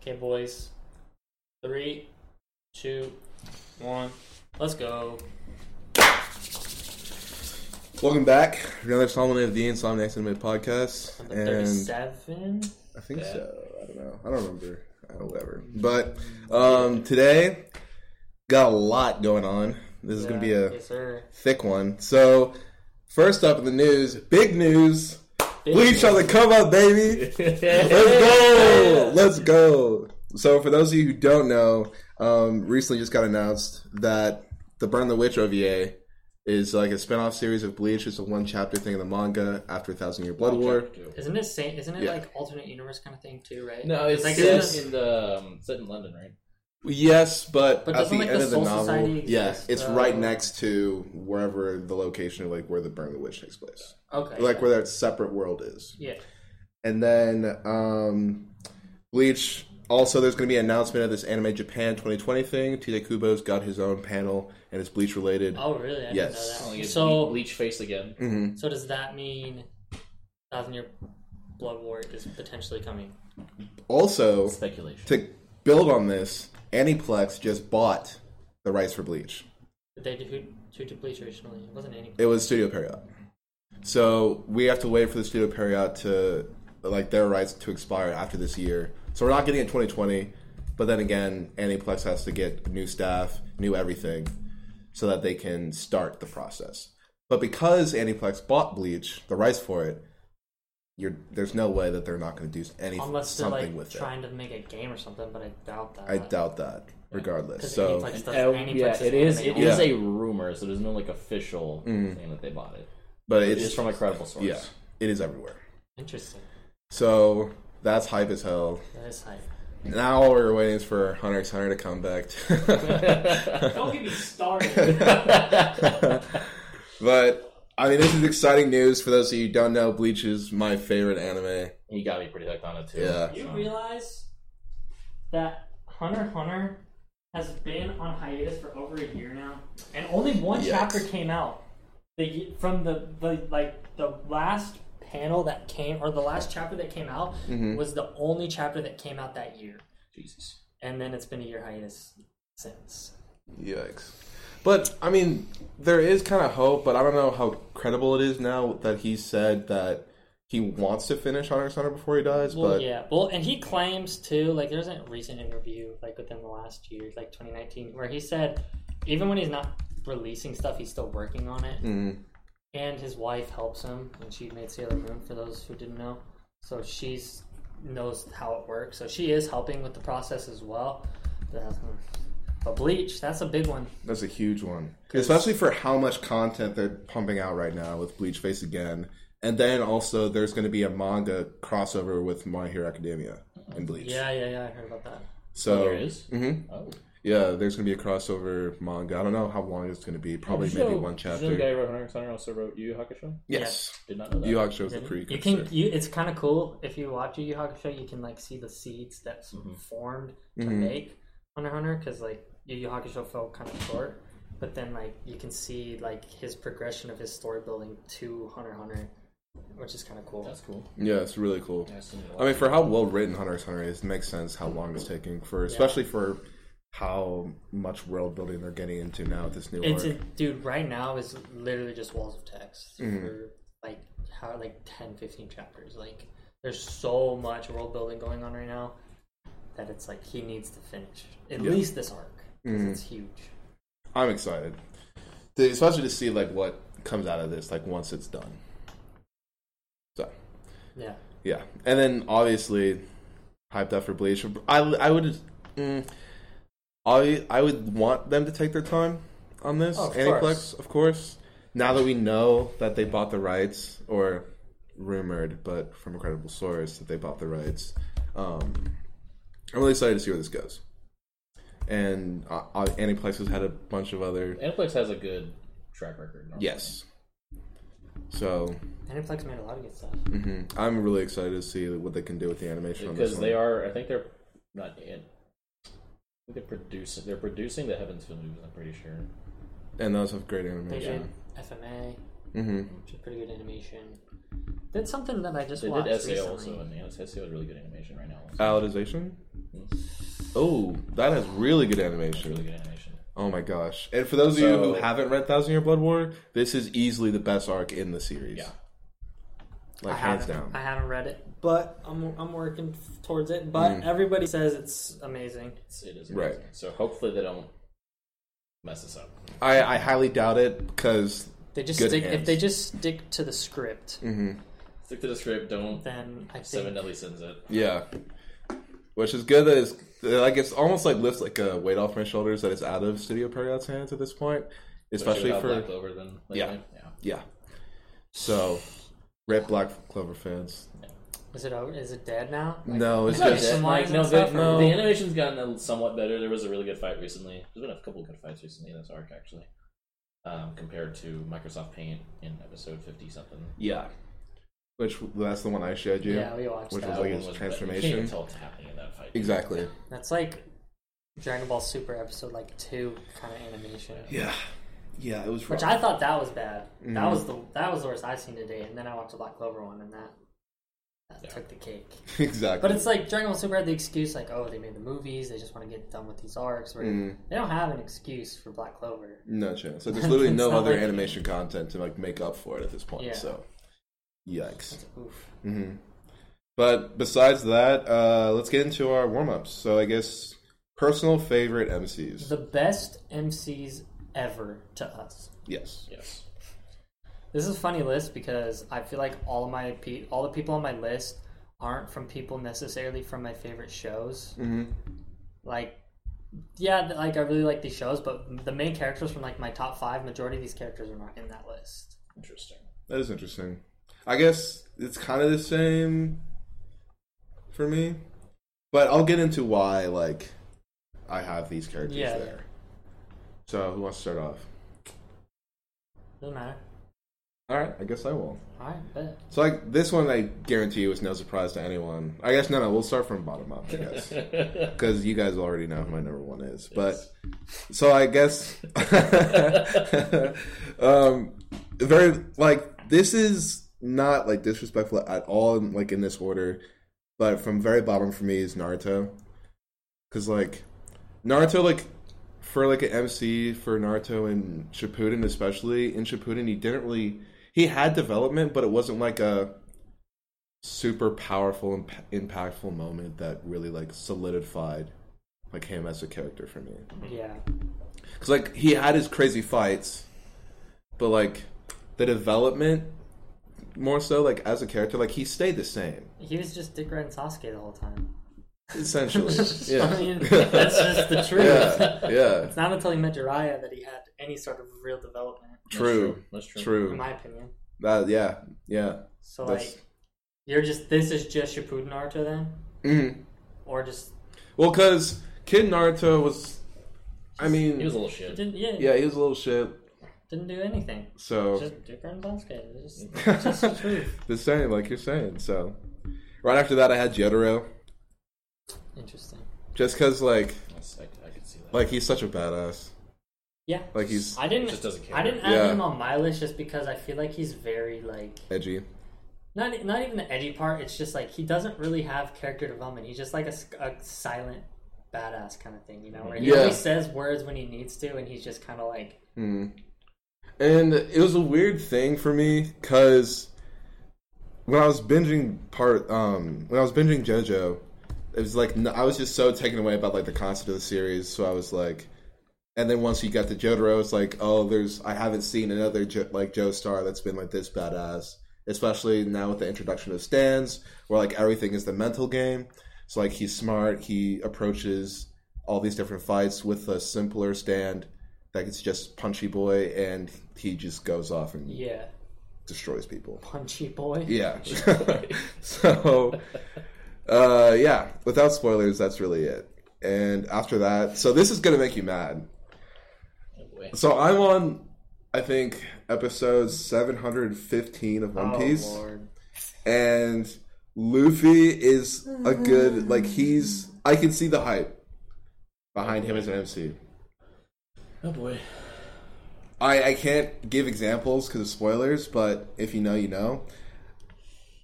Okay, boys. Three, two, one. Let's go. Welcome back another installment of the Insomniacs Anime Podcast. Number And thirty-seven. I think Yeah. so. I don't know. I don't remember. I don't whatever. But um, today got a lot going on. This is going to be a yes, sir. thick one. So first up in the news, big news. Big Bleach on the come up, baby. Let's go! Let's go! So, for those of you who don't know, um, recently just got announced that the Burn the Witch OVA is like a spin-off series of Bleach. It's a one-chapter thing in the manga after a Thousand Year Blood War. Isn't it same? Isn't it Yeah. like alternate universe kind of thing too? Right? No, it's like set isn't in the um, set in London, right? Yes, but, But at the like, end the of the novel, Society yeah, it's uh, right next to wherever the location, of like where the Burn the Witch takes place, okay. like yeah. where that separate world is. Yeah. And then um, Bleach. Also, there's going to be an announcement of this Anime Japan 2020 thing. Tite Kubo's got his own panel, and it's Bleach related. Oh, really? I Yes. Didn't Oh, know that. So, bleach face again. hmm so does that mean Thousand Year Blood War is potentially coming? Also, Speculation. to build on this, Aniplex just bought the rights for Bleach. Did they who, who did Bleach originally? It wasn't any. It was Studio Pierrot. So we have to wait for the Studio Pierrot to like their rights to expire after this year. So we're not getting it 2020, but then again, Aniplex has to get new staff, new everything, so that they can start the process. But because Aniplex bought Bleach, the rights for it, you're, there's no way that they're not going to do any Unless they're something like with it. trying to make a game or something, but I doubt that. I doubt that, Regardless, So Aniplex does- Aniplex yeah, it is it is Yeah. a rumor, so there's no like official Mm. thing that they bought it. but It's it's from a credible source. yeah, it is everywhere. Interesting. So that's hype as hell. That is hype. Now all we're waiting is for Hunter x Hunter to come back. Don't get me started. but I mean, this is exciting news for those of you who don't know. Bleach is my favorite anime. you gotta be pretty hooked on it too. Yeah. you realize that Hunter Hunter has been on hiatus for over a year now, and only one Yikes. chapter came out. The from the the like the last panel that came or the last chapter that came out Mhm. was the only chapter that came out that year, Jesus. and then it's been a year hiatus since. Yikes! But I mean, there is kind of hope, but I don't know how credible it is now that he said that he wants to finish Hunter x Hunter before he dies. Well, but yeah. Well, and he claims too, like there's a recent interview, like within the last year, like 2019, where he said even when he's not releasing stuff, he's still working on it, Mhm. and his wife helps him, and she made Sailor Moon for those who didn't know, so she's knows how it works, so she is helping with the process as well. But but Bleach, that's a big one. that's a huge one, especially for how much content they're pumping out right now with Bleach Face again. And then also, there's going to be a manga crossover with My Hero Academia and Bleach. Yeah, yeah, yeah. I heard about that. So Oh, there is? Mhm. Oh. Yeah, there's gonna be a crossover manga. I don't know how long it's gonna be. Probably Did you maybe know- one did you know chapter. The guy who wrote Hunter x Hunter also wrote Yu Yu Hakusho. yes, Did not know that. Yu Yu Hakusho is the You can, you, it's kind of cool if you watch Yu Yu Hakusho. You can like see the seeds that's Mhm. formed to Mhm. make Hunter x Hunter because like Yu Yu Hakusho felt kind of short, but then like you can see like his progression of his story building to Hunter x Hunter, which is kind of cool. That's cool. yeah, it's really cool. Yeah, I still need to I mean, for how well written Hunter x Hunter is, it makes sense how long it's taking for, especially for how much world building they're getting into now with this new It's arc. a, dude. Right now is literally just walls of text Mhm. for like how like 10, 15 chapters. Like there's so much world building going on right now that it's like he needs to finish at Yeah. least this arc because Mhm. it's huge. I'm excited, to, especially to see like what comes out of this, like once it's done. So Yeah. yeah, and then obviously hyped up for Bleach. I I would. Mm, I I would want them to take their time on this. Oh, of Aniplex, course. of course. Now that we know that they bought the rights, or rumored, but from a credible source that they bought the rights, um, I'm really excited to see where this goes. And uh, uh, Aniplex has had a bunch of other Aniplex has a good track record. normally. yes. So Aniplex made a lot of good stuff. hmm I'm really excited to see what they can do with the animation on this because one. they are. I think they're not in. I think they're producing. They're producing the Heaven's Feel movies. I'm pretty sure. and those have great They animation. did FMA, hmm which is pretty good animation. Did something that I just They watched did SA recently. also, and yeah, SA is really good animation right now. Alicization. Oh, that has really good animation. Really good animation. Oh my gosh! And for those of you who haven't read Thousand Year Blood War, this is easily the best arc in the series. Yeah. like I hands haven't, down. I haven't read it, but I'm I'm working towards it. But Mm. everybody says it's amazing. It's, it is Right. So hopefully they don't mess this up. I, I highly doubt it because They just Good stick if they just stick to the script, mhm, Stick to the script. Don't then I seven think deadly sins it. yeah, which is good. That is like it's almost like lifts like a weight off my shoulders that it's out of Studio Pierrot's hands at this point, especially Especially for Black Clover. Then Yeah. yeah. yeah. So, Red Black Clover fans. is it over? Is it dead now? Like, No, it's Not just yet. animation-wise Like, no, the, no, the animation's gotten somewhat better. There was a really good fight recently. There's been a couple good fights recently in this arc, actually, um, compared to Microsoft Paint in episode fifty something. yeah. Which that's the one I showed you. Yeah, we watched Which that. was like one his transformation. Can't tell what's happening in that fight. Exactly. That's like Dragon Ball Super episode like two kind of animation. Yeah. Yeah, it was Which. I thought that was bad. Mhm. That was the that was the worst I've seen today. And then I watched the Black Clover one, and that that Yeah. took the cake. exactly. But it's like Dragon Ball Super had the excuse like, oh, they made the movies, they just want to get done with these arcs. Where Mhm. They don't have an excuse for Black Clover. No chance. So there's literally no other like- animation content to like make up for it at this point. Yeah. So, yikes. Oof. hmm But besides that, uh, let's get into our warm ups. So I guess personal favorite MCs. The best MCs ever to us. yes. Yes. This is a funny list because I feel like all of my pe- all the people on my list aren't from people necessarily from my favorite shows. hmm Like, yeah, like I really like these shows, but the main characters from like my top five, majority of these characters are not in that list. Interesting. That is interesting. I guess it's kind of the same for me, but I'll get into why like I have these characters Yeah. there. So who wants to start off? Doesn't matter. All right, I guess I will. All right, bet. So like this one, I guarantee you is no surprise to anyone. I guess no, no. We'll start from bottom up. I guess because you guys already know who my number one is. But so I guess um, very like this is not like disrespectful at all. Like in this order, but from very bottom for me is Naruto because like Naruto like for like an MC for Naruto and Shippuden especially in Shippuden he didn't really he had development but it wasn't like a super powerful and impactful moment that really like solidified like him as a character for me Yeah, because like he had his crazy fights but like the development more so like as a character like he stayed the same. He was just Dick Red and Sasuke the whole time. essentially. Yeah. I mean, that's just the truth. yeah yeah. It's not until he met Jiraiya that he had any sort of real development, true. That's true. in true my opinion. that yeah yeah. So That's- like, you're just this is just Shippuden Naruto then, hmm or just well because kid naruto was i mean He was a little shit. yeah, yeah he was a little shit didn't do anything. so Just Dick Red and Sasuke. It's just, it's just the truth. the same like you're saying so right after that i had jotaro Interesting. just because like That's, I, I could see that. like he's such a badass Yeah, like he's I didn't. just doesn't care. I didn't add Yeah. him on my list just because I feel like he's very like edgy not not even the edgy part. It's just like he doesn't really have character development. He's just like a, s- a silent badass kind of thing, you know, where he Yeah. only says words when he needs to, and he's just kind of like Mm. And it was a weird thing for me because when I was binging part, um, when I was binging JoJo, it was like I was just so taken away about like the concept of the series. So I was like, and then once you got to Jotaro, it's like, oh, there's I haven't seen another jo- like Joestar that's been like this badass. Especially now with the introduction of stands, where like everything is the mental game. So like he's smart, he approaches all these different fights with a simpler stand that it's just punchy boy and he just goes off and yeah, destroys people. punchy boy. Yeah. so uh yeah, without spoilers, that's really it. And after that, so this is gonna make you mad. Oh. So I'm on I think episode seven hundred fifteen of One Oh, Piece. Lord. And Luffy is a good like he's I can see the hype behind him as an MC. Oh boy. I, I can't give examples because of spoilers, but if you know, you know.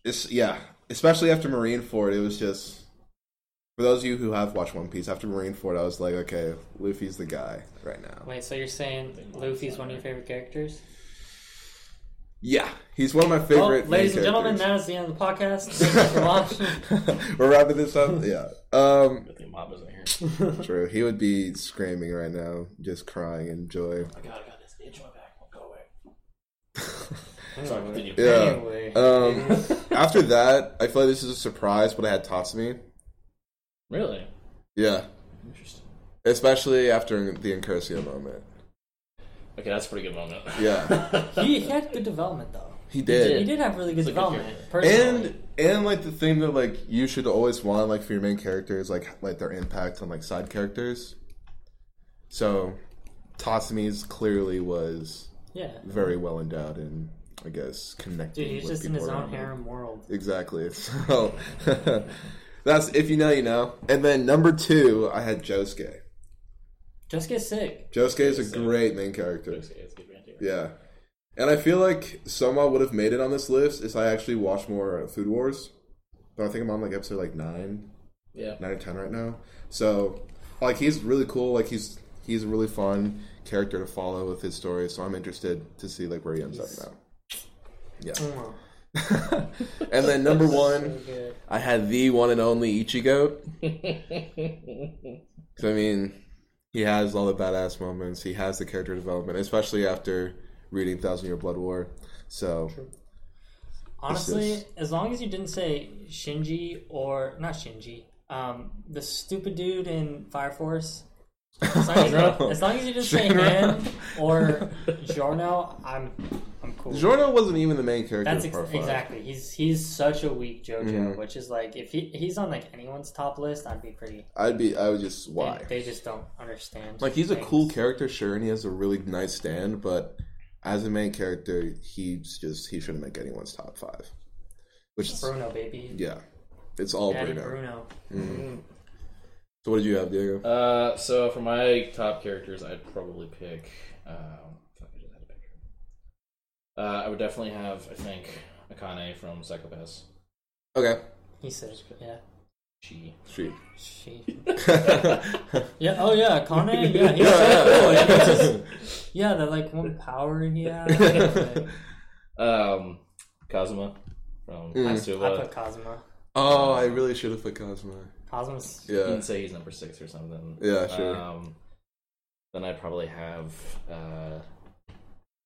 It's yeah, especially after Marineford, it was just For those of you who have watched One Piece, after Marineford, I was like, okay, Luffy's the guy right now. Wait, so you're saying Luffy's one of your favorite characters? Yeah, he's one of my Well, favorite. main ladies and gentlemen, that is the end of the podcast. Thank you for watching. We're wrapping this up. Yeah. Um, Good thing Mob isn't here. true. He would be screaming right now, just crying in joy. Oh my god, I got this itch on my back. Won't go away. Sorry, continue. Yeah. Um, after that, I feel like this is a surprise, but I had Tatsumi. Really? Yeah. Interesting. Especially after the Incursio moment. Okay, that's a pretty good moment. Yeah. he, he had good development though. He did. He did have really good He's a good development. personally. and and like the thing that like you should always want like for your main characters like like their impact on like side characters. So Tatsumi's clearly was yeah, very well endowed in I guess connecting. dude, he's with just in people his own around him. harem world. Exactly. So that's if you know, you know. And then number two, I had Josuke. Just get sick. Josuke is a Sick. great main character. It's a good band, too. Yeah. And I feel like Soma would have made it on this list if I actually watched more Food Wars. But I think I'm on like episode like nine, Yeah. nine or ten right now. So like he's really cool. Like he's he's a really fun character to follow with his story. So I'm interested to see like where he ends up now. Yeah. Mm. and then number one, good. I had the one and only Ichigo. So I mean, he has all the badass moments. He has the character development, especially after reading Thousand Year Blood War. So Honestly, It's as long as you didn't say Shinji or not Shinji, um, the stupid dude in Fire Force. As long as, No. as, long as you didn't say him or Giorno, I'm I'm cool. Giorno wasn't even the main character. That's ex- exactly. He's he's such a weak JoJo, Mhm. which is like if he he's on like anyone's top list, I'd be pretty. I'd be. I would just they- why. They, just don't understand. Like he's a cool character, sure, and he has a really nice stand, but as a main character, he's just he shouldn't make anyone's top five. Which is Bruno baby. yeah, it's all Daddy Bruno. Bruno. Mhm. So what did you have, Diego? Uh, so for my top characters, I'd probably pick. Um, I had a picture. Uh, I would definitely have, I think, Akane from Psycho Pass. Okay, He says, yeah, She. street. she. yeah, Yeah. Oh yeah, Kane. Yeah, he's yeah, so cool. yeah. He's just- yeah, the like one power he has. Like, Um, Kazuma from Mm. I Hatsuba. put Kazuma. oh, I really should have put Kazuma. Kazuma's. You Yeah, can say he's number six or something. Yeah, sure. Um, then I'd probably have. Uh,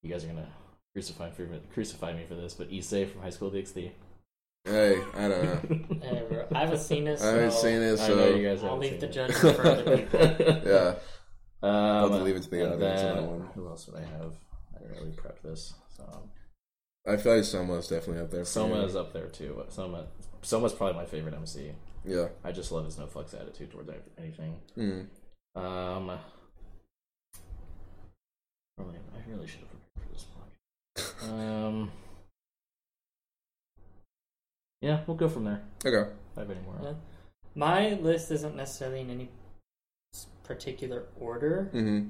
you guys are gonna crucify for crucify me for this, but Issei from High School DxD. Hey, I don't know. Hey, I haven't seen this. I haven't so seen it, I know you so guys. I'll haven't leave seen the it. judgment for other people. yeah. Um, have to leave it to the and audience on then- that one. Who else would I have? I didn't really prep this. So I feel like Soma's definitely up there. for Soma me. is up there too. But Soma, Soma's probably my favorite MC. Yeah. I just love his no flex attitude towards anything. Mm. Um, really, I really should have prepared for this podcast. um, yeah, we'll go from there. Okay. If I have any more. Yeah. My list isn't necessarily in any particular order, Mm-hmm.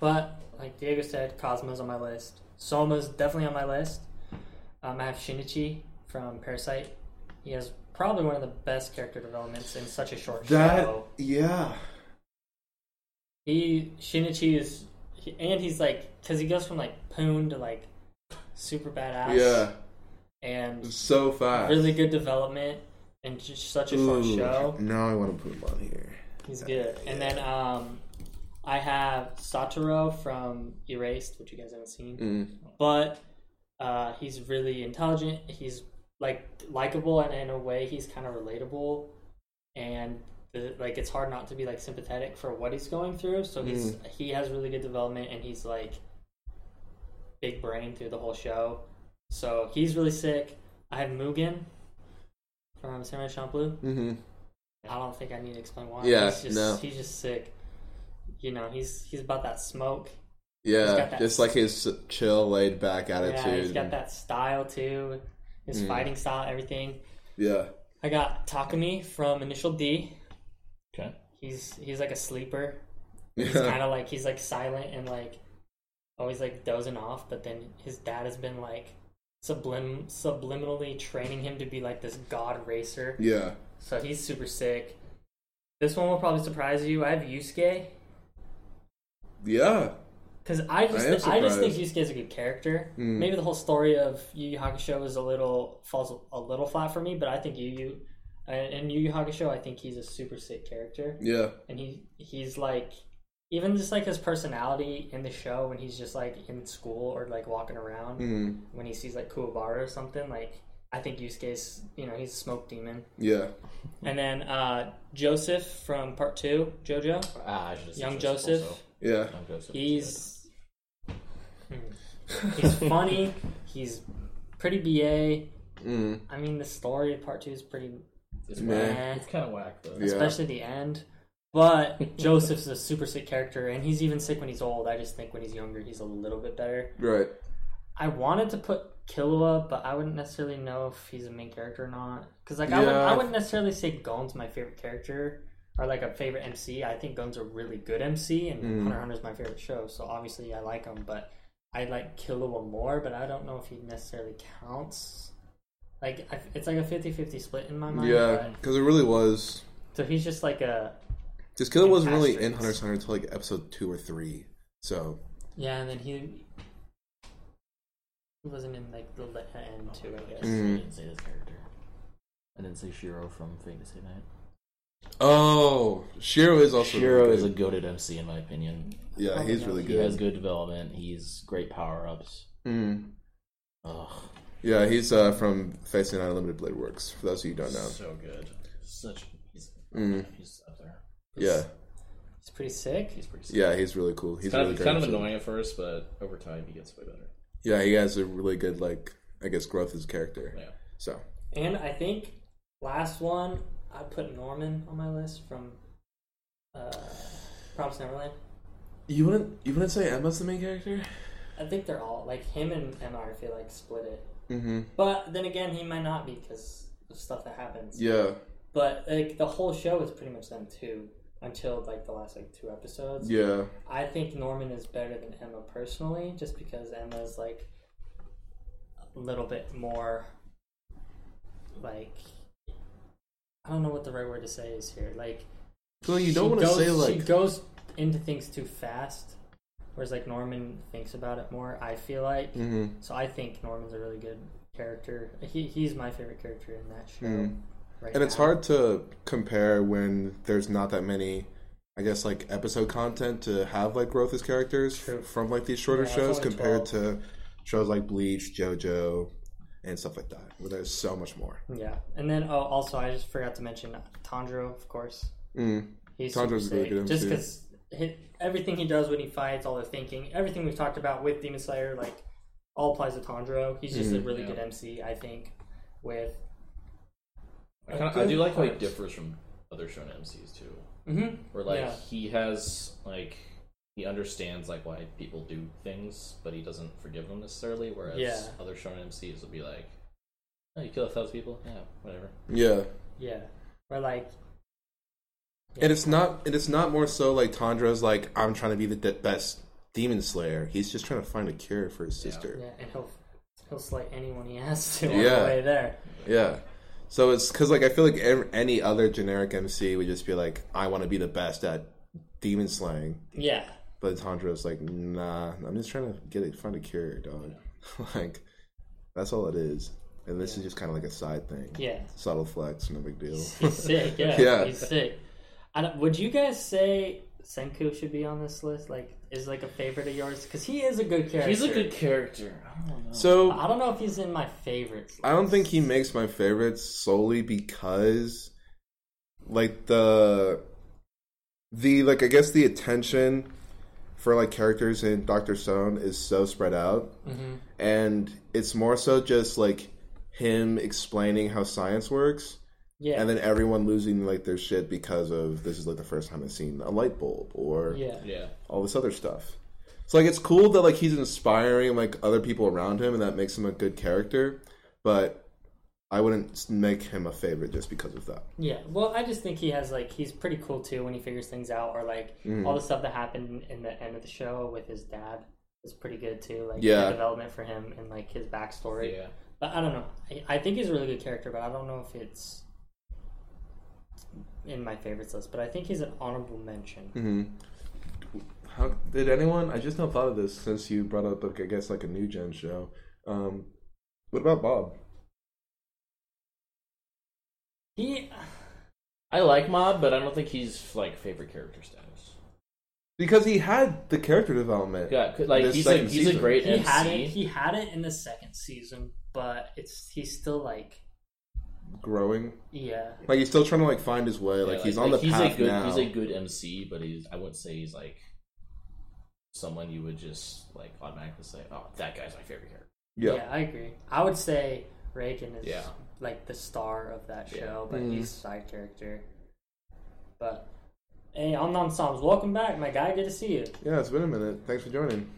but like Diego said, Kazuma's on my list. Soma's definitely on my list. Um, I have Shinichi from Parasyte. He has probably one of the best character developments in such a short That show. yeah. He Shinichi is, he, and he's like, because he goes from like poon to like super badass. Yeah. And So fast. really good development and just such a Ooh, show. Now I want to put him on here. He's good. And then um, I have Satoru from Erased, which you guys haven't seen, Mm. but uh, he's really intelligent. He's like likable, and in a way, he's kind of relatable. And the, like, it's hard not to be like sympathetic for what he's going through. So he's he has really good development, and he's like big brain through the whole show. So he's really sick. I have Mugen from Samurai Champloo. Mm-hmm. I don't think I need to explain why. Yeah, he's just, no. he's just sick. You know, he's he's about that smoke. Yeah, got that- just like his chill, laid back attitude. Yeah, he's attitude. got that style too. His Mm. fighting style, everything. Yeah. I got Takumi from Initial D. Okay. He's he's like a sleeper. He's Yeah. kind of like he's like silent and like always like dozing off, but then his dad has been like sublim subliminally training him to be like this god racer. Yeah. So he's super sick. This one will probably surprise you. I have Yusuke Yeah. because I just I I just think. Yusuke is a good character. Mm. Maybe the whole story of Yu Yu Hakusho is a little falls a little flat for me, but I think Yu Yu and Yu Yu Hakusho, I think he's a super sick character, Yeah. and he he's like even just like his personality in the show when he's just like in school or like walking around Mm. when he sees like Kuwabara or something like. I think Yusuke's, you know, he's a smoke demon. Yeah. And then uh, Joseph from part two, JoJo, Ah, I should have said young Joseph. Joseph. Yeah. Young Joseph. He's Hmm. he's funny. He's pretty ba. Mm. I mean, the story of part two is pretty, It's Meh. It's kind of whack though. Yeah. especially the end. But Joseph's a super sick character, and he's even sick when he's old. I just think when he's younger, he's a little bit better. Right. I wanted to put Killua, but I wouldn't necessarily know if he's a main character or not. Because like I wouldn't, I wouldn't necessarily say Gon's my favorite character or like a favorite MC. I think Gon's a really good MC, and Mm. Hunter x Hunter is my favorite show, so obviously I like him. But I like Killua more, but I don't know if he necessarily counts. Like I, it's like a 50-50 split in my mind. Yeah. Because it really was. so he's just like a Just Killua wasn't really in Asterisks. Hunter x Hunter until like episode two or three. So yeah, and then he. He wasn't in like the le- end too, I guess. Mm. I didn't say this character. I didn't say Shiro from Fate to Stay Night. Oh, Shiro is also Shiro really is a good. goated MC in my opinion. yeah, he's really good. He has good. good development. He's great power ups. Mm. Ugh, Yeah, he's uh, from Facing Unlimited Blade Works. For those of you who don't know. so good. Such he's Mm. he's up. Yeah, He's pretty sick. He's pretty. Sick. yeah, he's really cool. He's kind really of kind of annoying at first, but over time he gets way better. Yeah, he has a really good like I guess growth as a character. Yeah. So And I think last one I put Norman on my list from uh, Promised Neverland. you wouldn't you wouldn't say Emma's the main character? I think they're all like him and Emma. I feel like split it, Mm-hmm. but then again, he might not be because of stuff that happens. Yeah, But like the whole show is pretty much them too until like the last like two episodes. yeah, I think Norman is better than Emma personally, just because Emma's like a little bit more like I don't know what the right word to say is here. Like Well, you don't she want to goes- say she goes into things too fast, whereas like Norman thinks about it more. I feel like hmm so. I think Norman's a really good character. He he's my favorite character in that show. Mhm. Right and it's hard to compare when there's not that many i guess like episode content to have like growth as characters True. from like these shorter Yeah, shows compared 12. to shows like bleach jojo and stuff like that where there's so much more Yeah, and then oh, also I just forgot to mention Tanjiro, of course. mm. He's Tanjiro's super really sick. good Just because everything he does when he fights, all the thinking, everything we've talked about with Demon Slayer, like all applies to Tanjiro. He's just a Mhm. really Yeah. good MC, I think. With I, kinda, I do like how he differs from other shonen MCs too. mm-hmm. Where like Yeah. he has like he understands like why people do things, but he doesn't forgive them necessarily. Whereas Yeah. other shonen MCs will be like, "Oh, you kill a thousand people, yeah, whatever." yeah yeah, or like and it's not and it's not more so like tanjiro's like i'm trying to be the de- best demon slayer he's just trying to find a cure for his Yeah. sister yeah, and he'll he'll slay anyone he has to on Yeah. the way there. Yeah. So it's because like I feel like any other generic MC would just be like, I want to be the best at demon slaying, Yeah, but Tanjiro's like, Nah, I'm just trying to get it, find a cure, dog. like that's all it is, and this is just kind of like a side thing, yeah, subtle flex, no big deal. he's sick. Yeah, Yeah. he's sick. I don't, uh, would you guys say Senku should be on this list? Like, is like a favorite of yours? Because he is a good character. He's a good character. I don't know. so I don't know if he's in my favorites. I don't think he makes my favorites solely because like the the like I guess the attention for like characters in Doctor Stone is so spread out hmm and it's more so just like him explaining how science works Yeah, and then everyone losing like their shit because of this is like the first time I've seen a light bulb or yeah, yeah, all this other stuff. So like it's cool that like he's inspiring like other people around him and that makes him a good character, but I wouldn't make him a favorite just because of that. yeah. Well, I just think he has like he's pretty cool too when he figures things out, or like Mhm. all the stuff that happened in the end of the show with his dad is pretty good too. Like Yeah. the development for him and like his backstory. yeah. But I don't know. I, I think he's a really good character, but I don't know if it's in my favorites list, but I think he's an honorable mention. hmm How did anyone? I just now thought of this since you brought up, like, I guess, like a new gen show. Um, what about Mob? He, I like Mob, but I don't think he's like favorite character status. Because he had the character development. Yeah, like he's a second he's a great he MC. had it. He had it in the second season, but it's he's still like growing. yeah. Like he's still trying to like find his way. Yeah, Like he's on the he's path a good now. he's a good MC, but he's I wouldn't say he's like someone you would just like automatically say, "Oh, that guy's my favorite character." yeah. Yeah, I agree. I would say Reigen is Yeah. like the star of that Yeah. show, but Mhm. he's a side character. But hey, I'm Non Psalms. Welcome back, my guy. Good to see you. Yeah, it's been a minute. Thanks for joining.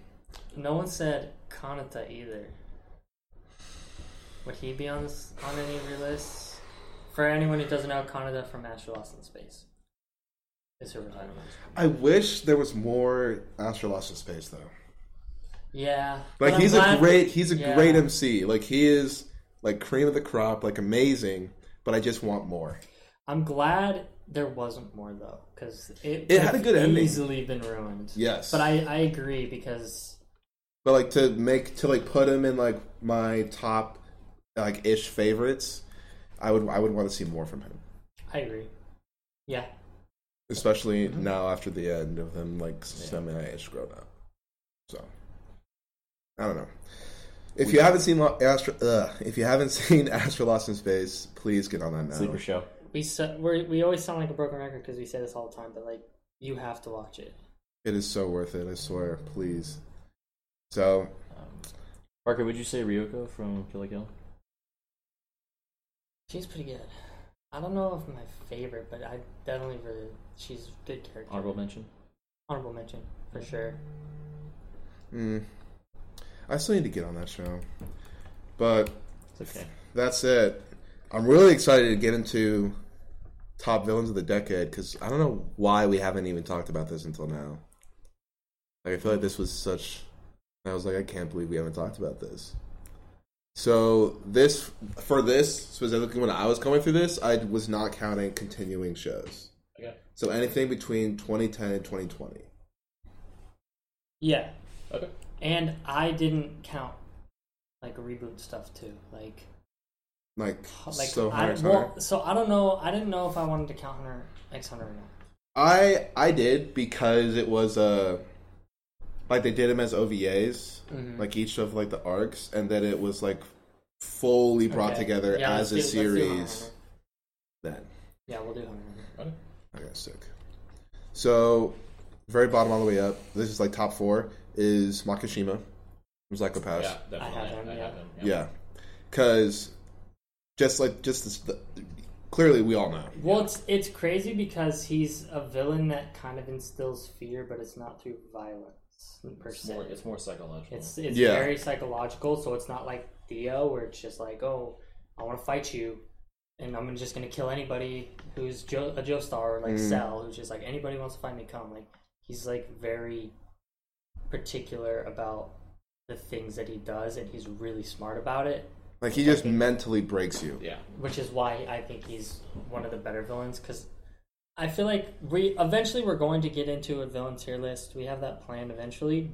No one said Kanata either. Would he be on this on any of your lists? For anyone who doesn't know, Kanata from Astro Lost in Space is her retirement. I wish there was more Astro Lost in Space though. Yeah, Like he's a great he's a yeah. great MC. Like he is like cream of the crop, like amazing. But I just want more. I'm glad there wasn't more though, because it, It had a good ending. Easily been ruined. Yes, But I, I agree because But like to make to like put him in like my top like ish favorites, I would I would want to see more from him. I agree. Yeah, Especially Mm-hmm. now after the end of him like semi ish grown up. So I don't know. If you haven't seen Astro, ugh, if you haven't seen Astro Lost in Space, please get on that now. Sleeper show. we sa- we're, we always sound like a broken record because we say this all the time, but like you have to watch it. It is so worth it. I swear. Please. So Um, Parker, would you say Ryuko from Kill la Kill? She's pretty good. I don't know if my favorite, but I definitely really she's a good character. Honorable mention. Honorable mention for sure. mm, I still need to get on that show. But It's okay. that's it. I'm really excited to get into top villains of the decade because I don't know why we haven't even talked about this until now. Like I feel like this was such. I was like, I can't believe we haven't talked about this. So this for this specifically when I was going through this, I was not counting continuing shows. Okay. So anything between 2010 and 2020. Yeah, Okay. and I didn't count like reboot stuff too. Like Like, like so I, Hunter well, so I don't know. I didn't know if I wanted to count Hunter X Hunter or not. I I did because it was uh like they did them as OVAs, Mhm. like each of like the arcs, and then it was like fully brought Okay. together Yeah, as a do- let's do Hunter x series. Then Yeah, we'll do Hunter. x Okay. I got sick. So very bottom all the way up. This is like top four is Makishima from Psycho Pass. Yeah, definitely. have him, I yeah. have him. Yeah, because just like just this, the, clearly we all know. Well, it's it's crazy because he's a villain that kind of instills fear, but it's not through violence per It's se. more, it's more psychological. It's it's Yeah. very psychological, so it's not like Dio where it's just like, oh, I want to fight you, and I'm just gonna kill anybody who's Joe, a Joestar or like Mm. Cell, who's just like anybody wants to fight me, come. Like he's like very particular about the things that he does, and he's really smart about it. Like he just mentally breaks you. yeah. which is why I think he's one of the better villains. Because I feel like we eventually we're going to get into a villain tier list. We have that planned eventually.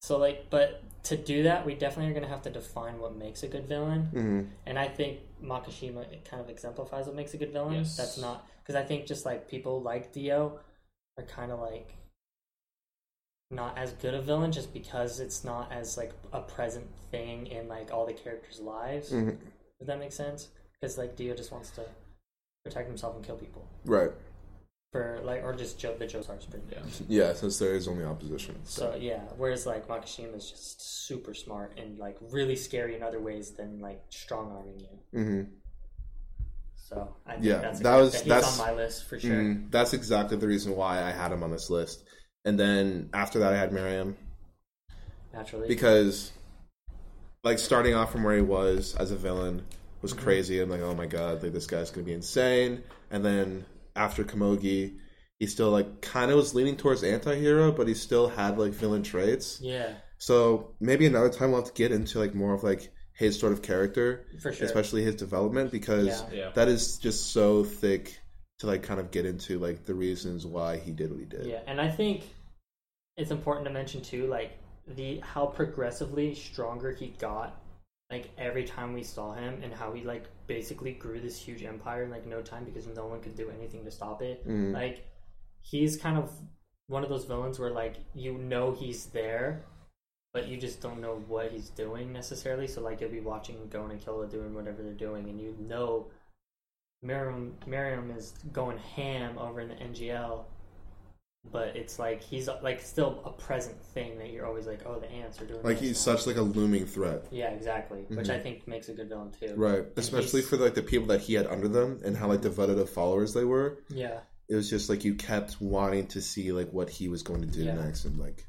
So like, but to do that, we definitely are going to have to define what makes a good villain. hmm And I think Makishima it kind of exemplifies what makes a good villain. Yes. That's not because I think just like people like Dio are kind of like not as good a villain just because it's not as like a present thing in like all the characters' lives. hmm Does that make sense? Because like Dio just wants to protect himself and kill people Right. For like, or just Joe the Joe Stars. pretty Yeah. Yeah, since there is only opposition. So yeah, whereas like Makishima is just super smart and like really scary in other ways than like strong arming you. Mm-hmm. So I think Yeah, that's a that good- was- he's that's- on my list for sure. Mm, that's exactly the reason why I had him on this list. And then after that, I had Meruem Naturally, because, like, starting off from where he was as a villain was Mm-hmm. crazy. I'm like, oh my god, like this guy's gonna be insane. And then after Komugi, he still like kind of was leaning towards anti-hero, but he still had like villain traits. yeah, So maybe another time we'll have to get into like more of like his sort of character, for sure. especially his development, because Yeah. Yeah. that is just so thick to like kind of get into like the reasons why he did what he did. Yeah, and I think it's important to mention too, like the how progressively stronger he got, like every time we saw him, and how he like basically grew this huge empire in like no time because no one could do anything to stop it. Mhm. Like he's kind of one of those villains where like you know he's there, but you just don't know what he's doing necessarily. So like you'll be watching Gon and Killua doing whatever they're doing, and you know Meruem Meruem is going ham over in the NGL, but it's like he's like still a present thing that you're always like, oh, the ants are doing. Like he's now. such like a looming threat. yeah, exactly, which Mhm. I think makes a good villain too. Right. Especially for like the people that he had under them and how like devoted of followers they were. Yeah, It was just like you kept wanting to see like what he was going to do Yeah. next and like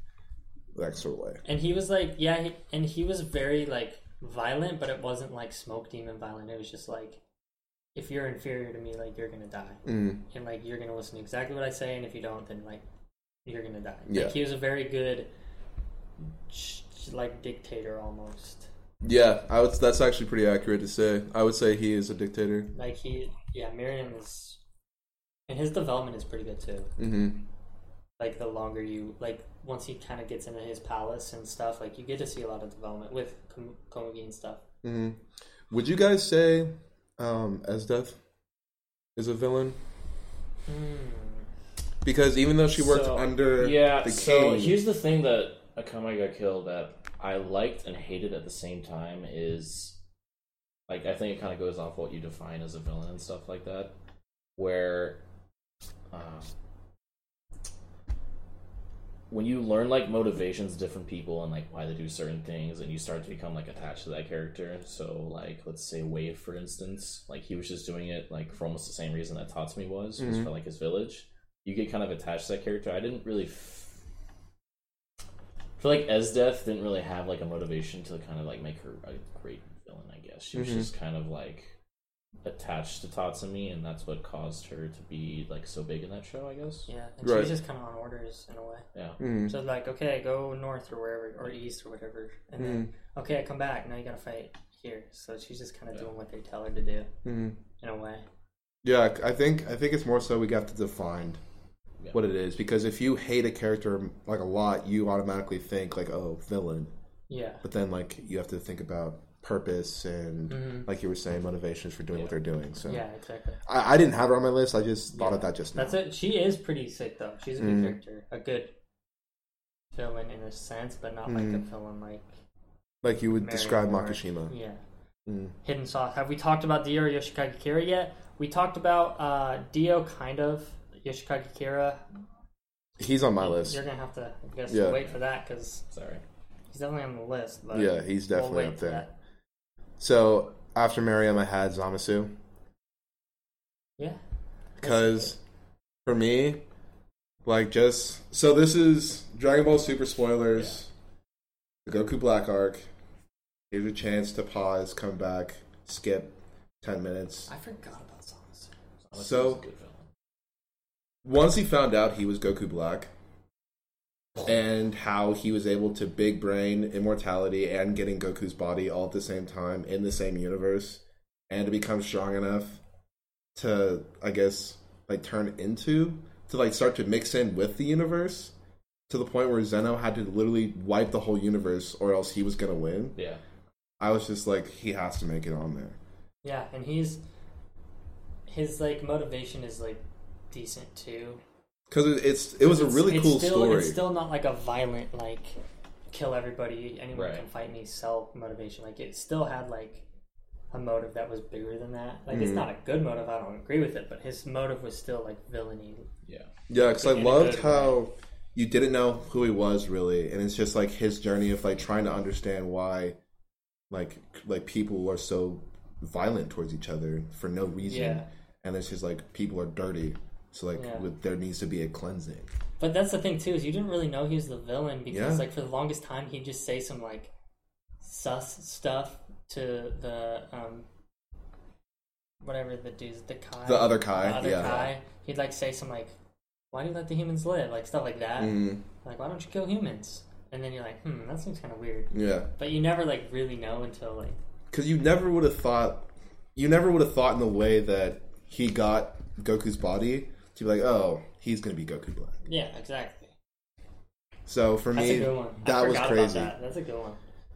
that sort of way. and he was like, yeah, he, and he was very like violent, but it wasn't like smoke demon violent. It was just like, if you're inferior to me, like you're gonna die, Mm. and like you're gonna listen to exactly what I say, and if you don't, then like you're gonna die. Yeah. Like he was a very good, like dictator almost. Yeah, I would. That's actually pretty accurate to say. I would say he is a dictator. Like he, yeah, Meruem is, and his development is pretty good too. hmm Like the longer you, like once he kind of gets into his palace and stuff, like you get to see a lot of development with Kom- Komugi and stuff. hmm Would you guys say um, Esdeath is a villain? Hmm. Because even though she worked So, under yeah. the so king, here's the thing that Akamai got killed that I liked and hated at the same time is like I think it kind of goes off what you define as a villain and stuff like that, where uh, when you learn like motivations of different people and like why they do certain things and you start to become like attached to that character so like let's say wave for instance like he was just doing it like for almost the same reason that tatsumi was was Mhm. for like his village you get kind of attached to that character i didn't really f- feel like Esdeath didn't really have like a motivation to kind of like make her a great villain i guess she was Mhm. just kind of like attached to tatsumi and that's what caused her to be like so big in that show i guess Yeah, and Right. she's just kind of on orders in a way. yeah Mhm. So like, okay, go north or wherever, or east or whatever, and then okay, I come back. Now you gotta fight here. So she's just kind of Yeah. doing what they tell her to do Mhm. in a way. Yeah, I think I think it's more so we got to define Yeah. what it is because if you hate a character like a lot, you automatically think like oh villain, Yeah. but then like you have to think about purpose and Mhm. like you were saying motivations for doing what they're doing. So Yeah, exactly. I, I didn't have her on my list. I just thought of that just now. That's it. She is pretty sick though. She's a good Mhm. character, a good villain in a sense, but not like a Mhm. villain like Like you would Mary describe or- Makishima. Yeah. Mm. Hidden sauce. Have we talked about Dio or Yoshikage Kira yet? We talked about uh, Dio, kind of. Yoshikage Kira. He's on my list. You're gonna have to, I guess, Yeah. wait for that because sorry he's definitely on the list. But Yeah, he's we'll definitely up for there. So after Meruem, I had Zamasu Yeah. because for me, like just so this is Dragon Ball Super spoilers. The Goku Black arc. Give you a chance to pause, come back, skip ten minutes. I forgot about Zamasu. Honestly, So- he's a good. Once he found out he was Goku Black, and how he was able to big brain immortality and getting Goku's body all at the same time in the same universe, and to become strong enough to, I guess, like turn into to like start to mix in with the universe to the point where Zeno had to literally wipe the whole universe or else he was gonna win. yeah I was just like, he has to make it on there. Yeah, and he's his like motivation is like decent too. Because it, it's it was a really it's cool still, story. It's still not like a violent like kill everybody, anyone Right. can fight me, self motivation. Like it still had like a motive that was bigger than that. Like it's Mhm. not a good motive. I don't agree with it, but his motive was still like villainy. yeah Yeah, because I loved good how you didn't know who he was really, and it's just like his journey of like trying to understand why, like like people are so violent towards each other for no reason, Yeah. and it's just like people are dirty, so like Yeah. with, there needs to be a cleansing. But that's the thing too is you didn't really know he was the villain because Yeah. like for the longest time he'd just say some like sus stuff to the um whatever the dudes the Kai The other Kai, the other yeah. Kai he'd like say some like why do you let the humans live like stuff like that Mm, like why don't you kill humans and then you're like hmm that seems kind of weird yeah, but you never like really know until like because you never would have thought, you never would have thought in the way that he got Goku's body to be like, oh, he's gonna be Goku Black. Yeah, exactly. So for That's me, a good one. I that was forgot about crazy that. That's a good one.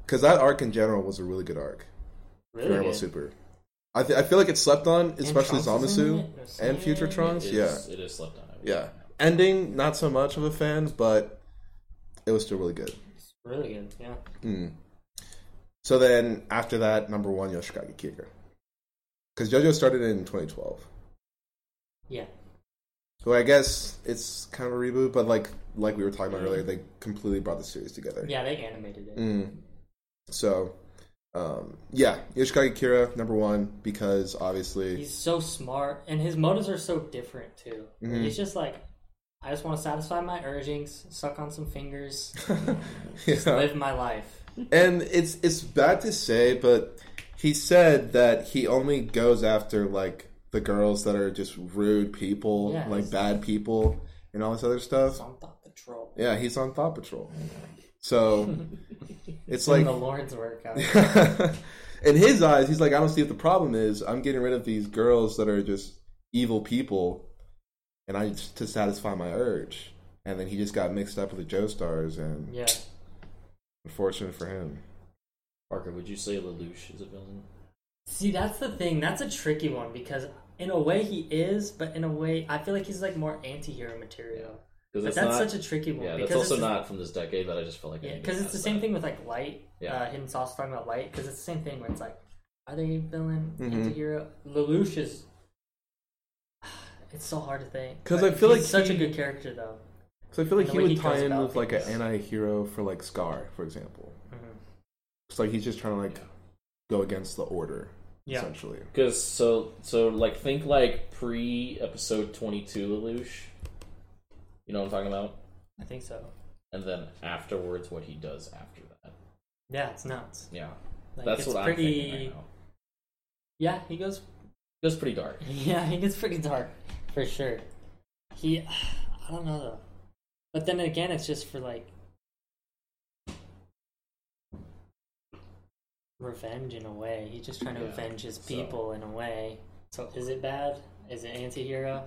because that arc in general was a really good arc. Really Dragon Ball. Super. I th- I feel like it slept on, especially Trunks is Zamasu and Future? Trunks. It Yeah, it is slept on. I yeah. say. Ending, not so much of a fan, but it was still really good. It's really good. Yeah. Mm. So then after that, number one, Yoshikage Kira. Because JoJo started in 2012. Yeah. So I guess it's kind of a reboot, but like like we were talking about earlier, they completely brought the series together. Yeah, they animated it. Mm. So, um, yeah, Yoshikage Kira number one because obviously, He's so smart, and his motives are so different too. Mhm. He's just like, I just want to satisfy my urgings, suck on some fingers, yeah. live my life. and it's it's bad to say, but he said that he only goes after like the girls that are just rude people, Yeah, like he's- bad people, and all this other stuff. It's on Thought Patrol. Yeah, he's on Thought Patrol. Oh so it's Doing like the Lord's work. out. in his eyes, he's like, I don't see what the problem is. I'm getting rid of these girls that are just evil people, and I just to satisfy my urge. And then he just got mixed up with the Joestars, and yeah. unfortunate for him. Parker, would you say Lelouch is a villain? See, that's the thing. That's a tricky one because in a way he is, but in a way I feel like he's like more anti-hero material. Because But that's not. such a tricky one. yeah, because that's also it's not from this decade, but I just feel like I Yeah, because it's the same that. thing with like Light. Yeah. Uh, Hidden Sauce talking about Light because it's the same thing where it's like, are they villain, Mhm. anti-hero? Lelouch is. It's so hard to think because I feel like he's like such he- a good character though. Because I feel like he would he tie in about with like an anti-hero for like Scar, for example. Mhm. It's like he's just trying to like go against the order, Yeah. essentially. Because so so like think like pre episode twenty two Lelouch. You know what I'm talking about? I think so. And then afterwards, what he does after that. Yeah, it's nuts. Yeah, Like, that's what pretty. I'm thinking right now. Yeah, he goes. It's pretty dark. Yeah, he gets pretty dark for sure. He, I don't know though. But then again, it's just for like revenge in a way. He's just trying to Yeah, avenge his so- people in a way. So is it bad? Is it anti-hero?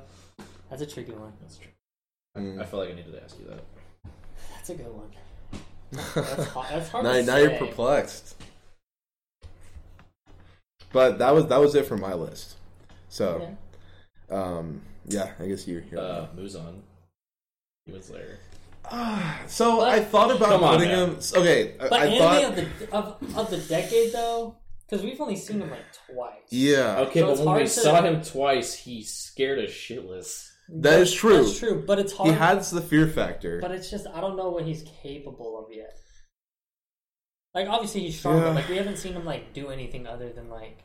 That's a tricky one. That's true. Mm. I feel like I needed to ask you that. That's a good one. That's hard, that's hard now, to now you're perplexed. But that was that was it for my list. So, Yeah. um, yeah, I guess you're here. Uh, Muzan. He was there. so but- I thought about Come on, putting him. Okay, I, But I anime thought. of the of, of the decade though, because we've only seen him like twice. yeah, Okay, So but when we to- saw him twice, he scared us shitless. that is true. That's true, but it's hard. He has the fear factor. But it's just I don't know what he's capable of yet. Like obviously he's strong, Yeah. but like we haven't seen him like do anything other than like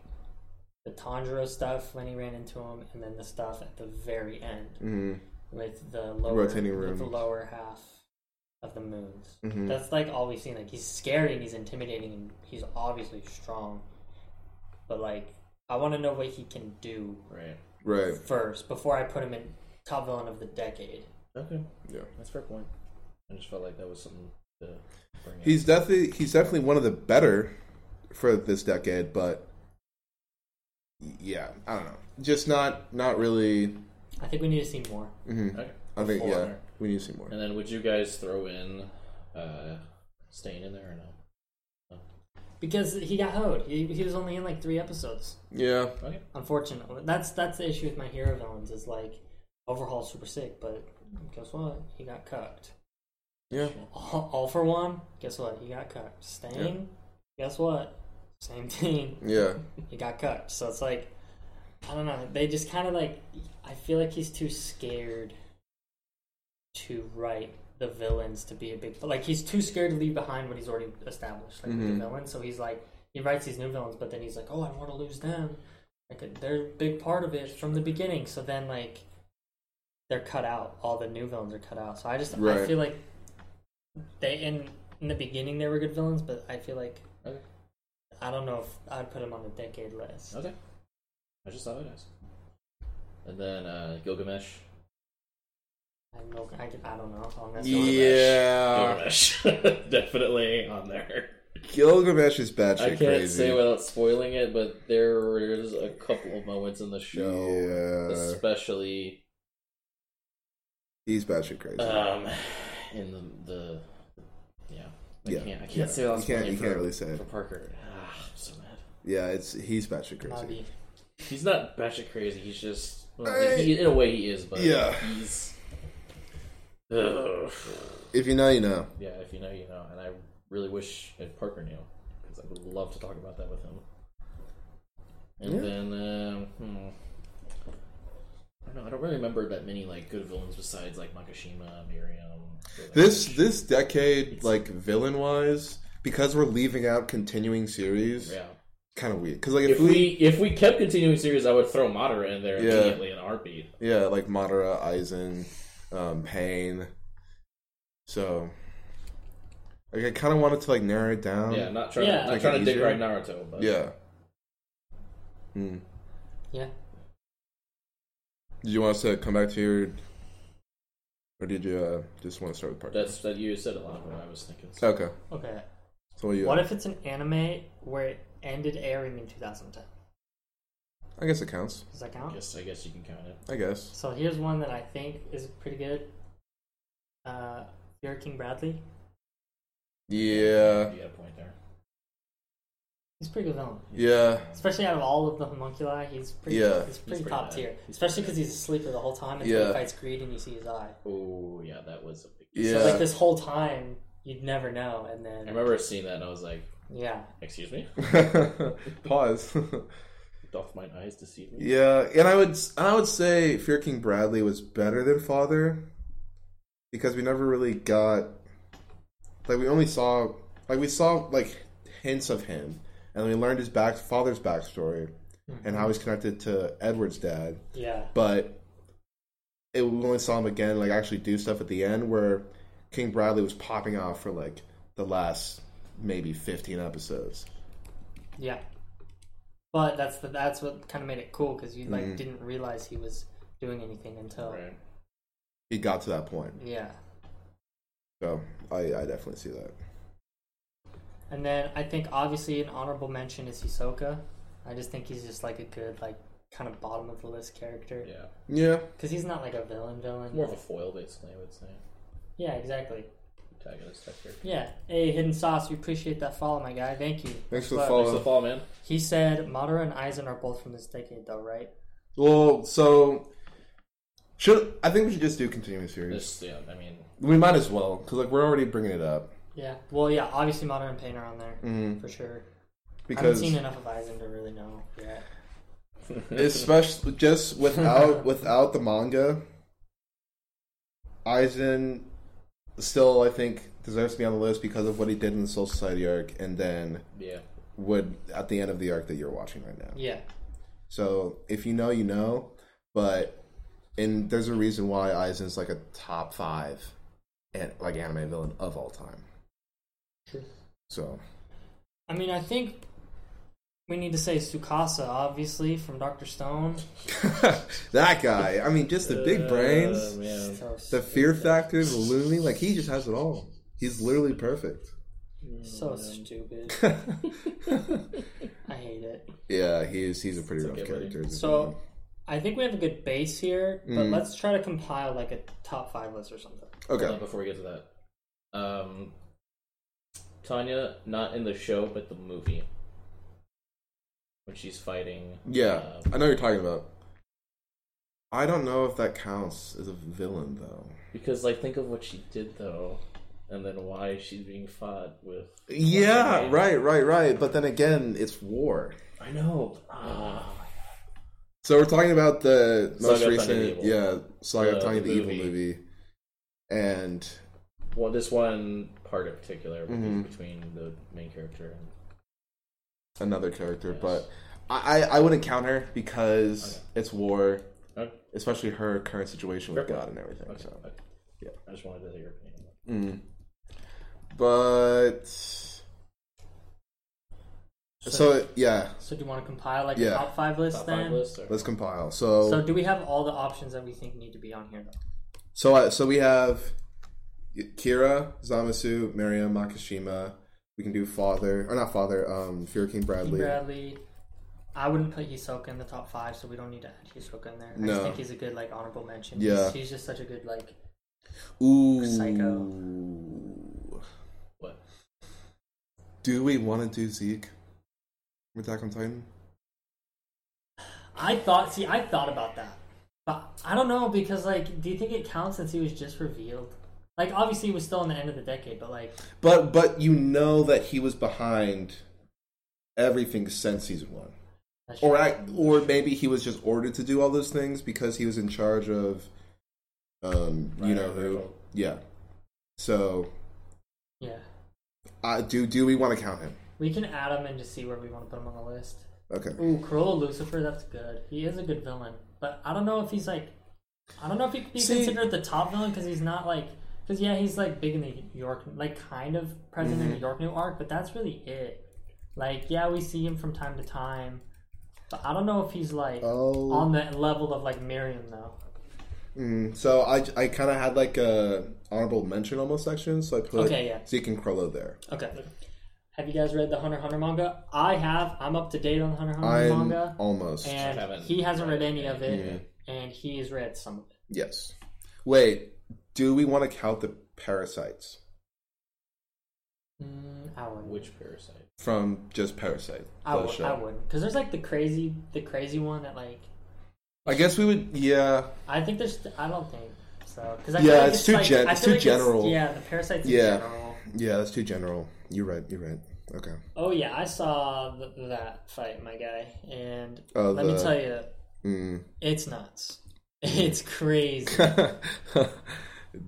the Tanjiro stuff when he ran into him, and then the stuff at the very end Mhm, with the lower Rotating with the lower half of the moons. mhm. That's like all we've seen. Like he's scary and he's intimidating and he's obviously strong, but like I want to know what he can do Right. right. first before I put him in top villain of the decade. Okay. Yeah. That's a fair point. I just felt like that was something to bring up. He's definitely he's definitely one of the better for this decade, but yeah, I don't know. Just not not really. I think we need to see more. mhm. Okay. I think Before. yeah, we need to see more. And then would you guys throw in uh Stain in there or no? Because he got hoed. He, he was only in like three episodes. Yeah, Okay. Unfortunately, that's that's the issue with my hero villains. Is like overhaul super sick, but guess what? He got cucked. yeah. All, all for one. Guess what? He got cucked. Stain. Guess what? Same thing. Yeah, He got cucked. So it's like I don't know. They just kind of like. I feel like he's too scared to write the villains to be a big. Like he's too scared to leave behind what he's already established, like Mhm. the villains. So he's like he writes these new villains, but then he's like, oh, I don't want to lose them. Like they're a big part of it from the beginning. So then like they're cut out. All the new villains are cut out. So I just I feel like they in in the beginning they were good villains, but I feel like Okay. I don't know if I'd put them on the decade list. Okay. I just thought I'd ask. And then uh Gilgamesh. I know. I, I don't know. I'll mess yeah. Gilgamesh. Definitely on there. Gilgamesh is bad I shit can't crazy. say without spoiling it, but there's a couple of moments in the show, Yeah. especially He's bad shit crazy. um, in the the yeah. I Yeah. can't. I can't Yeah. say without You can't- spoiling you for, can't really say for. Parker. Ah, I'm so mad. yeah, it's he's bad shit crazy. Navi. He's not batshit crazy. He's just well, Hey. he, in a way he is, but Yeah. he's. Ugh. If you know, you know. Yeah, if you know, you know, and I really wish Ed Parker knew because I would love to talk about that with him. And Yeah. then, um, hmm, I don't know. I don't really remember that many like good villains besides like Makishima, Meruem. This this decade, like villain wise, because we're leaving out continuing series, yeah. Kind of weird. Because like if, If we if we kept continuing series, I would throw Madara in there Yeah. immediately in a heartbeat. yeah, like Madara, Aizen, um, Pain. So, like I kind of wanted to like narrow it down. yeah, not trying Yeah. to, not Make trying to dig right Naruto, but Yeah. Hmm. Yeah. Did you want us to come back to your, or did you uh, just want to start with part? that's that you said a lot of what I was thinking. So. okay. Okay. So what you? What if it's an anime where it ended airing in 2010? I guess it counts. Does that count? Yes, I guess you can count it. I guess. So here's one that I think is pretty good. Uh, Fuhrer King Bradley. Yeah. You got a point there. He's a pretty good villain. Yeah. Especially out of all of the homunculi, he's pretty. Yeah. he's pretty pretty top bad. tier. He's Especially because he's a sleeper the whole time until Yeah. he fights Greed and you see his eye. Oh yeah, that was a big. Yeah. So like this whole time, you'd never know, and then I remember seeing that and I was like, yeah, "Excuse me, Pause. doth mine eyes deceive me?" yeah, and I would I would say Fuhrer King Bradley was better than Father because we never really got like we only saw like we saw like hints of him, and we learned his back father's backstory and how mm-hmm. he's connected to Edward's dad. yeah, but it, we only saw him again like actually do stuff at the end where King Bradley was popping off for like the last maybe 15 episodes. yeah. But that's the that's what kind of made it cool because you like Mhm. didn't realize he was doing anything until Right. He got to that point. yeah. So I, I definitely see that. And then I think obviously an honorable mention is Hisoka. I just think he's just like a good like kind of bottom of the list character Yeah, Yeah. because he's not like a villain villain. more of a foil, basically. I would say Yeah, exactly. Protagonist type character. Yeah. Hey, Hidden Sauce, we appreciate that follow, my guy. Thank you. Thanks for the But follow. Thanks for the fall, man. He said Madara and Aizen are both from this decade, though, right? Well, so should I think we should just do continuing series. This, yeah, I mean, We might as well because like we're already bringing it up Yeah. Well, yeah. Obviously, Madara and Pain are on there Mhm. for sure. because I haven't seen enough of Aizen to really know yet. especially just without without the manga, Aizen still I think deserves to be on the list because of what he did in the Soul Society arc, and then yeah, would at the end of the arc that you're watching right now. Yeah. So if you know, you know, but and there's a reason why Aizen's like a top five and like anime villain of all time. True. So I mean, I think we need to say Tsukasa, obviously, from Doctor Stone. that guy, I mean, just the big Uh, brains, man. The fear factor, the loony, like he just has it all. He's literally perfect. So stupid. I hate it. yeah, he's he's a pretty It's rough okay, buddy. character. So. I think we have a good base here, but Mm. let's try to compile like a top five list or something. Okay, before we get to that, um, Tanya, not in the show, but the movie, when she's fighting. yeah, uh, I know you're talking about. I don't know if that counts as a villain though. because like think of what she did though, and then why she's being fought with. Yeah, right, right, right. But then again, it's war. I know. Ah. So we're talking about the most Saga recent, yeah, Saga The- Tanya the the Evil movie. and well, this one part in particular Mhm. between the main character and another character. Yes. But I, I, I wouldn't count her because Okay. it's war, Okay. especially her current situation with Fair God point. and everything. Okay. So, okay. yeah. I just wanted to hear your opinion. mm. but so yeah, So do you want to compile like Yeah. a top five list Top then? five list. Or? let's compile. So So do we have all the options that we think need to be on here though? So, uh, so we have Kira, Zamasu, Meruem, Makishima, We can do father or not father. Um, Fuhrer King Bradley. Bradley. I wouldn't put Hisoka in the top five, so we don't need to add Hisoka in there. I No. just think he's a good like honorable mention. Yeah. he's, he's just such a good like. Ooh. Psycho. What? Do we want to do Zeke? with Attack on Titan? I thought. See, I thought about that, but I don't know because like, do you think it counts since he was just revealed? Like, obviously, he was still in the end of the decade, but like, But but you know that he was behind everything since season one. that's Or true. I, or maybe he was just ordered to do all those things because he was in charge of um you know who. right. Yeah. So yeah, uh, do do we want to count him? we can add him and just see where we want to put him on the list. Okay. Ooh, Chrollo Lucifer, that's good. He is a good villain, but I don't know if he's like, I don't know if he could be See- considered the top villain because he's not like, because yeah, he's like big in the New York, like kind of present in the Mhm. York New arc, but that's really it. Like, yeah, we see him from time to time, but I don't know if he's like Oh. on the level of like Meruem though. Mm, so I I kind of had like a honorable mention almost section, so I put Okay, yeah. Zeke and Chrollo there. Okay. Have you guys read the Hunter x Hunter manga? I have. I'm up to date on the Hunter x Hunter I'm manga, almost and haven't he hasn't read read any of it, and he's read some of it. yes. Wait, do we want to count the parasites Mm, I wouldn't. Which parasite? from just Parasite? I the would. show? I wouldn't. Because there's like the crazy, the crazy one that like. I guess we would. Yeah. I think there's. I don't think so. Because I Yeah, like it's too like, gen- it's too like general. yeah, the parasites in Yeah. general. Yeah, that's too general. You're right. You're right. Okay. Oh yeah, I saw th- that fight, my guy, and Oh, let the- me tell you, Mm. it's nuts. It's crazy.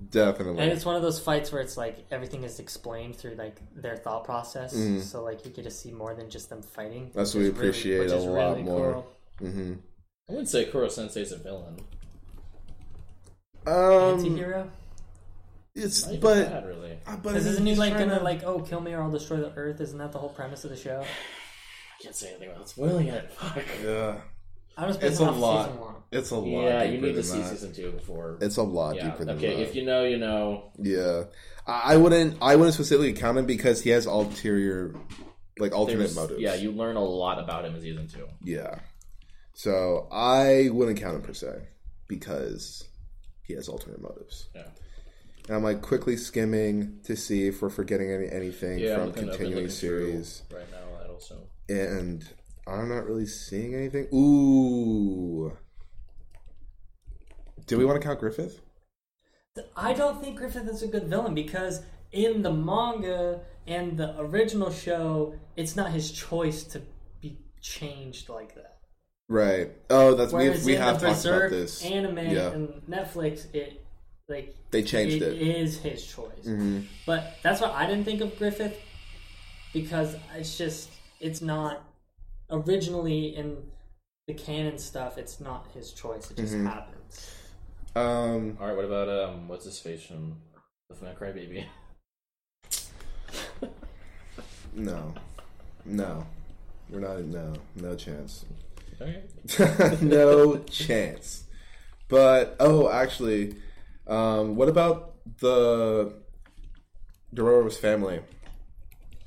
Definitely. And it's one of those fights where it's like everything is explained through like their thought process, Mhm. so like you get to see more than just them fighting. That's what we is really- appreciate which a is lot really more. cool. hmm I wouldn't say Koro Sensei's a villain. Um, Anti-hero? it's Not but bad, really. uh, but isn't he like gonna to- like, oh, kill me or I'll destroy the Earth? Isn't that the whole premise of the show? I can't say anything without spoiling it. Fuck. Yeah, I was It's a off lot. season it's a lot. Yeah, you deeper need to than see that. season two before. It's a lot yeah. deeper than okay, that. if you know, you know. Yeah, I I wouldn't. I wouldn't specifically count him because he has ulterior, like alternate There's- motives. Yeah, you learn a lot about him in season two. Yeah. So I wouldn't count him per se because he has alternate motives. Yeah. And I'm like quickly skimming to see if we're forgetting any, anything Yeah, from I'm looking- I've been continuing series, right now. Also. and I'm not really seeing anything. Ooh. Do we want to count Griffith? I don't think Griffith is a good villain because in the manga and the original show, it's not his choice to be changed like that. Right. Oh, that's we Whereas we in have talked about this. anime Yeah. and Netflix, it like They changed it it. is his choice. Mhm. But that's why I didn't think of Griffith because it's just it's not originally in the canon stuff. It's not his choice. It just Mhm. happens. Um. All right, what about um, what's his face from the Final Cry Baby? No. No. We're not. No. No chance. Okay. no chance. But oh, actually, um, what about the Dororo's family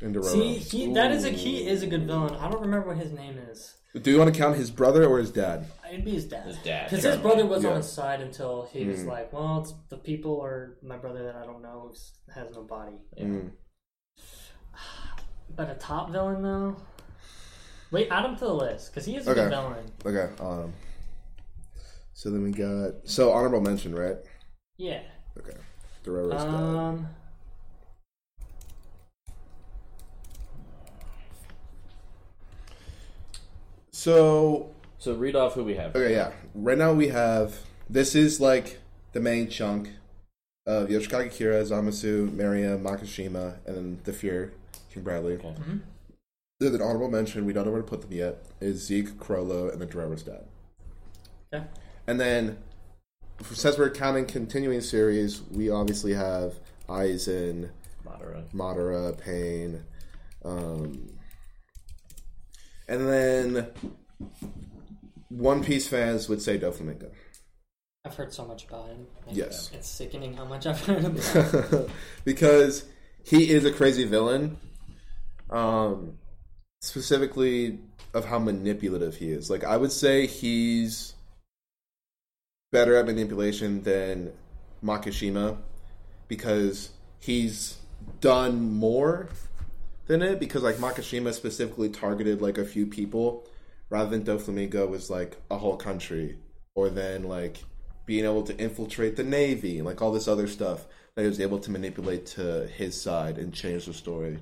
in Dororo? See, he, that is a he is a good villain. I don't remember what his name is. Do you want to count his brother or his dad? It'd be his dad. His dad, Because his brother was Yeah. on his side until he was Mm. like, "Well, it's the people or my brother that I don't know who has no body." Yeah. Mm. But a top villain though. Wait, add him to the list because he is a Okay. good villain. Okay. Um. So then we got so honorable mention, right? Yeah. Okay. Dororo's dad. Um. So So read off who we have. Okay, yeah. Right now we have this is like the main chunk of Yoshikage Kira, Zamasu, Meruem, Makishima, and then the Fuhrer, King Bradley. Okay. Then an honorable mention, we don't know where to put them yet, is Zeke, Chrollo, and the Dororo's dad. Okay. And then, since we're counting continuing series, we obviously have Aizen, Madara. Madara, Pain, um, and then One Piece fans would say Doflamingo. I've heard so much about him. Yes. It's sickening how much I've heard about him. because he is a crazy villain, Um, specifically of how manipulative he is. Like I would say he's better at manipulation than Makishima because he's done more than it because like Makishima specifically targeted like a few people rather than Doflamingo was like a whole country or then like being able to infiltrate the navy and like all this other stuff that he was able to manipulate to his side and change the story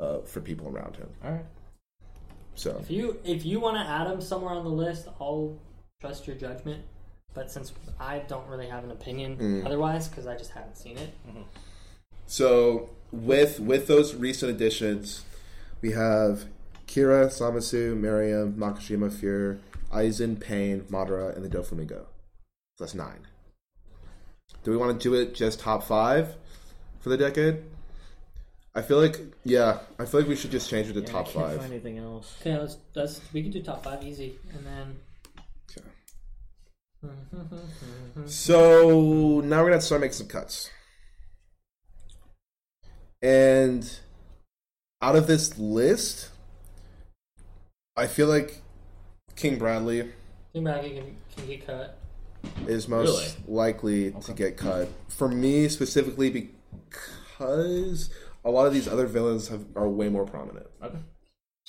uh, for people around him. All right. So If you if you want to add him somewhere on the list, I'll trust your judgment. But since I don't really have an opinion Mm. otherwise, because I just haven't seen it, So with with those recent additions, we have Kira, Zamasu, Meruem, Makishima, Fuhrer, Aizen, Pain, Madara, and the Doflamingo. So that's nine. Do we want to do it just top five for the decade? I feel like yeah, I feel like we should just change it to Yeah, top I can't five. Find anything else? okay, let's let's we can do top five easy, and then Okay. So now we're gonna start making some cuts. And out of this list, I feel like King Bradley King Bradley can, can get cut. is most likely to get cut. For me specifically because a lot of these other villains have, are way more prominent. Okay.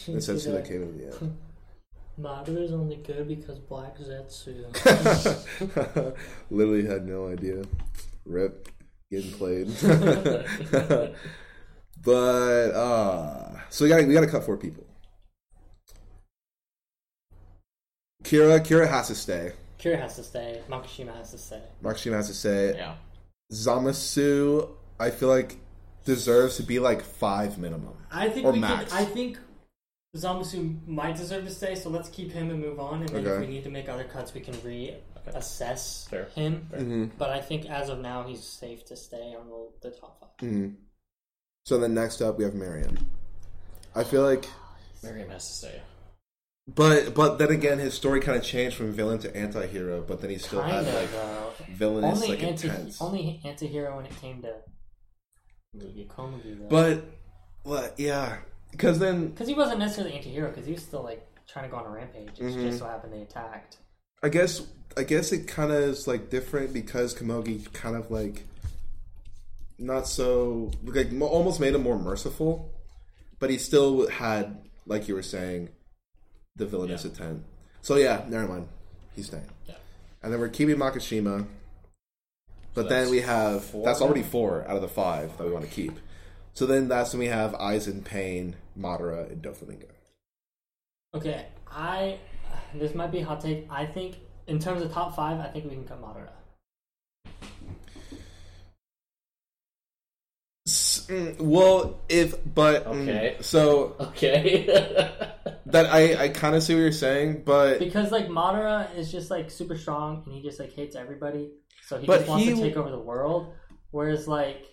And Setsuda came in the end. Madara is only good because Black Zetsu. Literally had no idea. Rip getting played. But uh so we gotta we gotta cut four people. Kira Kira has to stay. Kira has to stay. Makishima has to stay. Makishima has to stay. Yeah. Zamasu I feel like deserves to be like five minimum. I think Or we Max. Can, I think Zamasu might deserve to stay, so let's keep him and move on. And then if we need to make other cuts, we can reassess Fair. him. Mm-hmm. But I think as of now, he's safe to stay on the, the top five. Mm-hmm. So then next up we have Meruem. I feel like Meruem has to stay. but but then again his story kind of changed from villain to anti-hero, but then he still Kind had like though. villainous Only like anti intense. only anti-hero when it came to Komugi, though. But, well, yeah, because then because he wasn't necessarily anti-hero, because he was still like trying to go on a rampage. It Mhm. just so happened they attacked. I guess I guess it kind of is like different because Komugi kind of like not so like almost made him more merciful, but he still had like you were saying the villainous Yeah. intent. So yeah, never mind, he's staying. Yeah. And then we're keeping Makishima. but So then we have four that's already four out of the five that we want to keep. So then that's when we have Aizen Pain, Madara, and Doflamingo. Okay, I this might be a hot take. I think in terms of top five, I think we can cut Madara. S- mm, Well, if but mm, so Okay. that I I kind of see what you're saying, but Because like Madara is just like super strong and he just like hates everybody, so he But just wants he- to take over the world. Whereas like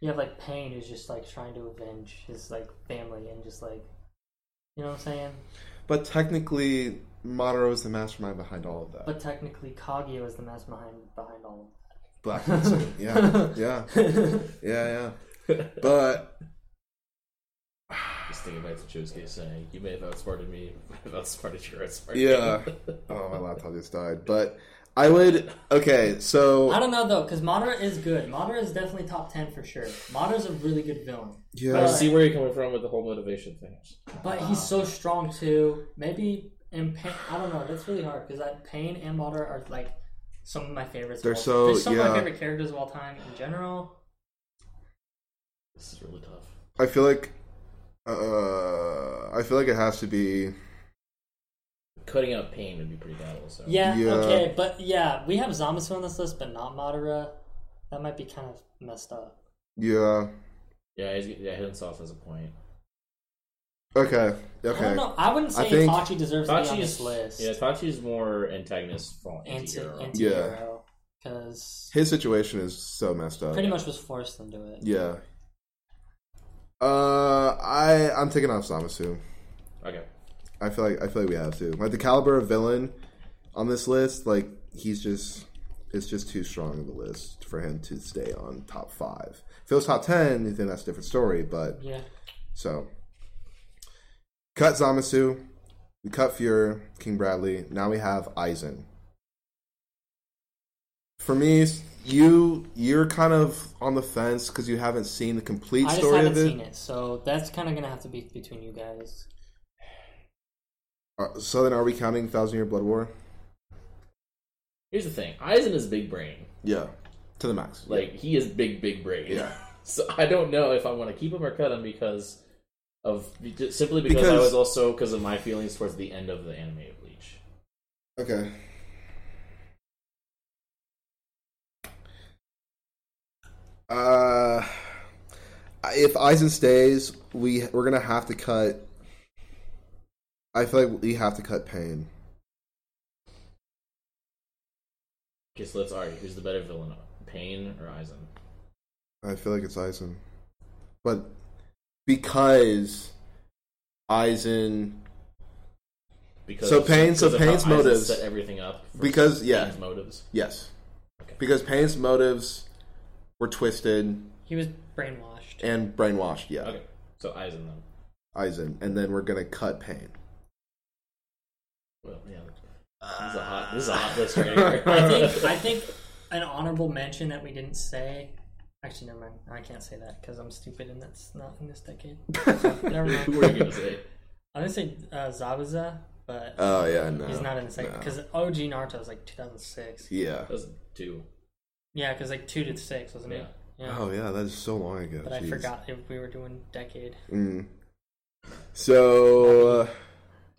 you have like Pain who's just like trying to avenge his like family and just like you know what I'm saying. but technically Madara is the mastermind behind all of that. But technically, Kaguya was the mastermind behind all of that. Black Panther, yeah, yeah, yeah, yeah. But Just thinking back to Chosuke saying, "You may have outsmarted me, but I've outsmarted your outsmarted." yeah, oh my laptop just died. But I would okay. So I don't know though, because Madara is good. Madara is definitely top ten for sure. Madara's a really good villain, Yeah. I yeah, see where you're coming from with the whole motivation thing. but he's so strong too. Maybe in pain, I don't know. That's really hard because that Pain and Madara are like some of my favorites. They're all- so- they're some of my favorite characters of all time in general. This is really tough. I feel like uh, I feel like it has to be Cutting out pain would be pretty bad, also. Yeah, Yeah. okay, but yeah, we have Zamasu on this list, but not Madara. That might be kind of messed up. yeah. Yeah, he's, yeah, Hidden Sauce has a point. Okay, Okay. I okay. don't know. I wouldn't I say think- Itachi deserves to be on Tachi's this list. yeah, Tachi's more antagonist from anti anti-hero. anti hero because His situation is so messed up. pretty much was forced into it. Yeah. Uh, I I'm taking off Zamasu. Okay, I feel like I feel like we have to. Like the caliber of villain on this list, like he's just it's just too strong of a list for him to stay on top five. If it was top ten, then that's a different story. But Yeah, so cut Zamasu, we cut Fuhrer, King Bradley. Now we have Aizen. For me, you you're kind of on the fence because you haven't seen the complete I just story haven't of it. seen it, so that's kind of gonna have to be between you guys. Uh, so then, are we counting Thousand Year Blood War? Here's the thing: Aizen is big brain. Yeah, to the max. Like he is big, big brain. Yeah. So I don't know if I want to keep him or cut him because of simply because, I was also because of my feelings towards the end of the anime of Bleach. Okay. Uh, if Aizen stays, we we're gonna have to cut. I feel like we have to cut Pain. Okay, so let's argue: who's the better villain, Pain or Aizen? I feel like it's Aizen, but because Aizen, Because So Pain- so Pain's Aizen motives- set everything up. for Because, yeah. Pain's motives. yes, Okay. because Pain's motives were twisted He was brainwashed. and brainwashed. Yeah, Okay, so Aizen then. Aizen, and then we're gonna cut Pain. Well, yeah. This is a hot. This is a hot list right here. I think I think an honorable mention that we didn't say. Actually, never mind. I can't say that because I'm stupid and that's not in this decade. Never mind. Who are you gonna say? I'm gonna say uh, Zabuza, but Oh yeah, no, he's not in the second no. because OG Naruto was like 2006. Yeah. That was two. Yeah, because like two to six wasn't Yeah. it? Yeah. Oh yeah, that is so long ago. but I Jeez. forgot if we were doing decade. Mm. So uh,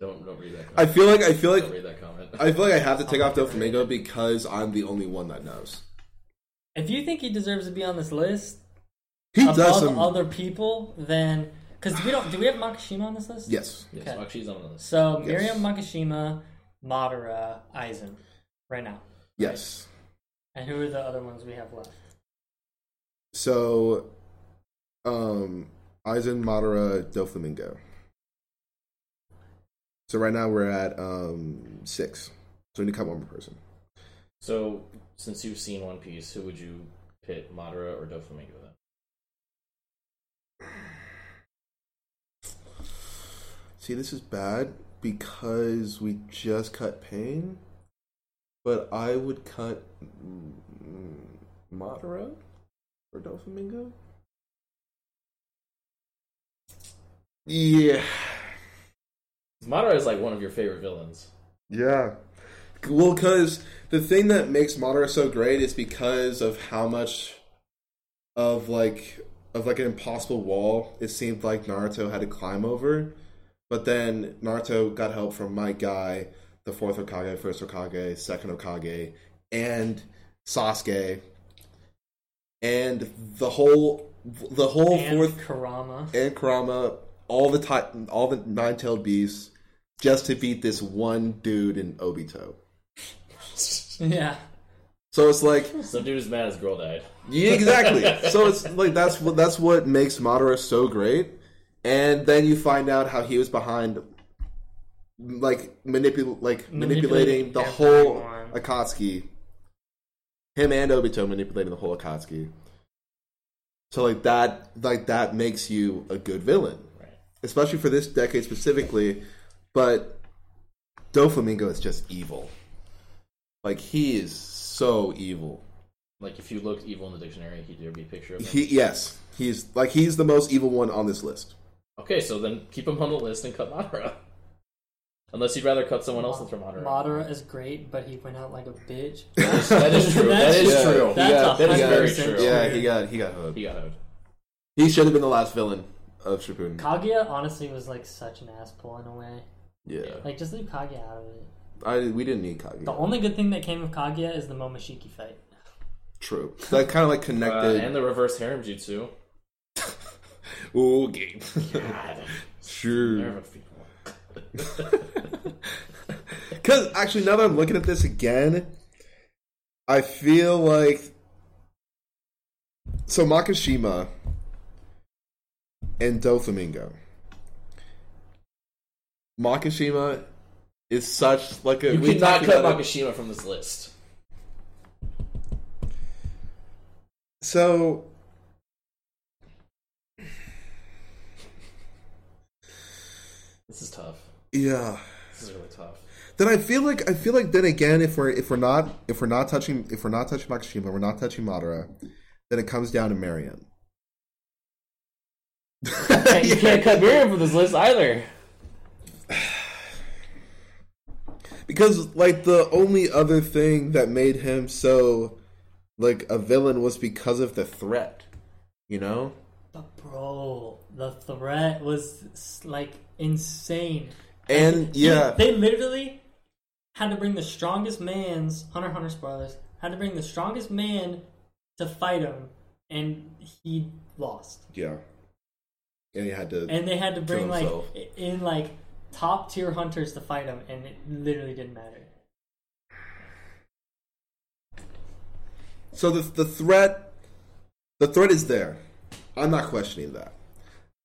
Don't don't read that. I feel like I feel don't like read that comment. I feel like I have to take I'll off make it read. Doflamingo because I'm the only one that knows. If you think he deserves to be on this list He above does some. other people, then because we don't do we have Makishima on this list? yes. yes, okay. Makshi's on the list. So Yes. Meruem Makishima, Madara, Aizen, right now. Yes. And who are the other ones we have left? So, um, Aizen, Madara, Doflamingo. So right now we're at um six. So we need to cut one more person. So since you've seen One Piece, who would you pit, Madara or Doflamingo then? See, this is bad because we just cut Pain, but I would cut Madara or Doflamingo. Yeah, Madara is like one of your favorite villains. yeah. Well, because the thing that makes Madara so great is because of how much of like of like an impossible wall it seemed like Naruto had to climb over. But then Naruto got help from my guy, the fourth Hokage, first Hokage, second Hokage, and Sasuke, and the whole the whole and fourth Kurama. and Kurama, all the ti- all the nine tailed beasts, just to beat this one dude in Obito. Yeah. So it's like Some dude is mad his girl died. Yeah, exactly. so it's like that's what that's what makes Madara so great. And then you find out how he was behind, like manipul like manipulating, Manipulating the whole. Akatsuki. Him and Obito manipulating the whole Akatsuki. So like that, like that makes you a good villain, Right. especially for this decade specifically. But Doflamingo is just evil. Like he is so evil. Like if you looked evil in the dictionary, he'd there be a picture of him. He yes, he's like he's the most evil one on this list. Okay, so then keep him on the list and cut Madara. Unless you'd rather cut someone else and throw Madara. Madara is great, but he went out like a bitch. That is, that is true. that is That's- true. That's Yeah, a that is hundred very percent true. Yeah, he got he got hooked. He got out. He should have been the last villain of Shippuden. Kaguya honestly was like such an asshole in a way. yeah, Like just leave Kaguya out of it. I we didn't need Kaguya. The only good thing that came of Kaguya is the Momoshiki fight. True. That kind of like Uh, connected. and the reverse harem jutsu. Ooh, game. God, sure. nerve of people. Because actually, now that I'm looking at this again, I feel like so Makishima and Doflamingo. Makishima is such like a You we cannot cut about it. From this list. So This is tough. Yeah. This is really tough. Then I feel like I feel like then again if we're if we're not if we're not touching if we're not touching Makishima, we're not touching Madara, then it comes down to Meruem. you can't cut Meruem from this list either. because like the only other thing that made him so like a villain was because of the threat, you know? But bro, the threat was like insane. And yeah, they literally had to bring the strongest man's Hunter Hunter spoilers had to bring the strongest man to fight him, and he lost. yeah. And he had to And they had to bring like in like top tier hunters to fight him, and it literally didn't matter. So the the threat, the threat is there. I'm not questioning that.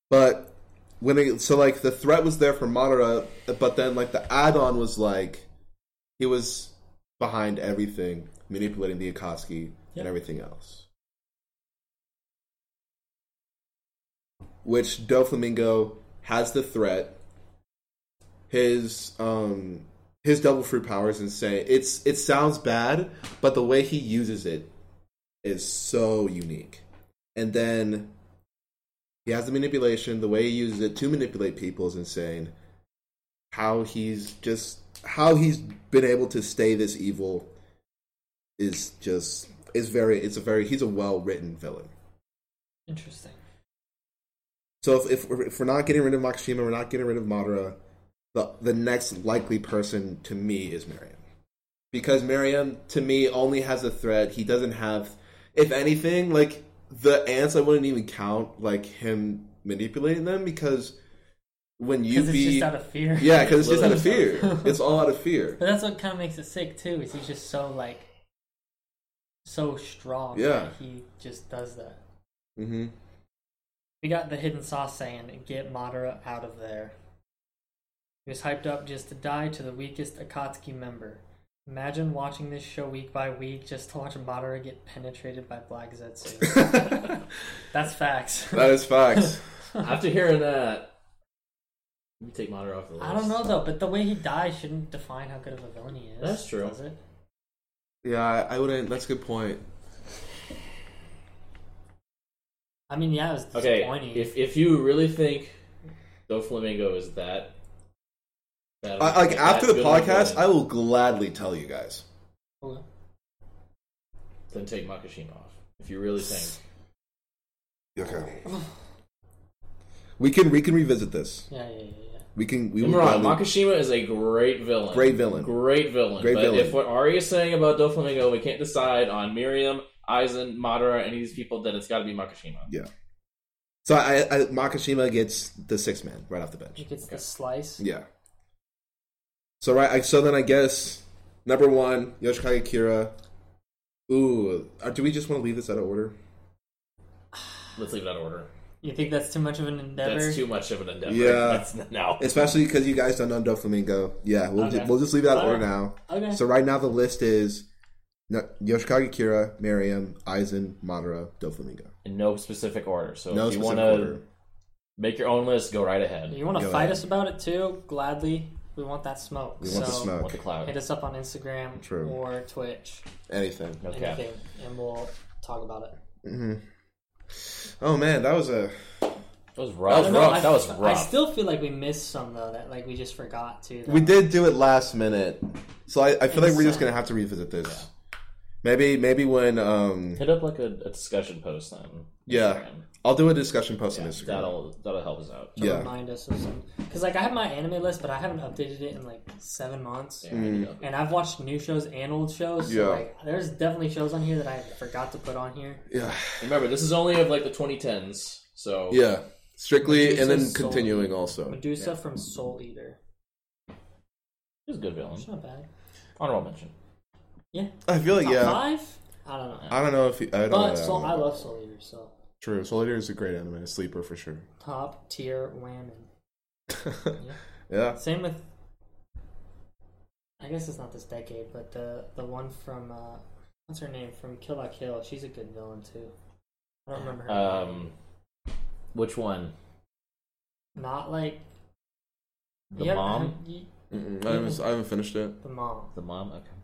But when it, so like the threat was there for Madara, but then like the add-on was like he was behind everything, manipulating the Akatsuki and everything else. Which Doflamingo has the threat. His um his double fruit power is insane. It's it sounds bad, but the way he uses it is so unique. And then he has the manipulation. The way he uses it to manipulate people is insane. How he's just how he's been able to stay this evil is just is very it's a very he's a well written villain. Interesting. So if, if, we're, if we're not getting rid of Makishima, we're not getting rid of Madara. The the next likely person to me is Meruem, because Meruem to me only has a threat. He doesn't have, if anything, like the ants. I wouldn't even count like him manipulating them because when you Because it's be just out of fear. yeah, because it's just out of fear. it's all out of fear. But that's what kind of makes it sick too. Is he's just so like so strong. Yeah. that he just does that. hmm We got the hidden sauce saying, "Get Madara out of there." He was hyped up just to die to the weakest Akatsuki member. Imagine watching this show week by week just to watch Madara get penetrated by Black Zetsu. That's facts. that is facts. After hearing that, let me take Madara off the list. I don't know though, but the way he dies shouldn't define how good of a villain he is. That's true. Does it? yeah, I, I wouldn't. That's a good point. I mean, yeah, it was Okay, disappointing. if if you really think Doflamingo is that, that I, like after the good of a podcast, I will gladly tell you guys. Okay. then take Makishima off. If you really think, Okay. We can we can revisit this. Yeah, yeah, yeah, yeah. We can we Don't will get gladly- Makishima is a great villain. Great villain. Great villain. Great but villain. if what Ari is saying about Doflamingo, we can't decide on Meruem, Aizen, Madara, any of these people, then it's got to be Makishima. Yeah. So I, I Makishima gets the six man right off the bench. He gets the slice. Yeah. So right, I, so then I guess number one Yoshikage Kira. Ooh, uh, do we just want to leave this out of order? Let's leave it out of order. You think that's too much of an endeavor? That's too much of an endeavor. Yeah. That's, no. Especially because you guys don't know Doflamingo. Yeah, we'll Okay. just, we'll just leave it out of order Alright. now. Okay. So right now the list is no- Yoshikage Kira, Meruem, Aizen, Madara, Doflamingo. In no specific order. So No if you want to make your own list, go right ahead. you want to Go fight ahead. us about it too? Gladly. We want that smoke. We want the So, smoke. Want the cloud. Hit us up on Instagram True. or Twitch, Anything. No cap. anything, and we'll talk about it. hmm Oh man, that was a That was rough. That was rough. I, That was rough. I still feel like we missed some though. That like we just forgot to. though. We did do it last minute, so I, I feel like we're just gonna have to revisit this. Maybe maybe when um Hit up like a, a discussion post then. Yeah. Instagram. I'll do a discussion post on Instagram. that'll that'll help us out. to yeah. remind us of some. Because like I have my anime list, but I haven't updated it in like seven months. Yeah, you know. And I've watched new shows and old shows. So Yeah. like, there's definitely shows on here that I forgot to put on here. Yeah, Remember, this is only of like the 2010s, so yeah. Strictly, and then Medusa's soul. continuing also. Medusa from Soul Eater. it's a good villain. It's not bad. Honorable mention. Yeah. I feel like Top yeah. five? I don't know. I don't know if you, I don't But know. Soul, I love Soul Eater, so True, Soul Eater is a great anime, a sleeper for sure. top tier whammon. yeah, Same with. I guess it's not this decade, but the the one from uh, what's her name from Kill La Kill. She's a good villain too. I don't remember her. name. Um, which one? Not like The Yep, mom? y- Mm-mm, I, haven't, I haven't finished it. The mom. The mom? Okay.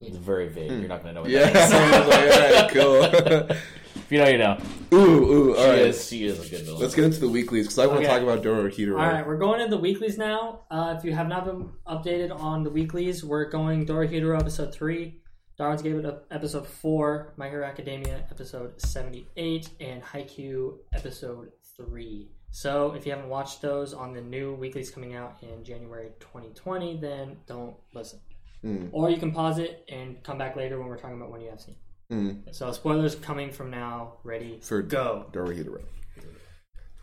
It's very vague. You're not gonna know what Yeah, that is. I was like, all right, if you know, you know. cool. ooh, ooh, She all right. is. She is a good villain. Let's get into the weeklies because I want to Okay. talk about Doro Hero. All right, we're going into the weeklies now. Uh, if you have not been updated on the weeklies, we're going Dora Dorohedoro episode three, Darwin's Game episode four, My Hero Academia episode seventy-eight, and Haikyuu episode three. So if you haven't watched those on the new weeklies coming out in January 2020, then don't listen. Mm. Or you can pause it and come back later when we're talking about one you have seen. Mm. So spoilers coming from now. Ready? For go. Dorohedoro.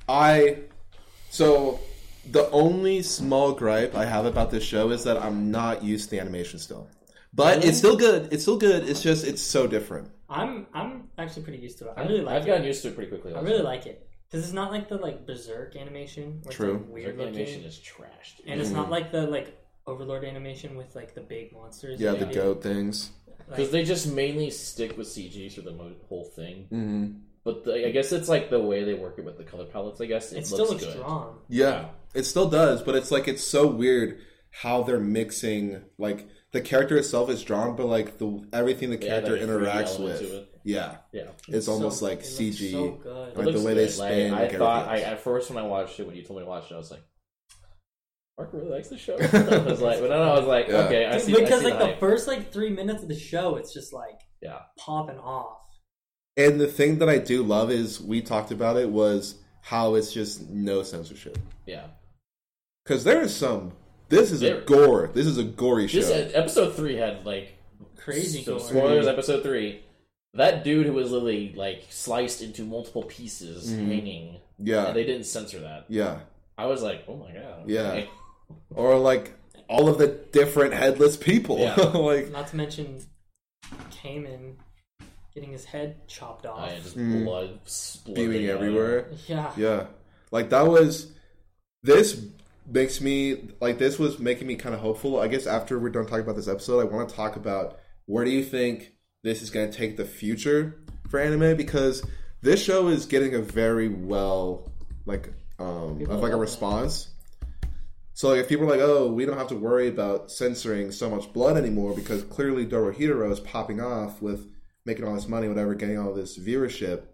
I so the only small gripe I have about this show is that I'm not used to the animation still. But Really? it's still good. It's still good. It's just it's so different. I'm I'm actually pretty used to it. I really like it. I've it. gotten used to it pretty quickly. I really like it because it's not like the like berserk animation. Where True. It's, like, weird Berserk looking, animation is trash. Dude. and it's not like the like Overlord animation with like the big monsters. Yeah, that the they do. goat things. Because Like, they just mainly stick with CG through the mo- whole thing. hmm But the, I guess it's like the way they work it with the color palettes. I guess it, it looks, still looks good. strong. Yeah, it still does, but it's like it's so weird how they're mixing like the character itself is drawn, but like the everything the Yeah, character that 3D interacts element with. to it. Yeah, Yeah, it's So- almost like it looks CG. So good. It Like the looks way they good. Like, spin, I like, thought I, else. at first when I watched it, when you told me to watch it, I was like, Mark really likes the show. I was like, but then I was like, Yeah. okay, I Dude, see. I because see like the the hype. first like three minutes of the show, it's just like Yeah. popping off. And the thing that I do love is we talked about it was how it's just no censorship. yeah. Because there is some. This is a There- gore. This is a gory show. Just uh, episode three had like Crazy so gore. spoilers. Episode three, that dude who was literally like sliced into multiple pieces, Mhm. hanging, yeah, and they didn't censor that. yeah, I was like, oh my god. Yeah. okay. Or like all of the different headless people. Yeah. like Not to mention Kaiman getting his head chopped off. I just Mm. blood splurting spewing out. everywhere. yeah. Yeah, like that was. This makes me like this was making me kind of hopeful. I guess after we're done talking about this episode, I want to talk about where do you think this is going to take the future for anime because this show is getting a very well like um People of like a love it. response. So like if people are like, oh, we don't have to worry about censoring so much blood anymore because clearly Dorohedoro is popping off with making all this money, whatever, getting all this viewership.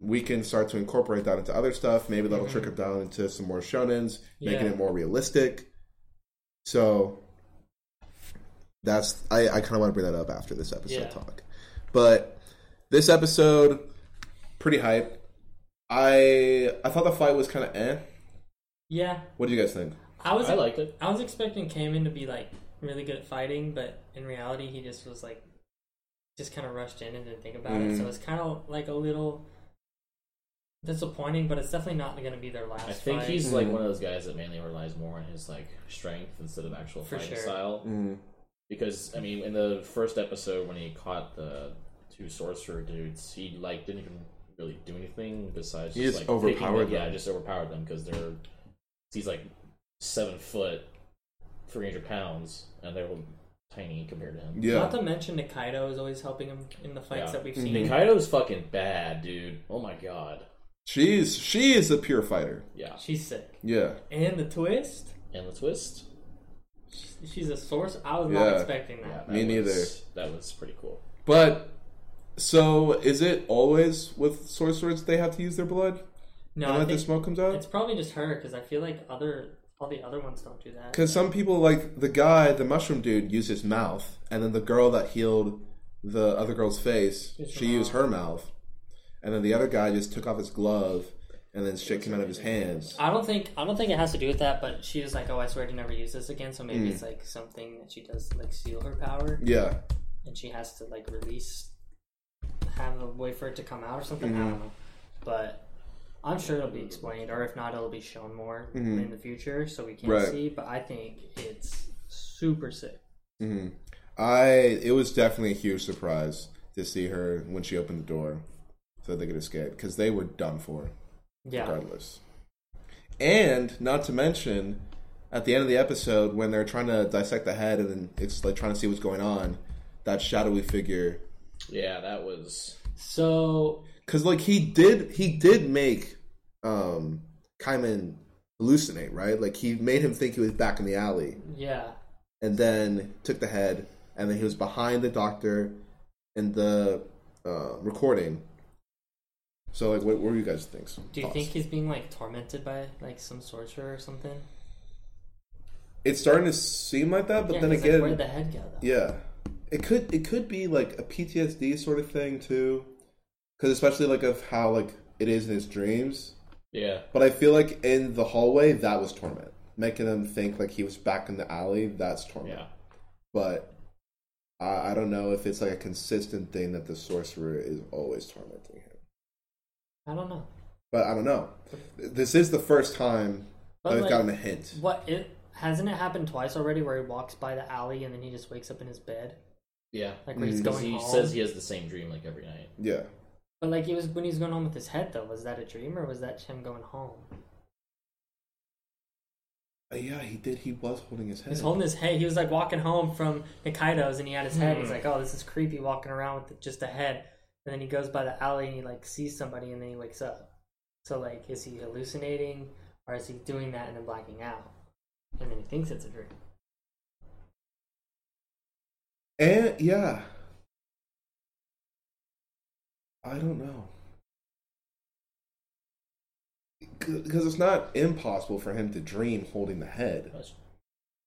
We can start to incorporate that into other stuff. Maybe that'll Mhm. trickle down into some more shonens, making Yeah. it more realistic. So that's I, I kind of want to bring that up after this episode Yeah. talk. But this episode, pretty hype. I I thought the fight was kind of eh. Yeah. What do you guys think? I was I liked it. I was expecting Kaiman to be like really good at fighting, but in reality, he just was like, just kind of rushed in and didn't think about it. Mm. So it's kind of like a little disappointing, but it's definitely not going to be their last. I think fight. he's like Mhm. one of those guys that mainly relies more on his like strength instead of actual For fighting sure. style. Mm, Because I mean, in the first episode when he caught the two sorcerer dudes, he like didn't even really do anything besides He just, just like overpowered them. Yeah, them. just overpowered them because they're he's like seven foot, three hundred pounds, and they're tiny compared to him. yeah, Not to mention Nikaido is always helping him in the fights Yeah. that we've seen. Nikaido's fucking bad, dude. Oh my god. she's she is a pure fighter. Yeah, She's sick. Yeah, And the twist, and the twist. she's a source. I was Yeah. not expecting Yeah, that. that Me was, That was pretty cool. but so is it always with sorcerers they have to use their blood No, and I let the smoke comes out? it's probably just her because I feel like other all the other ones don't do that. Because some people like the guy, the mushroom dude, used his mouth, and then the girl that healed the other girl's face, her she used mouth. her mouth, and then the other guy just took off his glove, and then shit came out of his hands. I don't think I don't think it has to do with that, but she was like, "Oh, I swear to never use this again." So maybe Mm. it's like something that she does like seal her power, Yeah, and she has to like release, have a way for it to come out or something. I Mhm. don't know, but I'm sure it'll be explained, or if not, it'll be shown more Mhm. in the future, so we can Right. see. But I think it's super sick. hmm I it was definitely a huge surprise to see her when she opened the door, so they could escape because they were done for. Yeah, regardless. And not to mention, at the end of the episode, when they're trying to dissect the head and then it's like trying to see what's going on, that shadowy figure, Yeah, that was. so because like he did, he did make um Kaiman hallucinate, right? Like he made him think he was back in the alley, Yeah. and then took the head, and then he was behind the doctor in the uh, recording. So, like, what, what were you guys' thinks? Do you thoughts? think he's being like tormented by like some sorcerer or something? it's starting to seem like that? But Yeah, then 'cause, like, again, where'd the head go though? Yeah, it could it could be like a PTSD sort of thing too, because especially like of how like it is in his dreams. Yeah. But I feel like in the hallway that was torment, making him think like he was back in the alley. That's torment. Yeah. But I, I don't know if it's like a consistent thing that the sorcerer is always tormenting him. I don't know. But I don't know. This is the first time But, that we've like, gotten a hint. What it hasn't it happened twice already where he walks by the alley and then he just wakes up in his bed Yeah. like where he's Mm. Going he home. says he has the same dream like every night. Yeah. But like it was when he was going home with his head though. Was that a dream or was that him going home? Uh, yeah, he did. He was holding his head. He's holding his head. He was like walking home from Nikaido's and he had his head. He's Hmm. like, oh, this is creepy walking around with just a head. And then he goes by the alley and he like sees somebody and then he wakes up. So like, is he hallucinating or is he doing that and then blacking out? And then he thinks it's a dream. And yeah, I don't know because it's not impossible for him to dream holding the head. That's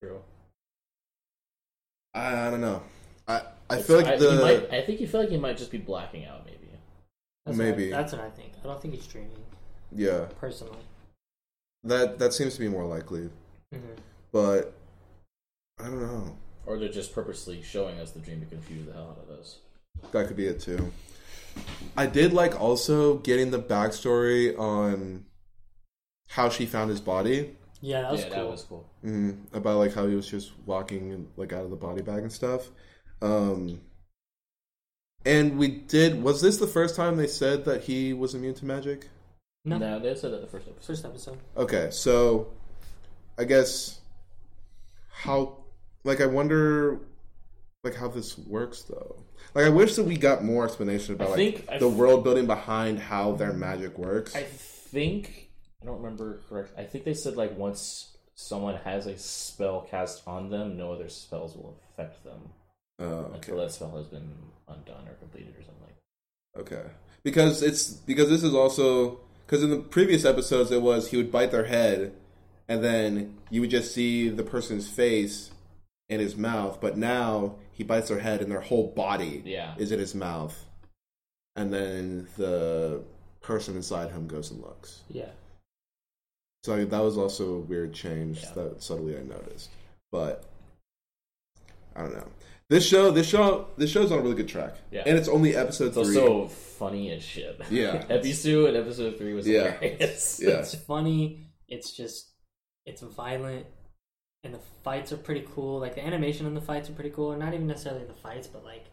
true. I, I don't know. I I It's- feel like I, the he might, I think you feel like he might just be blacking out. Maybe. That's Maybe. What I, that's what I think. I don't think he's dreaming yeah personally. that that seems to be more likely, hmm but I don't know. Or they're just purposely showing us the dream to confuse the hell out of us. That could be it too. I did like also getting the backstory on how she found his body. Yeah, that was yeah, cool. that was cool. mm, about like how he was just walking like out of the body bag and stuff. Um, and we did. Was this the first time they said that he was immune to magic? No, No, they said that the first episode. first episode. Okay, so I guess how like I wonder like how this works though. Like I wish that we got more explanation about I like the world building behind how their magic works. I think I don't remember correct. I think they said like once someone has a spell cast on them, no other spells will affect them Oh, okay. until that spell has been undone or completed or something like. Okay. Because it's because this is also because in the previous episodes it was he would bite their head and then you would just see the person's face in his mouth, but now he bites their head and their whole body Yeah. is in his mouth. And then the person inside him goes and looks. Yeah. So that was also a weird change Yeah. that subtly I noticed. But I don't know. This show, this show, this show's on a really good track. Yeah. And it's only episode It's three. also funny as shit. Yeah. episode two and episode three was Yeah. hilarious. Yeah. It's funny. It's just it's violent, and the fights are pretty cool. Like the animation in the fights are pretty cool, or not even necessarily the fights, but like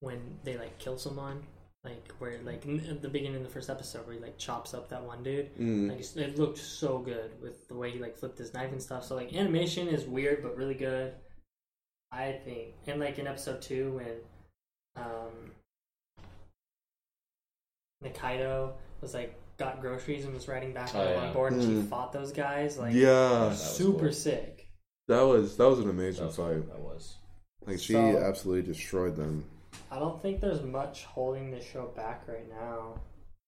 when they like kill someone, like where like in, at the beginning of the first episode where he like chops up that one dude. Mm. Like it looked so good with the way he like flipped his knife and stuff. So like animation is weird but really good. I think, and like in episode two when um Nikaido was like got groceries and was riding back on Oh, the yeah. board and she Mm. fought those guys like yeah, super cool. sick. That was that was an That amazing was, fight. that was. Like she So- absolutely destroyed them. I don't think there's much holding this show back right now.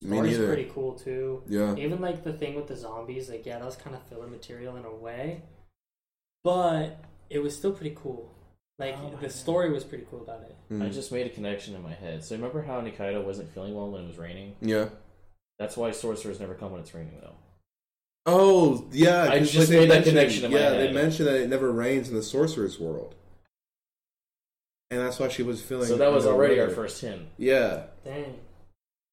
Me Story's neither. pretty cool too. Yeah, Even like the thing with the zombies, like yeah, that was kind of filler material in a way, but it was still pretty cool. Like Oh, the yeah. story was pretty cool about it. Mm. I just made a connection in my head. So remember how Nikaido wasn't feeling well when it was raining? yeah. That's why sorcerers never come when it's raining, though. Oh yeah, I 'cause, just they made that connection in my Yeah, they mentioned that it never rains in the sorcerer's world, and that's why she was feeling. So that was under the already our first hint. Yeah, Dang.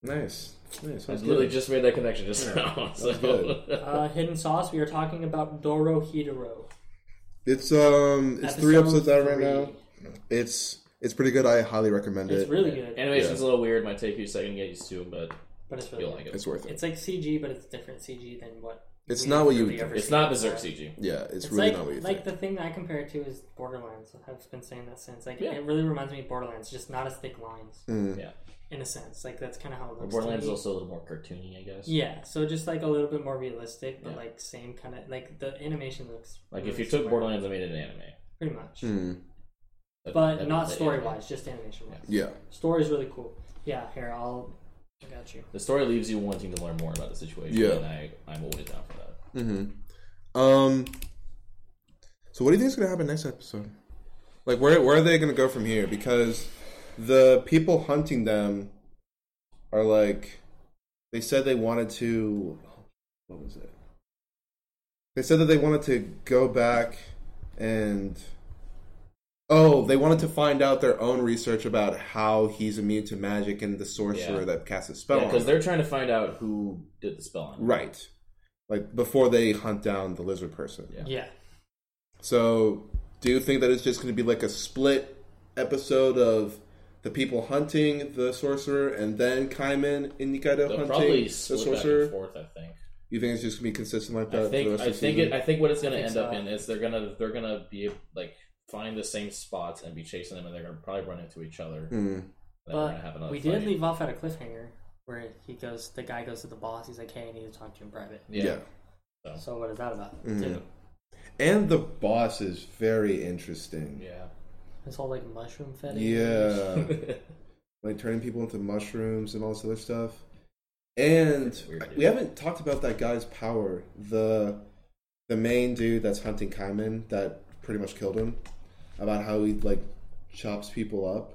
nice, nice. I That's literally good. just made that connection just Yeah, now. that's So. good. Uh, Hidden Sauce. We are talking about Dorohedoro. It's um, it's three Episode episodes out right now. It's it's pretty good. I highly recommend it. It's it. really good, Animation's Yeah. a little weird. Might take you a second to get used to, but but it's really you'll good. like it. It's worth it. It's like CG, but it's different CG than what It's not what you would ever It's not. Berserk CG. Yeah, it's, It's really like not what you like think. the thing that I compare it to is Borderlands. I've been saying that since. Like Yeah. it really reminds me of Borderlands, just not as thick lines Mm. Yeah. in a sense. Like that's kind of how it looks. to Borderlands is me. also a little more cartoony, I guess. Yeah, so just like a little bit more realistic, but Yeah. like same kind of like the animation looks Like really if you took similar, Borderlands and made it an anime, pretty much, Mm. that- but that'd not be the story anime. wise, just animation wise. Yeah. Story's really cool. Yeah, here I'll. I got you. The story leaves you wanting to learn more about the situation. Yeah. and I I'm always down for that. Mm-hmm. Um. So, what do you think is going to happen next episode? Like, where where are they going to go from here? Because the people hunting them are like, they said they wanted to. What was it? They said that they wanted to go back and. Oh, they wanted to find out their own research about how he's immune to magic and the sorcerer Yeah. that casts a spell. Yeah, on because him. they're trying to find out who did the spell on him. Right. Like before they hunt down the lizard person. Yeah. Yeah, So, do you think that it's just going to be like a split episode of the people hunting the sorcerer and then Kaiman and Nikaido They'll hunting probably the split back and sorcerer? forth. I think. You think it's just going to be consistent like that? I for the think. rest I of the think. season? It, I think what it's going to end think up in is they're gonna they're gonna be like find the same spots and be chasing them, and they're gonna probably run into each other. Hmm. And then have but we fight. did leave off at a cliffhanger where he goes. The guy goes to the boss. He's like, "Hey, I need to talk to you in private." Yeah. Yeah. So what is that about? Hmm. Too? And the boss is very interesting. Yeah. It's all like mushroom fetish. Yeah. like turning people into mushrooms and all this other stuff. And weird, we haven't talked about that guy's power. The the main dude that's hunting Kaiman that pretty much killed him. About how he like chops people up,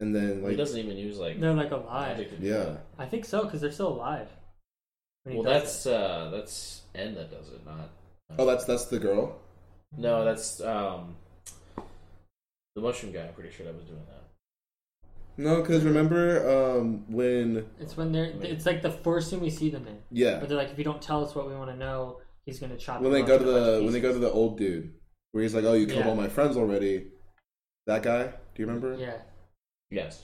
and then like he like doesn't even use like They're like alive. magic to do yeah. I think so because they're still alive. Well, does that's uh that's N that does it, not. oh that's that's the girl. No, that's um the mushroom guy. I'm pretty sure that was doing that. No, because remember um when. It's when they're. It's like the first thing we see them in. yeah But they're like, if you don't tell us what we want to know, he's gonna chop. when they go to a bunch of the when they go to the old dude where he's like oh you killed Yeah. all my friends already. That guy, do you remember? Yeah. Yes.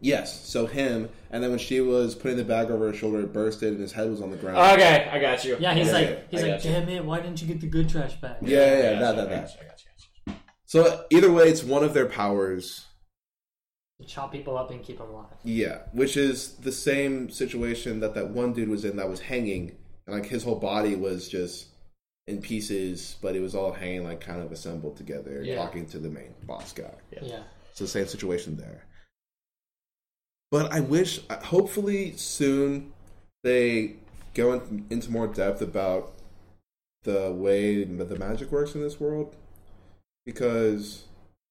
Yes, so him, and then when she was putting the bag over her shoulder, it bursted and his head was on the ground. Okay, I got you. Yeah, he's Yeah, like, yeah, he's I like, got you. damn it, why didn't you get the good trash bag? Yeah, yeah, yeah, I that, you, that, I that. you, I got you, I got you. So either way, it's one of their powers. To chop people up and keep them alive. Yeah, which is the same situation that that one dude was in that was hanging, and like his whole body was just in pieces, but it was all hanging like kind of assembled together, Yeah. talking to the main boss guy. Yeah. Yeah. It's the same situation there. But I wish, uh, hopefully, soon they go in, into more depth about the way the magic works in this world, because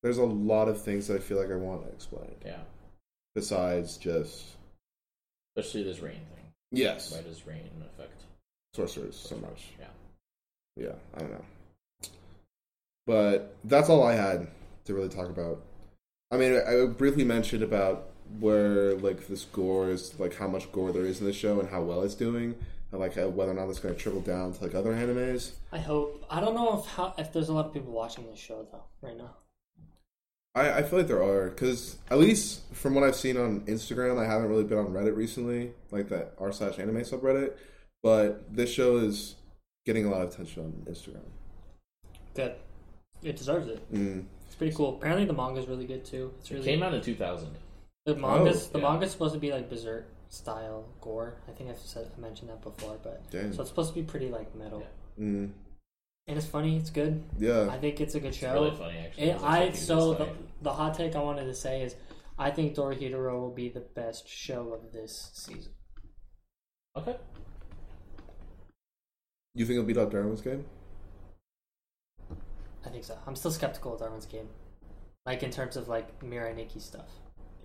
there's a lot of things that I feel like I want to explain Yeah. besides just Especially this rain thing. yes, Why does rain affect? sorcerers so much. Yeah. Yeah, I don't know. But that's all I had to really talk about. I mean, I briefly mentioned about where like this gore is, like how much gore there is in the show and how well it's doing, and like uh, whether or not it's going to trickle down to like other animes. I hope. I don't know if how if there's a lot of people watching this show though right now. I, I feel like there are because at least from what I've seen on Instagram, I haven't really been on Reddit recently, like that r slash anime subreddit. But this show is getting a lot of attention on Instagram. Good. It deserves it. Mm. It's pretty cool. Apparently the manga's really good too. It's It came out in 2000. the manga's Oh, the yeah. manga's supposed to be like berserk style gore. I think I've said I mentioned that before, but Damn. so it's supposed to be pretty like metal. Yeah. Mm. And it's funny. It's good. Yeah. I think it's a good It's show. really funny, actually. It, I so the, the hot take I wanted to say is I think Dorohedoro will be the best show of this season. Okay. You think it'll beat out Darwin's game? I think so. I'm still skeptical of Darwin's game, like in terms of like Mirai Nikki stuff.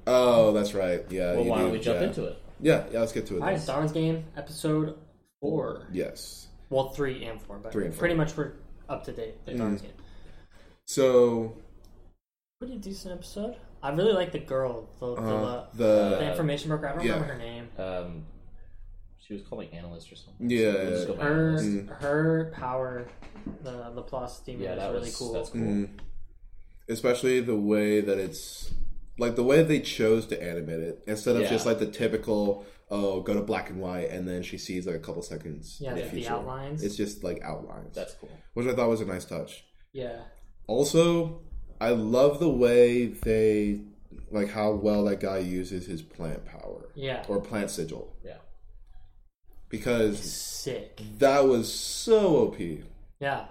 Oh, that's right. Yeah. Well, why do, don't we jump yeah. into it? Yeah, yeah. Let's get to it. All right. Darwin's game episode four. Yes. Well, three and four, but Three and four. pretty much we're up to date. The Darwin's Mm. game. So Pretty decent episode. I really like the girl, the uh, the, the the information broker. I don't yeah. remember her name. Um, she was called like analyst or something. Yeah, We'll just Her analyst. Mm. her power, the Laplace demon Yeah, is really was cool. That's cool. mm, especially the way that it's like the way they chose to animate it instead of Yeah. just like the typical oh go to black and white and then she sees like a couple seconds Yeah, the the outlines. It's just like outlines, That's cool. which I thought was a nice touch. Yeah. Also, I love the way they like how well that guy uses his plant power Yeah. or plant sigil Yeah. Because Sick. that was so OP. Yeah.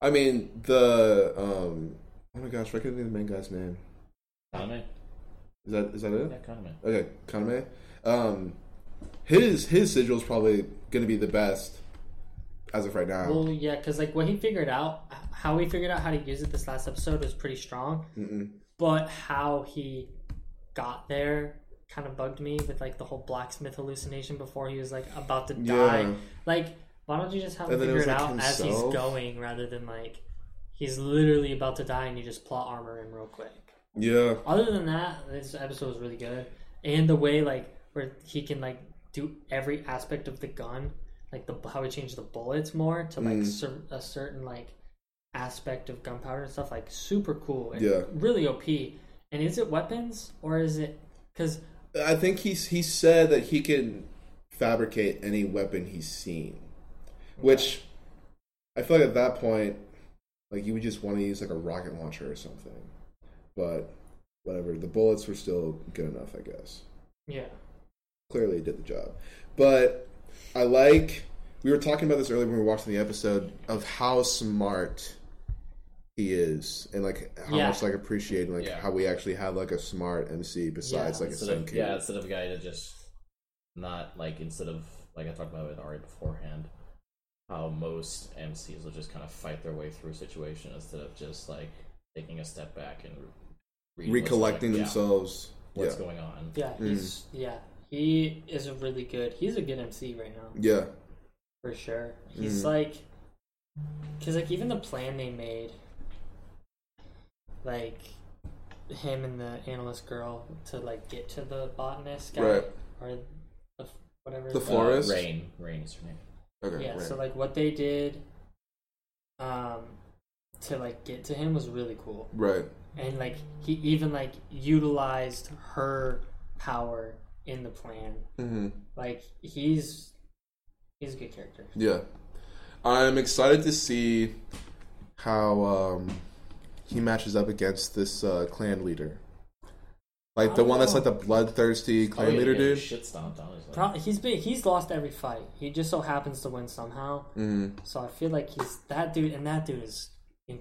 I mean the um oh my gosh, I can't think of the main guy's name. Kaname. Is that is that it? Yeah, Kaname. Okay, Kaname. Um, his his sigil is probably going to be the best as of right now. Well, yeah, because like what he figured out, how he figured out how to use it this last episode was pretty strong. Mm-mm. But how he got there kind of bugged me with like the whole blacksmith hallucination before he was like about to die. Yeah. Like, why don't you just have him And then it figure it, like, out as he's going rather than like he's literally about to die and you just plot armor him real quick. Yeah, Other than that, this episode was really good, and the way like where he can like do every aspect of the gun, like the how he changed the bullets more to like Mm. cer- a certain like aspect of gunpowder and stuff, like super cool. And Yeah. really OP. And is it weapons or is it because I think he's he said that he can fabricate any weapon he's seen, which I feel like at that point, like you would just want to use like a rocket launcher or something. But whatever, the bullets were still good enough, I guess. yeah clearly did the job. But I like we were talking about this earlier when we were watching the episode of how smart he is and like how Yeah. much like appreciating like Yeah. how we actually have like a smart MC besides Yeah. like a Instead Sun of, yeah, instead of a guy to just not like instead of like I talked about with Ari beforehand, how most MCs will just kind of fight their way through a situation instead of just like taking a step back and reading what's Recollecting going- yeah, themselves. what's yeah. going on. yeah he's yeah he is a really good he's a good MC right now Yeah. for sure. He's Mhm. like because like even the plan they made, like him and the analyst girl to like get to the botanist guy Right. or the, whatever. The his Uh. Rain, Rain is her name. Okay. yeah right. so like what they did um to like get to him was really cool right. and like he even like utilized her power in the plan hmm like he's he's a good character Yeah. I'm excited to see how um he matches up against this uh, clan leader. Like the one that's like the bloodthirsty clan Oh, yeah, leader yeah, dude. Shit stomped on. He's like, Pro- he's been he's lost every fight he just so happens to win somehow hmm so i feel like he's that dude and that dude is inc-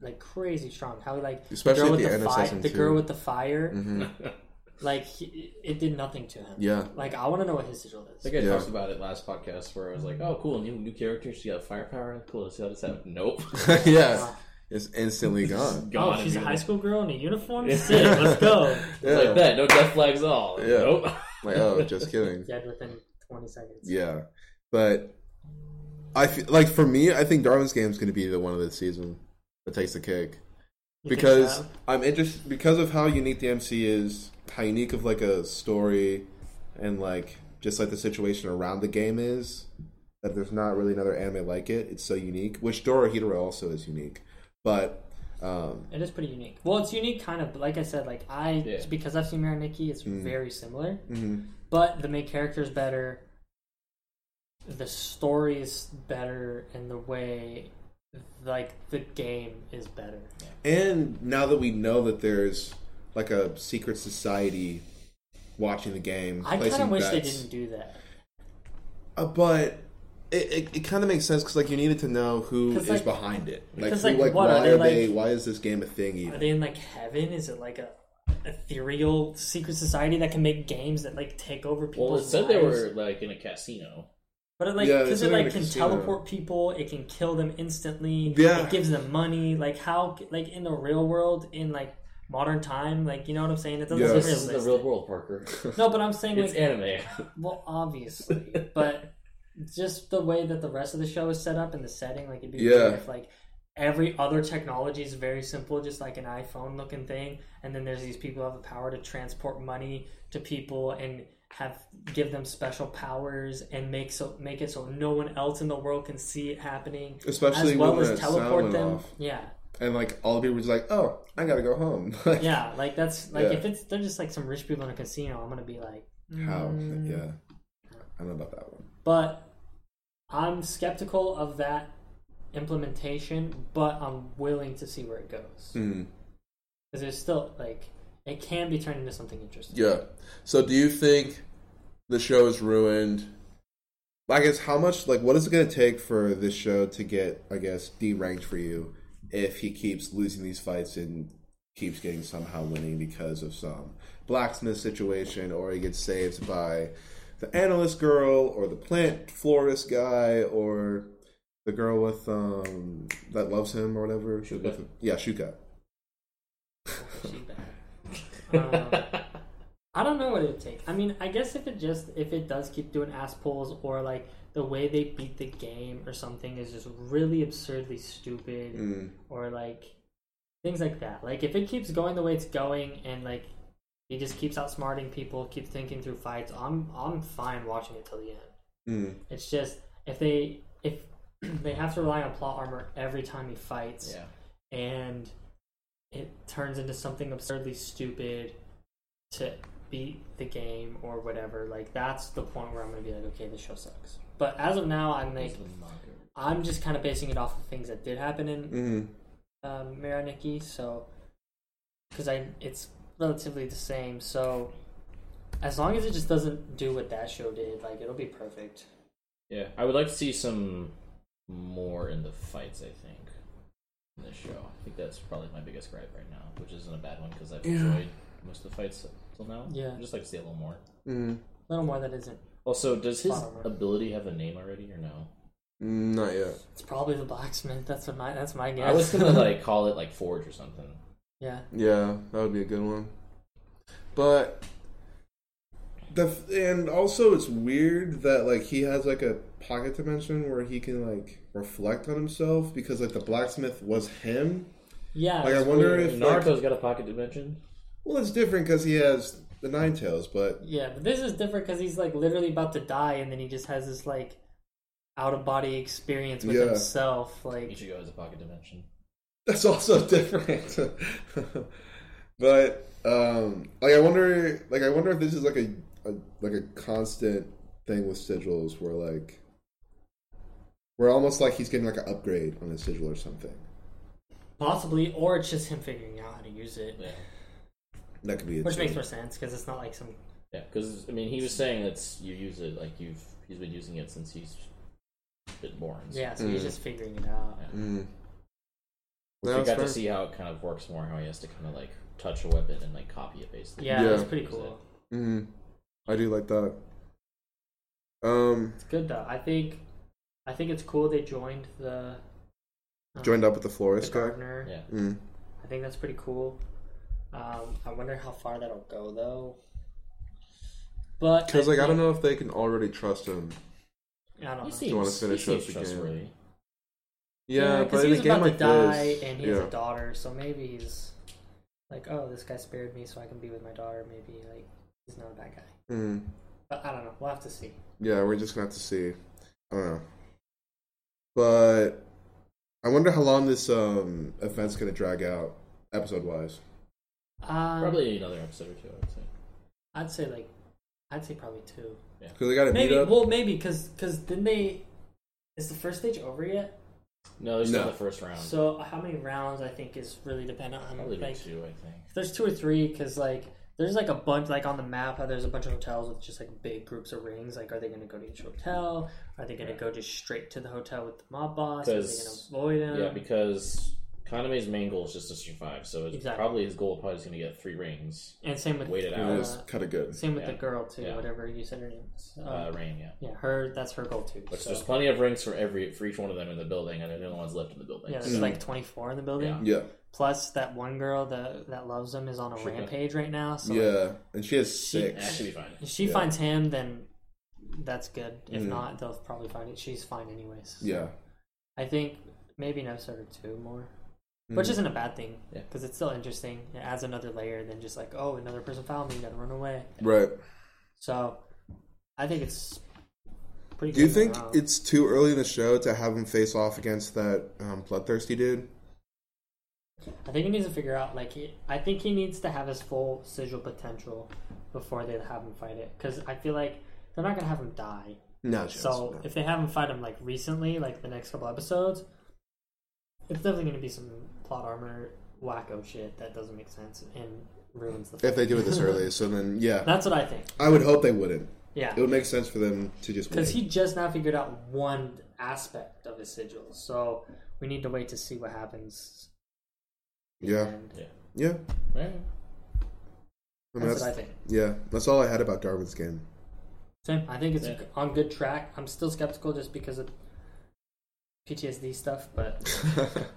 like crazy strong how he like Especially the girl at with the the, fi- the girl with the fire hmm like he, it did nothing to him Yeah. like i want to know what his sigil I is think I Yeah. talked about it last podcast where I was like, "Oh, cool, new new character. She got firepower. Cool. Let's See how this happen? Nope. yeah. It's instantly gone. Gone oh she's a high school girl in a uniform sick let's go Yeah. Like that. No death flags at all. Yeah. Nope. Like, oh, just kidding. dead within 20 seconds Yeah. But I feel like for me, I think Darwin's game is going to be the one of this season that takes the cake. You because so? I'm interested because of how unique the MC is, how unique of like a story and like just like the situation around the game is. That there's not really another anime like it. It's so unique. Which Dora Dorohedoro also is unique, but um, It is pretty unique. Well, it's unique, kind of. But like I said, like I Yeah. because I've seen Mirai Nikki, it's Mm. very similar. mhm. But the main character is better. The story is better, and the way, like the game is better. and now that we know that there's like a secret society watching the game, I kind placing of wish they didn't do that. Uh, but it, it, it kind of makes sense because like you needed to know who 'Cause, is like- behind it. Like, because, who, like, like, what, are why they, are they? like- Why is this game a thing? Are they in like heaven? Is it like a ethereal secret society that can make games that like take over people's Well, it said lives? they were like in a casino. But it like Yeah, because said it they're like a can casino. teleport people, it can kill them instantly. Yeah. it gives them money. Like how, like in the real world, in like modern time, like you know what I'm saying? It doesn't Yeah. seem This is the realistic. real world, Parker. No, but I'm saying it's like, anime. well, obviously, but just the way that the rest of the show is set up and the setting, like it'd be Yeah. if like every other technology is very simple, just like an iPhone looking thing, and then there's these people who have the power to transport money to people and have give them special powers and make so make it so no one else in the world can see it happening Especially as well when as teleport them off. yeah and like all the people were just like, "Oh, I gotta go home." Like, Yeah, like that's like Yeah. if it's they're just like some rich people in a casino, I'm gonna be like, How? mm. Yeah, I don't know about that one. But I'm skeptical of that implementation, but I'm willing to see where it goes Mm. because there's still like it can be turned into something interesting. Yeah. So, do you think the show is ruined? I guess how much like what is it going to take for this show to get I guess deranked for you if he keeps losing these fights and keeps getting somehow winning because of some blacksmith situation or he gets saved by the analyst girl or the plant florist guy or the girl with um that loves him or whatever. Shuka. With- yeah, Shuka. She bad. Um, I don't know what it would take. I mean, I guess if it just if it does keep doing ass pulls or like the way they beat the game or something is just really absurdly stupid Mm. or like things like that. Like if it keeps going the way it's going and like he just keeps outsmarting people, keeps thinking through fights, I'm I'm fine watching it till the end. Mm. It's just if they if they have to rely on plot armor every time he fights yeah. and it turns into something absurdly stupid to beat the game or whatever, like that's the point where I'm gonna be like, okay, this show sucks. But as of now, I'm like, I'm just kind of basing it off of things that did happen in Mm. um, Mirai Nikki, so because I it's relatively the same. So as long as it just doesn't do what that show did, like it'll be perfect. Yeah, I would like to see some more in the fights. I think in this show. I think that's probably my biggest gripe right now, which isn't a bad one because I've Yeah. enjoyed most of the fights till now. Yeah. I'd just like to see a little more. Mm. A little more that isn't. Also, does his Plot armor. ability have a name already or no? Mm, Not yet. It's probably the blacksmith. That's what my that's my guess. I was gonna like call it like Forge or something. Yeah. Yeah, that would be a good one. But the and also it's weird that like he has like a pocket dimension where he can like reflect on himself because like the blacksmith was him. Yeah. Like, I wonder weird. if- like- Naruto's got a pocket dimension. Well, it's different because he has the nine tails, but Yeah, but this is different because he's like literally about to die, and then he just has this like out of body experience with Yeah. himself. Like, Ichigo has a pocket dimension. That's also different. but um like I wonder like I wonder if this is like a, a like a constant thing with sigils where like where almost like he's getting like an upgrade on his sigil or something. possibly, or it's just him figuring out how to use it, Yeah, That could be which too. makes more sense because it's not like some. yeah. Because I mean, he was saying that you use it like you've he's been using it since he's been born. so- Yeah, so he's Mm. just figuring it out. Yeah. Mm. We No, it's got to see how it kind of works more. How he has to kind of like touch a weapon and like copy it basically. Yeah, Yeah. that's pretty cool. Mm. I do like that. Um, It's good though. I think, I think it's cool they joined the. um, joined up with the the florist guy. gardener. Yeah. Mm. I think that's pretty cool. Um, I wonder how far that'll go though. But Because like I don't know if they can already trust him. I don't He know. seems, wanna finish he up seems the game? Trustworthy. Yeah, because but in he's a game about like to die this, and he yeah. has a daughter, so maybe he's like, oh, this guy spared me so I can be with my daughter. Maybe like he's not a bad guy. Mm. But I don't know. We'll have to see. Yeah, we're just gonna have to see. I don't know. But I wonder how long this um event's gonna drag out, episode wise. Um, Probably another episode or two. I would say. I'd say like, I'd say probably two. Because they got to meet Maybe. up. Well, maybe because because didn't they? Is the first stage over yet? No, there's still the first round. So how many rounds I think is really dependent on Probably like two, I think. there's two or three because like there's like a bunch like on the map how there's a bunch of hotels with just like big groups of rings like are they going to go to each hotel? Are they going to go just straight to the hotel with the mob boss? Are they going to 'Cause- avoid him Yeah, because Kaname's main goal is just to survive. So it's Exactly. probably his goal probably is going to get three rings. and same with Wait it It out. was uh, kind of good. same with Yeah. the girl too Yeah. whatever you said her name was uh, Uh, Rain, yeah. yeah her that's her goal too Which so- there's plenty of rings for every for each one of them in the building, and they're the only ones left in the building. yeah so- there's like 24 in the building Yeah. Yeah, plus that one girl that that loves him is on a Sure. rampage right now so like, yeah, and she has She- Yeah, six. should be fine. if she Yeah. finds him then that's good if Mhm. not they'll probably find it she's fine anyways So Yeah, I think maybe an episode or two more which Mhm. isn't a bad thing Yeah. because it's still interesting. It adds another layer than just like, oh, another person found me, gotta run away. right. So, I think it's pretty. Do you think it's too early in the show to have him face off against that um, bloodthirsty dude? I think he needs to figure out like he, I think he needs to have his full sigil potential before they have him fight it because I feel like they're not gonna have him die. No chance. So no. if they have him fight him like recently, like the next couple episodes, it's definitely gonna be some plot armor wacko shit that doesn't make sense and ruins the. if they do it this early, so then yeah, That's what I think. I would hope they wouldn't. Yeah, It would make sense for them to just because he just now figured out one aspect of his sigil, so we need to wait to see what happens. Yeah. And yeah, Yeah. I mean, that's that's, what I think. yeah, that's all I had about Darwin's game. Same. I think it's Yeah. on good track. I'm still skeptical just because of PTSD stuff, but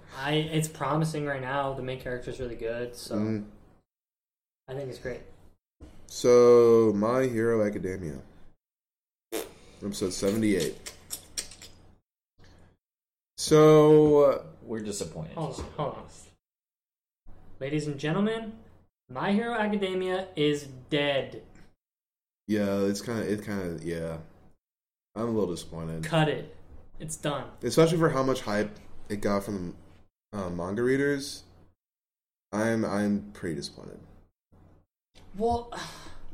I it's promising right now. The main character is really good, so Mm. I think it's great. So, My Hero Academia, episode seventy-eight. So, uh, We're disappointed. Hold on, hold on. Ladies and gentlemen, My Hero Academia is dead. yeah, it's kind of, it kind of, yeah. I'm a little disappointed, Cut it. It's done. especially for how much hype it got from uh, manga readers. I'm, I'm pretty disappointed. Well,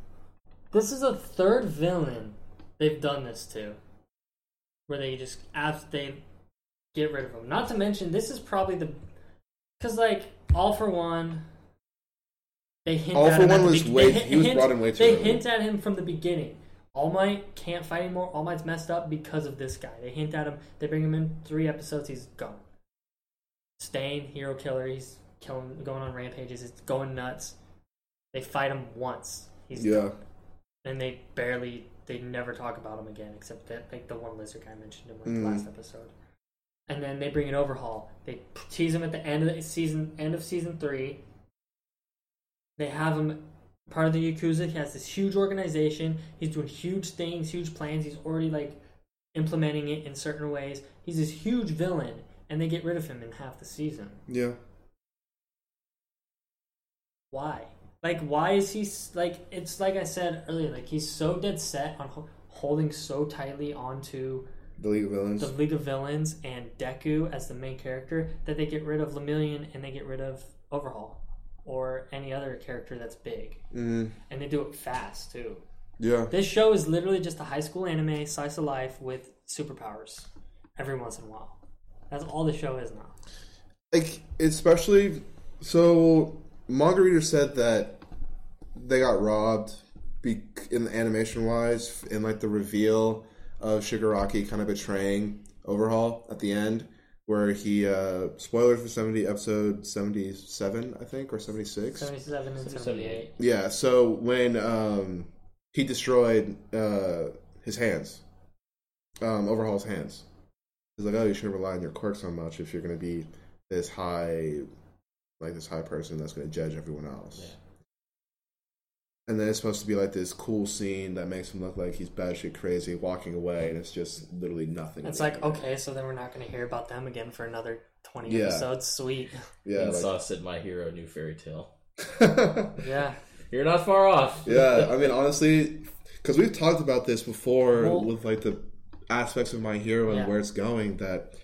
this is a third villain they've done this to, where they just after they get rid of him. Not to mention, this is probably the because like All for One. They hint All at for One was be- way- they he was brought in way too They early. hint at him from the beginning. All Might can't fight anymore. All Might's messed up because of this guy. They hint at him. They bring him in three episodes. He's gone. Stain, hero killer. He's killing, going on rampages. It's going nuts. They fight him once. He's Yeah, done. And they barely, they never talk about him again, except that like the one lizard guy mentioned him like Mm. the last episode. And then they bring an overhaul. They tease him at the end of the season, end of season three. They have him part of the Yakuza. He has this huge organization. He's doing huge things, huge plans. He's already like implementing it in certain ways. He's this huge villain, and they get rid of him in half the season. yeah. Why? Like, why is he like? It's like I said earlier. Like he's so dead set on ho- holding so tightly onto The League of Villains. the League of Villains and Deku as the main character that they get rid of Lemillion and they get rid of Overhaul or any other character that's big, Mm, and they do it fast too. yeah, This show is literally just a high school anime slice of life with superpowers every once in a while. That's all the show is now. like especially so. Margarita said that they got robbed be, in the animation wise in like the reveal of Shigaraki kind of betraying Overhaul at the end, where he uh spoiler for seventy episode seventy seven I think or seventy six. Seventy-seven and 78. Yeah, so when um, he destroyed uh, his hands, um, Overhaul's hands, he's like, "Oh, you shouldn't rely on your quirks so much if you're going to be this high, like this high person that's going to judge everyone else." Yeah. And then it's supposed to be like this cool scene that makes him look like he's batshit crazy, walking away, and it's just literally nothing. It's like okay, so then we're not going to hear about them again for another twenty Yeah. episodes. Sweet. yeah, and like, Sauce said, "My hero, new fairy tale." Yeah. You're not far off. yeah. I mean, honestly, because we've talked about this before Well- with like the aspects of my hero and Yeah. where it's going. That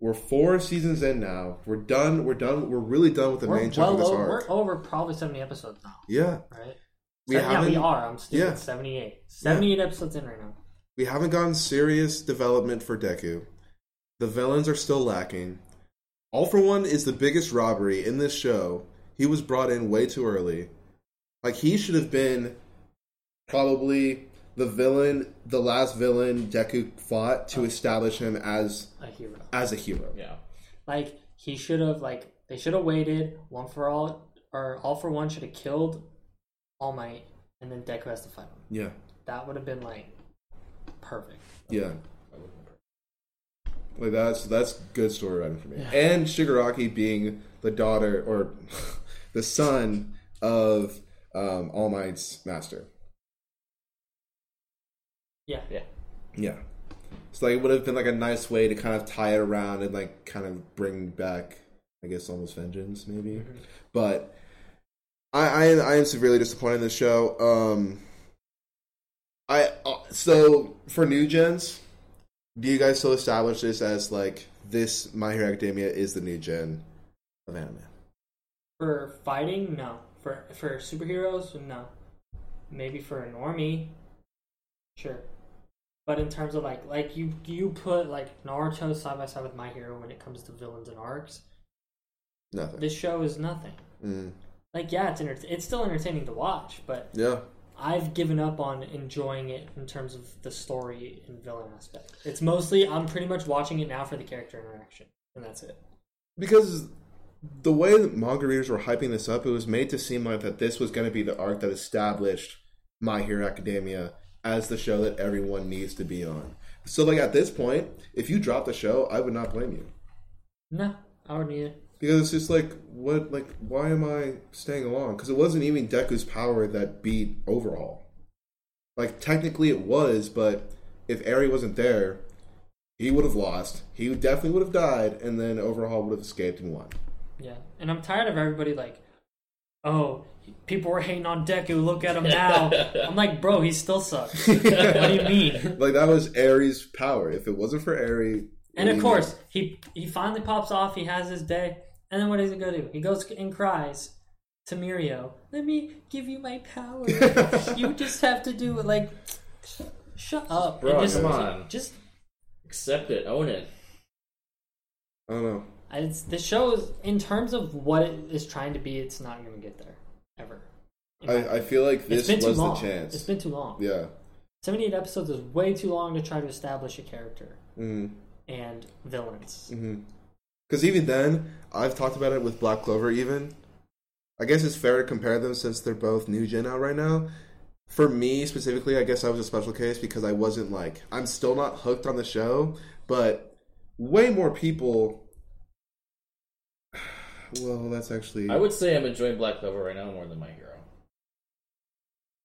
we're four seasons in now. We're done. We're done. We're really done with the We're main chunk well of this over, arc. we're over probably seventy episodes now, Yeah, right? we So- yeah, we are. I'm stupid. yeah. Seventy-eight. Seventy-eight episodes in right now. We haven't gotten serious development for Deku. The villains are still lacking. All for One is the biggest robbery in this show. He was brought in way too early. Like he should have been probably the villain, the last villain Deku fought to establish him as A hero. as a hero. Yeah. Like he should have like they should have waited one for all or all for one should have killed All Might and then Deku has to fight him. Yeah, That would have been like perfect. yeah. Like that's that's good story writing for me. And Shigaraki being the daughter or the son of um, All Might's master. Yeah. Yeah. Yeah. So like it would have been like a nice way to kind of tie it around and like kind of bring back I guess almost vengeance maybe. But I I am, I am severely disappointed in this show. Um I uh, so for new gens, do you guys still establish this as like this My Hero Academia is the new gen? of anime. For fighting, no. For for superheroes, no. Maybe for a normie, sure. But in terms of like like you you put like Naruto side by side with My Hero when it comes to villains and arcs, Nothing. this show is nothing. Mm. Like yeah, it's enter- it's still entertaining to watch, but Yeah. I've given up on enjoying it in terms of the story and villain aspect. It's mostly I'm pretty much watching it now for the character interaction, and that's it. Because the way that manga readers were hyping this up, it was made to seem like that this was going to be the arc that established My Hero Academia as the show that everyone needs to be on. So, like at this point, if you drop the show, I would not blame you No, I would need it. because it's just like, what, like, why am I staying along? Because it wasn't even Deku's power that beat Overhaul. Like technically, it was, but if Eri wasn't there, he would have lost. He definitely would have died, and then Overhaul would have escaped and won. Yeah, and I'm tired of everybody like, oh, people were hating on Deku. Look at him now. I'm like, bro, he still sucks. what do you mean? like that was Eri's power. If it wasn't for Eri's, And of course, he he finally pops off. He has his day, and then what does he go do? He goes and cries to Mirio. Let me give you my power. you just have to do it. Like, sh- shut up. Bro, just, come on. Just Accept it, own it. I don't know. It's the show is in terms of what it is trying to be. It's not going to get there ever. I, I feel like this was the chance. It's been too long. yeah. 78 episodes is way too long to try to establish a character Mm-hmm. and villains. Because even then, I've talked about it with Black Clover. Even I guess it's fair to compare them since they're both new gen out right now. For me specifically, I guess I was a special case because I wasn't like I'm still not hooked on the show, but way more people. Well, that's actually I would say I'm enjoying Black Clover right now more than My Hero.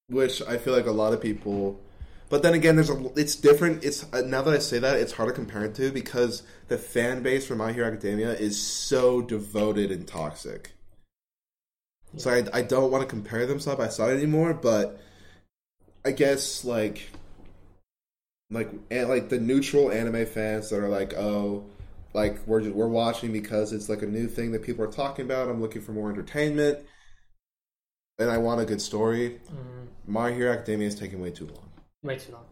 which I feel like a lot of people. But then again, there's a it's different. It's uh, now that I say that, it's hard to compare it to because the fan base for My Hero Academia is so devoted and toxic. So I, I don't want to compare them side by side anymore. But I guess like like and like the neutral anime fans that are like, oh, like we're just, we're watching because it's like a new thing that people are talking about. I'm looking for more entertainment, and I want a good story. Mm, My Hero Academia is taking way too long. way too long.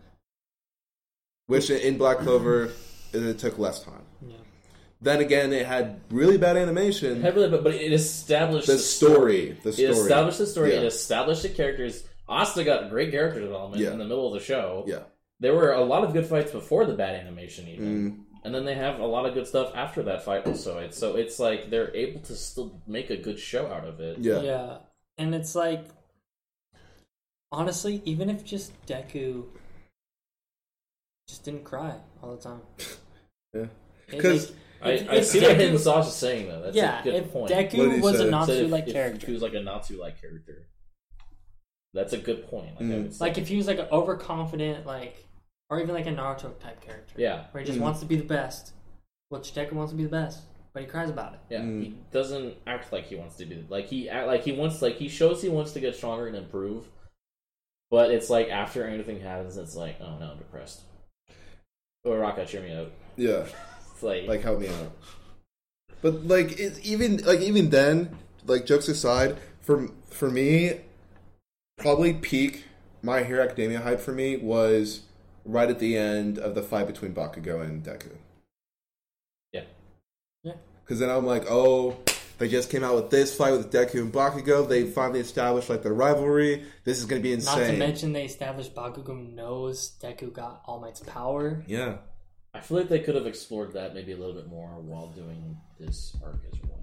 Which in Black Clover, it took less time. Yeah. Then again, it had really bad animation. Heavily, but, but it established The story, the It story. established the story. Yeah. It established the characters. Asta got great character development Yeah. in the middle of the show. Yeah. There were a lot of good fights before the bad animation, even, Mm, and then they have a lot of good stuff after that fight. Also, it's so it's like they're able to still make a good show out of it. yeah. Yeah. And it's like, honestly, even if just Deku just didn't cry all the time. Yeah. 'Cause- I, if- I if see what Deku- Hidden Sauce is saying though. That's yeah, a good if point. Deku was say? a Said Said Natsu if- like character. He was like a Natsu like character. That's a good point. Like, Mm. Like if he was like an overconfident, like, or even like a Naruto type character. yeah, Where he just Mm. wants to be the best. Which Deku wants to be the best, but he cries about it. yeah. Mm. He doesn't act like he wants to be like he act like he wants like he shows he wants to get stronger and improve. But it's like after anything happens, it's like, oh no, I'm depressed. Or Raka, cheer me up. Yeah. It's like, Like help me out. But like it's even like even then, like jokes aside, for for me, probably peak My Hero Academia hype for me was right at the end of the fight between Bakugo and Deku. yeah, Yeah. Because then I'm like, oh, they just came out with this fight with Deku and Bakugo. They finally established like the rivalry. This is gonna be insane. Not to mention they established Bakugo knows Deku got All Might's power. yeah. I feel like they could have explored that maybe a little bit more while doing this arc as well.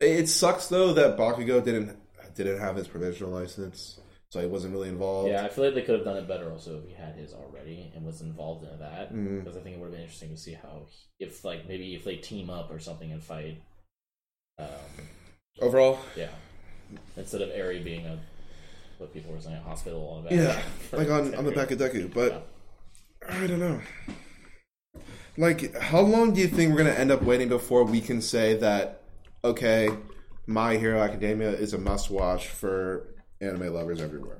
It sucks though that Bakugo didn't didn't have his provisional license, so he wasn't really involved. Yeah, I feel like they could have done it better also if he had his already and was involved in that. Mhm. Because I think it would have been interesting to see how he- if like maybe if they team up or something and fight. Um, Overall, yeah, instead of Eri being a what people were saying a hospital the back. yeah, like on on the back of Deku, but I don't know. Like, how long do you think we're gonna end up waiting before we can say that? Okay, My Hero Academia is a must-watch for anime lovers everywhere,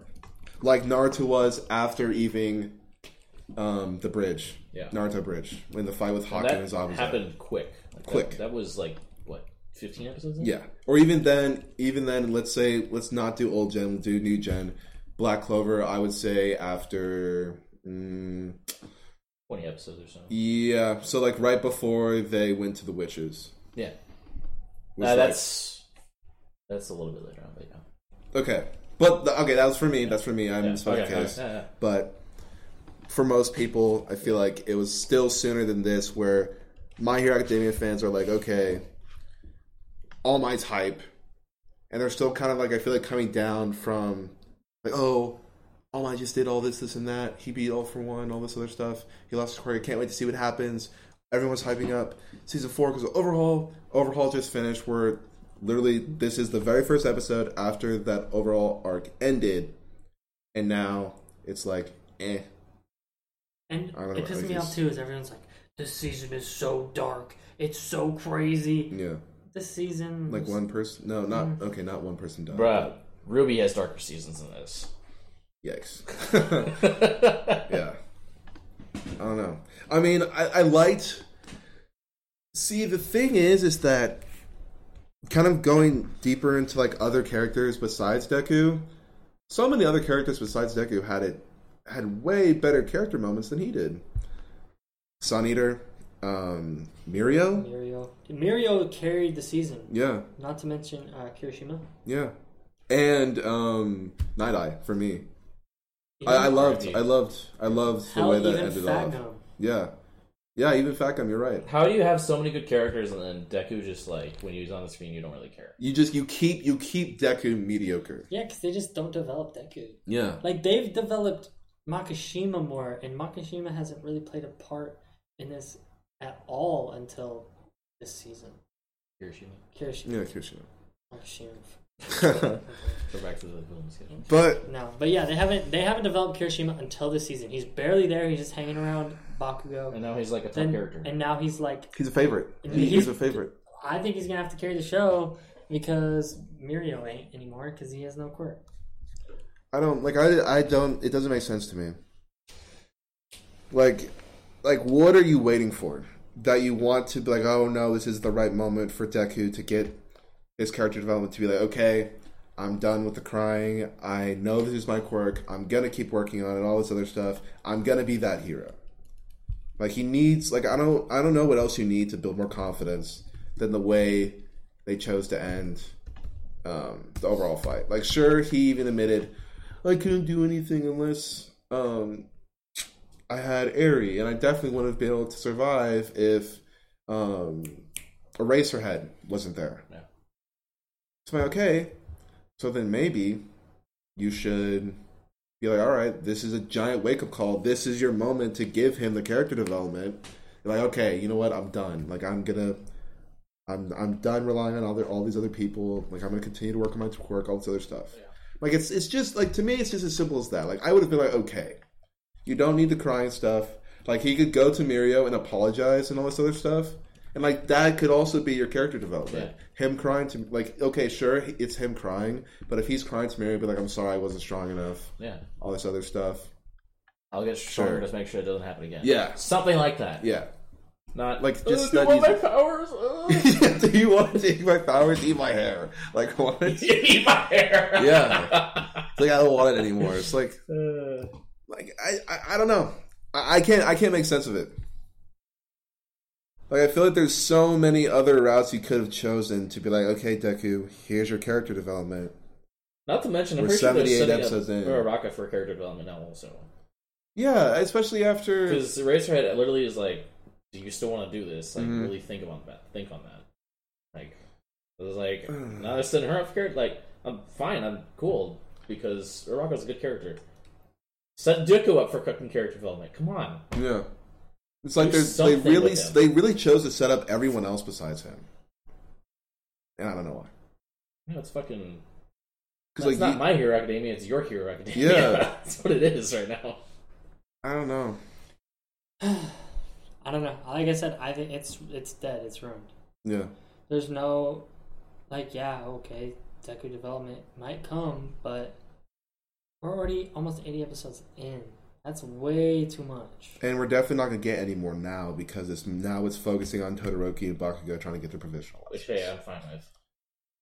like Naruto was after even um, the bridge, Yeah. Naruto Bridge, when the fight with And Haku and that Zabuza. happened quick. Like, Quick. That, was like what fifteen episodes. In? Yeah, or even then, even then, let's say let's not do old gen, do new gen. Black Clover, I would say after. Mm, twenty episodes or so. yeah, so like right before they went to the witches. Yeah, uh, like- that's that's a little bit later on, but yeah. okay. But the, okay, that was for me. That's for me. I'm Yeah, special okay, yeah, yeah. But for most people, I feel like it was still sooner than this, where My Hero Academia fans are like, okay, All Might's hype, and they're still kind of like I feel like coming down from like, oh, All Might just did all this, this, and that. He beat All for One, all this other stuff. He lost his career. Can't wait to see what happens. Everyone's hyping up season four because Overhaul. Overhaul just finished. Where literally this is the very first episode after that Overhaul arc ended, and now it's like, eh. And I don't know, it pisses like me off too is everyone's like, this season is so dark. It's so crazy. Yeah, This season, like was- one person. No, not Mm. okay. Not one person died. Bruh, RWBY has darker seasons than this. Yikes. yeah. I don't know. I mean, I, I liked. See, the thing is, is that kind of going deeper into like other characters besides Deku. So many other characters besides Deku had it had way better character moments than he did. Sun Eater, um, Mirio, Mirio. Mirio carried the season. yeah, Not to mention uh, Kirishima. yeah, and um, Nighteye for me. Even- I, I loved, I loved, I loved the Hell, way that even ended Fat off. Gum. Yeah, yeah, even Fat you're right. How do you have so many good characters and then Deku just like when he's on the screen you don't really care? You just you keep you keep Deku mediocre. Yeah, because they just don't develop Deku. Yeah, Like they've developed Makishima more, and Makishima hasn't really played a part in this at all until this season. Hiroshima. Kirishima, yeah, Kirishima. Makishima. Go back to the villain schedule. but No, but yeah, they haven't they haven't developed Kirishima until this season. He's barely there. He's just hanging around Bakugo. And now he's like a top Then, character. and now he's like, he's a favorite. He- he's- He's a favorite. I think he's gonna have to carry the show because Mirio ain't anymore because he has no quirk. I don't like. I I don't. It doesn't make sense to me. Like, like what are you waiting for? That you want to be like, oh no, this is the right moment for Deku to get his character development to be like, okay, I'm done with the crying. I know this is my quirk. I'm gonna keep working on it. All this other stuff. I'm gonna be that hero. Like he needs. Like I don't. I don't know what else you need to build more confidence than the way they chose to end um, the Overhaul fight. Like, sure, he even admitted I couldn't do anything unless um, I had Eri, and I definitely wouldn't have been able to survive if um, Eraserhead wasn't there. Yeah. So I'm like, okay, so then maybe you should be like, all right, this is a giant wake up call. This is your moment to give him the character development. You're like, okay, you know what? I'm done. Like, I'm gonna. I'm I'm done relying on other all these other people. Like I'm gonna continue to work on my work, all this other stuff. Like it's it's just like to me, it's just as simple as that. Like I would have been like, okay, you don't need the crying stuff. Like he could go to Mirio and apologize and all this other stuff, and like that could also be your character development. Him crying to like, okay, sure, it's him crying, but if he's crying to Mirio, be like, I'm sorry, I wasn't strong enough. yeah. All this other stuff. I'll get stronger Sure. just make sure it doesn't happen again. Yeah. Something like that. Yeah. Not Like, "Oh, just do you want my powers? Oh. Do you want to take my powers? Eat my hair. Like what? Eat my hair. Yeah. It's like I don't want it anymore. It's like Uh, like I, I, I don't know. I, I can't I can't make sense of it. Like I feel like there's so many other routes you could have chosen to be like, okay, Deku, here's your character development. not to mention, I'm We're pretty sure they're 78 setting episodes up in. Uraraka for character development now also. Yeah, especially after Because Eraserhead literally is like, do you still want to do this? Like, Mhm. really think about that. Think on that. Like, it was like, now they're setting her up for character. Like, I'm fine. I'm cool because Uraraka's a good character. Set Deku up for cooking character development. Come on. yeah. It's like Do there's, they really they really chose to set up everyone else besides him. And I don't know why. No, it's fucking. Because It's like not you- my Hero Academia. It's your Hero Academia. Yeah. that's what it is right now. I don't know. I don't know. Like I said, I think it's it's dead. It's ruined. Yeah. There's no, like, yeah, okay, Deku development might come, but we're already almost 80 episodes in. That's way too much. And we're definitely not gonna get any more now because it's now it's focusing on Todoroki and Bakugo trying to get their provisional. Which hey, I'm fine with.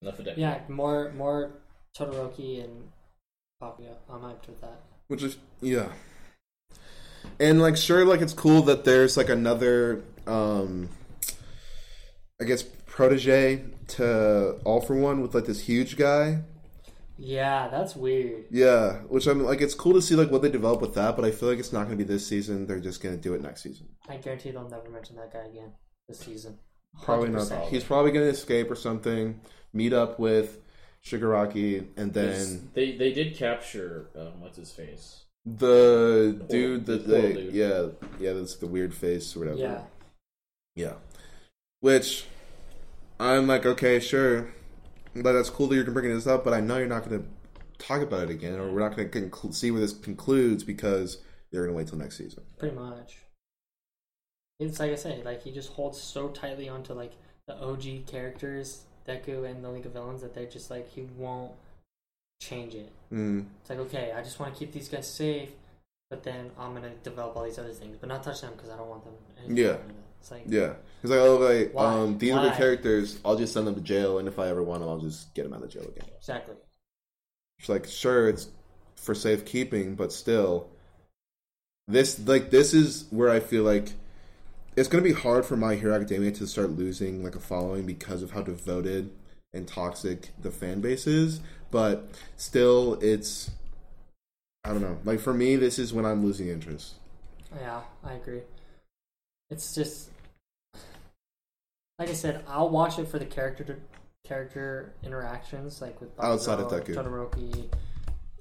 Enough of that. Yeah, more more Todoroki and Bakugo. I'm hyped with that. Which is yeah. And like sure like it's cool that there's like another um I guess protege to All for One with like this huge guy. Yeah, that's weird. Yeah, which I'm like it's cool to see like what they develop with that, but I feel like it's not gonna be this season. They're just gonna do it next season. I guarantee they'll never mention that guy again this season. Probably not. He's probably gonna escape or something, meet up with Shigaraki, and Because then they they did capture um, what's his face. the The dude horrible- that they dude. yeah yeah that's the weird face or whatever. Yeah, Yeah. Which I'm like, okay, sure. But that's cool that you're bringing this up, but I know you're not going to talk about it again, or we're not going to conclu- see where this concludes because they're going to wait till next season. pretty much. It's like I say, like he just holds so tightly onto like the OG characters, Deku and the League of Villains, that they're just like he won't change it. Mm. It's like okay, I just want to keep these guys safe, but then I'm gonna develop all these other things, but not touch them because I don't want them. Yeah. to do with it. It's like Yeah. He's like, oh, Why? um, these are the Why? characters. I'll just send them to jail, and if I ever want them, I'll just get them out of jail again. exactly. It's like, sure, it's for safekeeping, but still, this like this is where I feel like it's going to be hard for My Hero Academia to start losing like a following because of how devoted and toxic the fan base is. But still, it's I don't know. Like for me, this is when I'm losing interest. Yeah, I agree. It's just like I said, I'll watch it for the character to character interactions, like with Outside of Bakugo, Deku. Todoroki,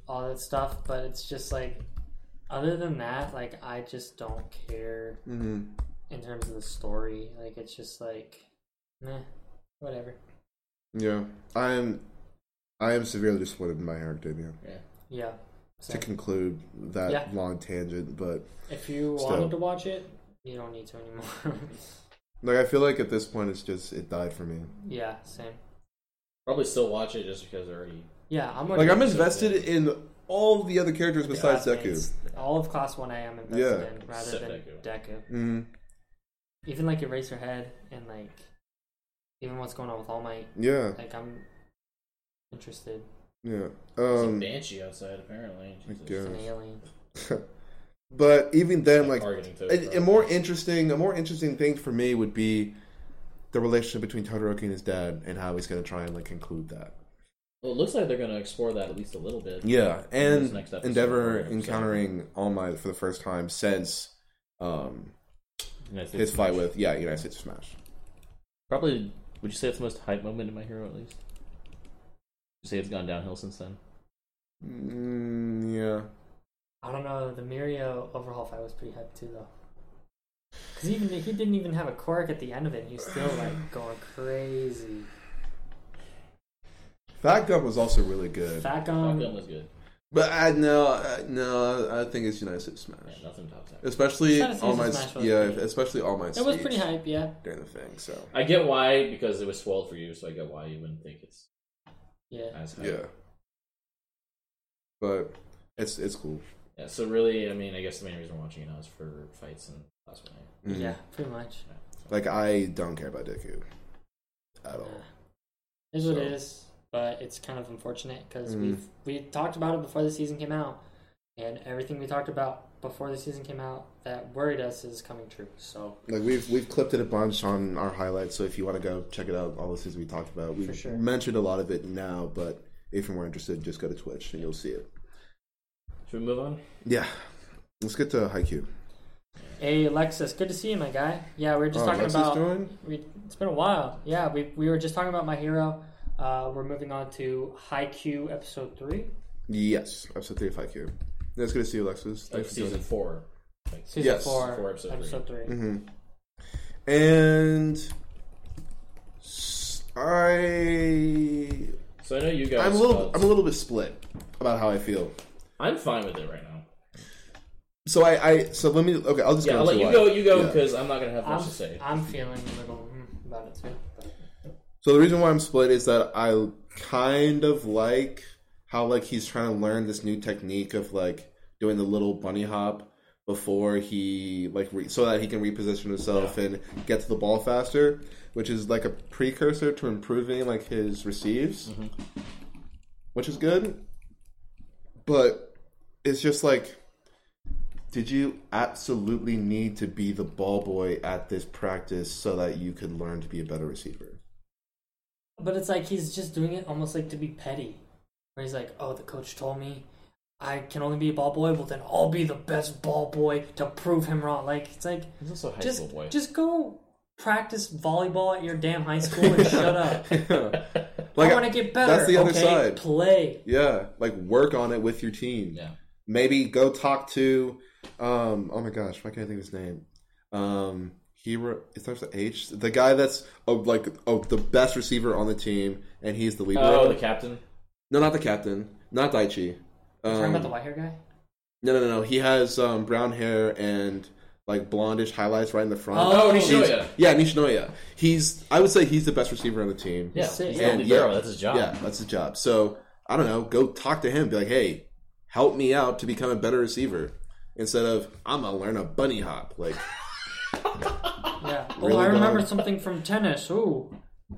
all that stuff. But it's just like, other than that, like I just don't care Mm-hmm. in terms of the story. Like it's just like, meh, whatever. Yeah, I am. I am severely disappointed in My Hero Academia. Yeah. To conclude that Yeah. long tangent, but if you Still. wanted to watch it, you don't need to anymore. like I feel like at this point, it's just it died for me. yeah, same. Probably still watch it just because already. Yeah, I'm Like I'm invested in all the other characters besides Deku. All of class one I am invested Yeah. in rather Except than Deku. Deku. Mm, Even like Eraserhead and like even what's going on with All Might. yeah, Like I'm interested. yeah. There's a Um, banshee outside apparently. I Jesus. guess. It's an alien. but even then, like a, a more interesting, a more interesting thing for me would be the relationship between Todoroki and his dad, and how he's going to try and like conclude that. Well, it looks like they're going to explore that at least a little bit. Yeah, and Endeavor encountering All Might for the first time since um, his fight Smash. with yeah United States Smash. Probably, would you say it's the most hype moment in My Hero at least? Would you say it's gone downhill since then? Mm, yeah, I don't know. The Mirio overhaul fight was pretty hype too, though. Because even he didn't even have a quirk at the end of it. and He was still like going crazy. Fat Gum was also really good, Fat Um, Gum. was good. but I no uh, no I think it's United States Smash, Yeah, nothing tops that. especially United States All Might's Smash was yeah pretty- especially All Might's It was speech pretty hype, yeah. during the thing. So I get why because it was spoiled for you, so I get why you wouldn't think it's Yeah. as hype. yeah, but it's it's cool. Yeah, so really, I mean, I guess the main reason we're watching it now is for fights and last one. Mhm. Yeah, pretty much. Like I don't care about Deku at all. Yeah. Is what it is, but it's kind of unfortunate because Mhm. we've we talked about it before the season came out, and everything we talked about before the season came out that worried us is coming true. So Like we've we've clipped it a bunch on our highlights, so if you want to go check it out, all the things we talked about, we sure. mentioned a lot of it now. But if you're more interested, just go to Twitch and you'll see it. Should we move on? Yeah, let's get to Haikyuu. hey Alexis, good to see you, my guy. Yeah, we were just Oh, talking Alexis about. joined? We, it's been a while. Yeah, we we were just talking about my hero. Uh, we're moving on to Haikyuu episode three. Yes, episode three of Haikyuu. Yeah, it's good to see you, Alexis. Like Thanks for season joining. four. Like, Season Yes. four, Four, episode episode, three. hmm And s- I So I know you guys. I'm a little felt- I'm a little bit split about how I feel. I'm fine with it right now. So I, I so let me okay. I'll just Yeah, go I'll let you why. go. You go Yeah. because I'm not gonna have much I'm, to say. I'm feeling a little mm, about it too. But So the reason why I'm split is that I kind of like how like he's trying to learn this new technique of like doing the little bunny hop before he like re- so that he can reposition himself and get to the ball faster, which is like a precursor to improving like his receives, which is good. But it's just like, did you absolutely need to be the ball boy at this practice so that you could learn to be a better receiver? But it's like he's just doing it almost like to be petty. Where he's like, oh, the coach told me I can only be a ball boy, well, then I'll be the best ball boy to prove him wrong. Like, it's like, He's also high just, school boy. just go practice volleyball at your damn high school and shut up. Like, I want to get better. that's the other okay? side. Play. Yeah, like work on it with your team. yeah. Maybe go talk to, um, oh my gosh, why can't I think of his name? Um, he re- it starts with H. The guy that's oh, like oh the best receiver on the team, and he's the leader. Oh, the captain. no, not the captain, not Daichi. Um, Talking about the white hair guy? no, no, no, no. He has um, brown hair and like blondish highlights right in the front. Oh, Nishinoya. Yeah, Nishinoya. He's I would say he's the best receiver on the team. Yeah, sick. he's Yeah. the libero. Yeah. That's his job. Yeah, that's his job. So I don't know. Go talk to him. Be like, hey, help me out to become a better receiver. Instead of I'm gonna learn a bunny hop. Like, Yeah. Really oh, I remember gone. something from tennis. Ooh,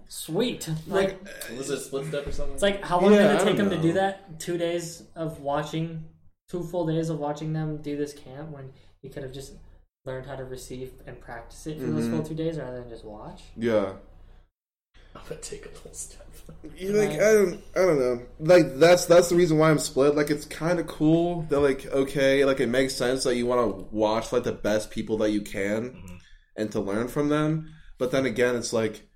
sweet. Like, like Was it split step or something? it's like how long Yeah, did it take don't him to do that? Two days of watching, two full days of watching them do this camp when he could have just learned how to receive and practice it for those Mhm. full two days rather than just watch. yeah. I'm gonna take a little step. You like I don't I don't know. Like that's that's the reason why I'm split. Like it's kind of cool that like okay, like it makes sense that you want to watch like the best people that you can Mhm. and to learn from them. But then again, it's like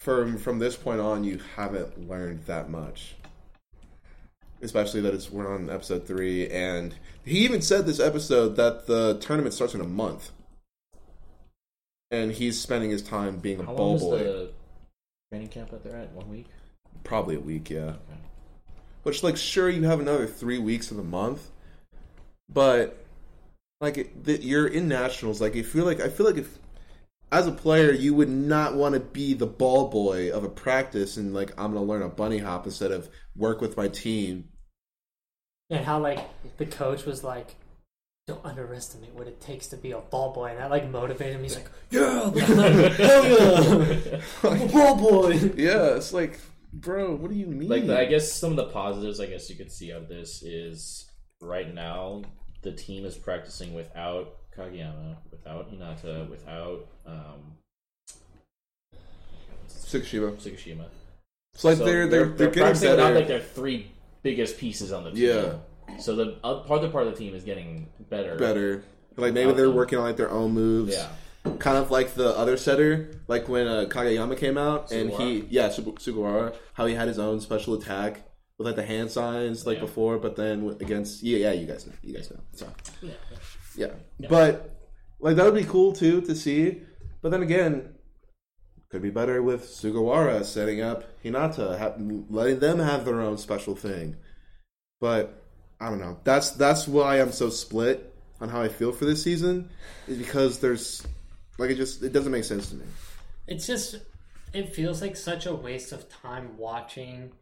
from from this point on, you haven't learned that much. Especially that it's we're on episode three, and he even said this episode that the tournament starts in a month, and he's spending his time being a How long ball boy. the training camp that they're at? One week. Probably a week, yeah. Okay. Which, like, sure, you have another three weeks of the month, but like, it, the, you're in nationals. Like, if you feel like I feel like if as a player, you would not want to be the ball boy of a practice and like I'm gonna learn a bunny hop instead of work with my team. And how like the coach was like, "Don't underestimate what it takes to be a ball boy," and that like motivated him. He's like, "Yeah, hell yeah, I'm a ball boy." Yeah, it's like, bro, what do you mean? like I guess some of the positives I guess you could see out of this is right now the team is practicing without Kageyama, without Hinata, without um, Tsukishima. Tsukishima. It's like So they're they're they're, getting practicing better. without like their three biggest pieces on the team. Yeah. So the other part, part of the team is getting better. better. Like maybe they're working on like their own moves. Yeah. kind of like the other setter, like when uh, Kageyama came out and he, Sugawara? yeah, Su- Sugawara, how he had his own special attack with like the hand signs like Yeah. before, but then against, yeah, yeah, you guys know, you guys know, so Yeah. yeah. but like that would be cool too to see, but then again, could be better with Sugawara setting up Hinata, ha- letting them have their own special thing, but I don't know. That's that's why I'm so split on how I feel for this season, is because there's like it just it doesn't make sense to me. It's just, it feels like such a waste of time watching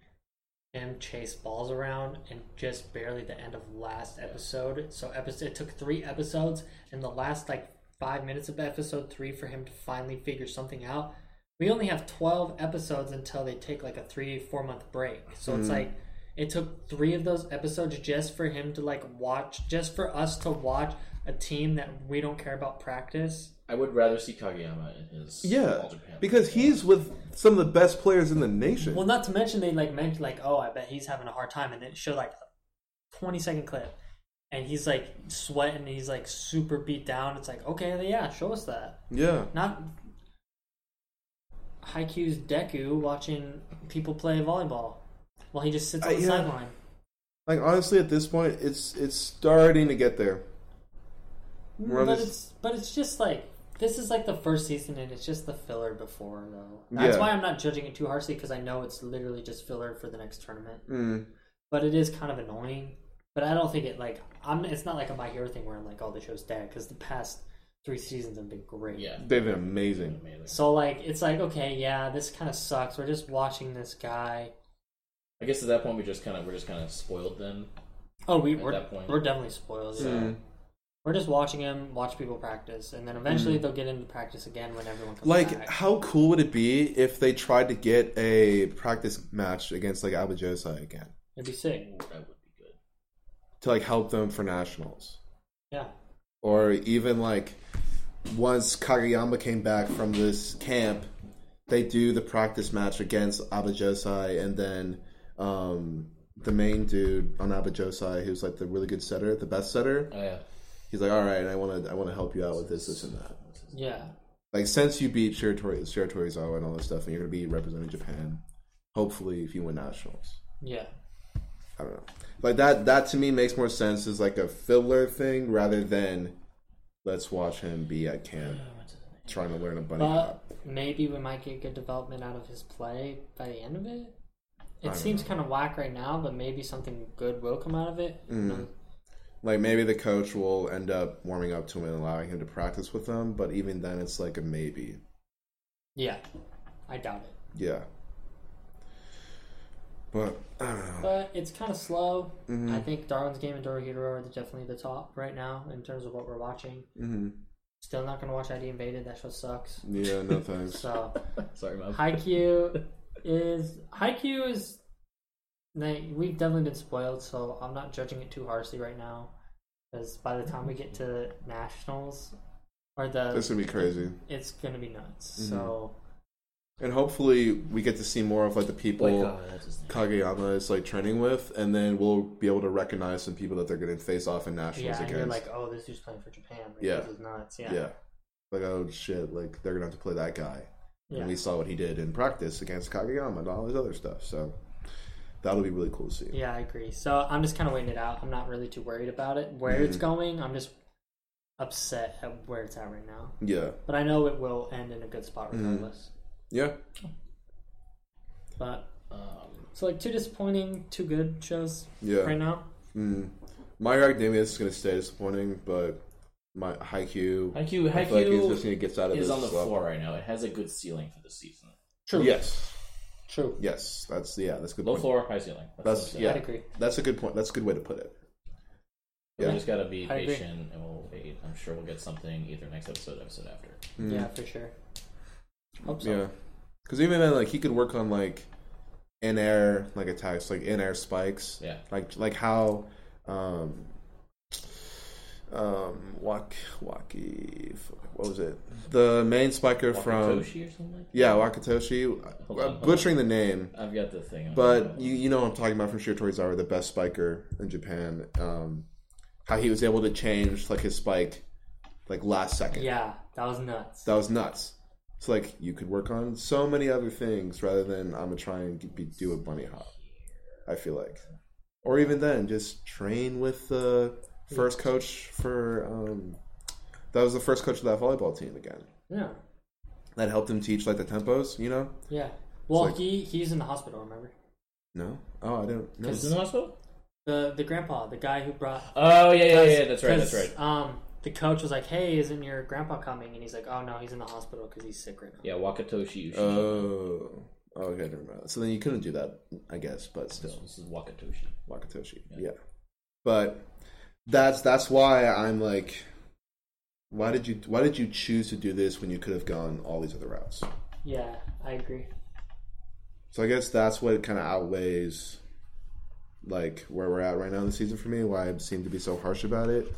him chase balls around and just barely the end of last episode. So episode it took three episodes and the last like five minutes of episode three for him to finally figure something out. We only have twelve episodes until they take like a three four month break. So it's mm. like it took three of those episodes just for him to like watch, just for us to watch a team that we don't care about practice. I would rather see Kageyama in his Yeah, All Japan. because he's with some of the best players in the nation. Well, not to mention they like mentioned like, oh, I bet he's having a hard time, and then it showed like a twenty second clip, and he's like sweating, and he's like super beat down. It's like, okay, yeah, show us that. yeah, Not Haikyuu's Deku watching people play volleyball while he just sits on Uh, the yeah. sideline. like honestly, at this point, it's it's starting to get there. We're But this- it's but it's just like this is like the first season, and it's just the filler before though. That's Yeah. why I'm not judging it too harshly because I know it's literally just filler for the next tournament. Mm. but it is kind of annoying. But I don't think it like I'm. It's not like a My Hero thing where I'm like, oh, the show's dead because the past three seasons have been great. yeah, They've been amazing. amazing. So like, it's like okay, yeah, this kind of sucks. We're just watching this guy. I guess at that point we just kind of we're just kind of spoiled then. Oh, we At we're, that point. we're definitely spoiled. Yeah. Mm. We're just watching him watch people practice, and then eventually they'll get into practice again when everyone comes Mm. Like, back. how cool would it be if they tried to get a practice match against like Aoba Johsai again It'd be sick. Ooh, that would be good. to like help them for nationals, Yeah. or even like once Kageyama came back from this camp, they do the practice match against Aoba Johsai, and then um, the main dude on Aoba Johsai, who's like the really good setter, the best setter, Oh yeah. he's like, "All right, I want to, I want to help you out with this, this, and that." Yeah. like since you beat Shiratori, Shiratorizawa and all this stuff, and you're gonna be representing Japan, hopefully if you win nationals. Yeah. I don't know. Like that that to me makes more sense as like a filler thing rather than let's watch him be at camp trying to learn a bunny hop. Maybe we might get good development out of his play by the end of it. It don't seems kind of whack right now, but maybe something good will come out of it. Mm. Like maybe the coach will end up warming up to him and allowing him to practice with them, but even then it's like a maybe. Yeah. I doubt it. Yeah. But I don't know. But it's kind of slow. Mhm. I think Darwin's Game and Dorohedoro are definitely the top right now in terms of what we're watching. hmm Still not gonna watch ID Invaded. That show sucks. Yeah, no thanks. So Sorry, Mom. Haikyuu is Haikyuu is. Like, we've definitely been spoiled, so I'm not judging it too harshly right now. Because by the time we get to nationals, or the This would be crazy. it's gonna be nuts. Mhm. So And hopefully we get to see more of like the people Wait, God, that's his name. Kageyama is like training with, and then we'll be able to recognize some people that they're going to face off in nationals yeah, and against. you're like, oh, this dude's playing for Japan. Like, Yeah. this is nuts. yeah. Yeah, like oh shit, like they're going to have to play that guy. Yeah. And we saw what he did in practice against Kageyama and all his other stuff. So that'll be really cool to see. Yeah, I agree. So I'm just kind of waiting it out. I'm not really too worried about it. Where it's Mhm. going, I'm just upset at where it's at right now. Yeah, But I know it will end in a good spot Mhm. regardless. yeah. But Um, so like two disappointing, two good shows yeah. right now. Mm. My Academia is going to stay disappointing, but my Haikyuu, Haikyuu, I feel like it's just Haikyuu going to get out of is this on the level. floor right now. It has a good ceiling for the season. True. Yes, True. yes. That's yeah. That's a good. Low point. floor, high ceiling. That's- what yeah. I'd agree. That's a good point. That's a good way to put it. We just gotta be I agree. patient and we'll wait. I'm sure we'll get something either next episode, episode after. Mm. Yeah, for sure. Hope so. Yeah, because even then, like he could work on like in air like attacks, like in air spikes, Yeah. like like how um um Wak Waki what was it? The main spiker from Wakatoshi or something like that? yeah Wakatoshi. Hold I'm on, butchering the name, I've got the thing. but you you know what I'm talking about from Shiratorizawa, the best spiker in Japan. Um, how he was able to change like his spike like last second. Yeah, that was nuts. That was nuts. It's like you could work on so many other things rather than I'm gonna try and be, do a bunny hop. I feel like, or even then, just train with the first coach for. Um, that was the first coach of that volleyball team again. Yeah. That helped him teach like the tempos. You know? Yeah. Well, like- he he's in the hospital. Remember No. Oh, I didn't. No. Is in the hospital? the the grandpa, the guy who brought. Oh yeah, yeah, yeah. That's right. That's right. Um, the coach was like, "Hey, isn't your grandpa coming?" And he's like, "Oh no, he's in the hospital because he's sick right now." Yeah, Wakatoshi. Ushida. Oh. Oh, okay, never mind. So then you couldn't do that, I guess, but this, still. this is Wakatoshi. Wakatoshi. Yeah. Yeah. But that's that's why I'm like why did you why did you choose to do this when you could have gone all these other routes? Yeah, I agree. So I guess that's what kind of outweighs like where we're at right now in the season for me, why I seem to be so harsh about it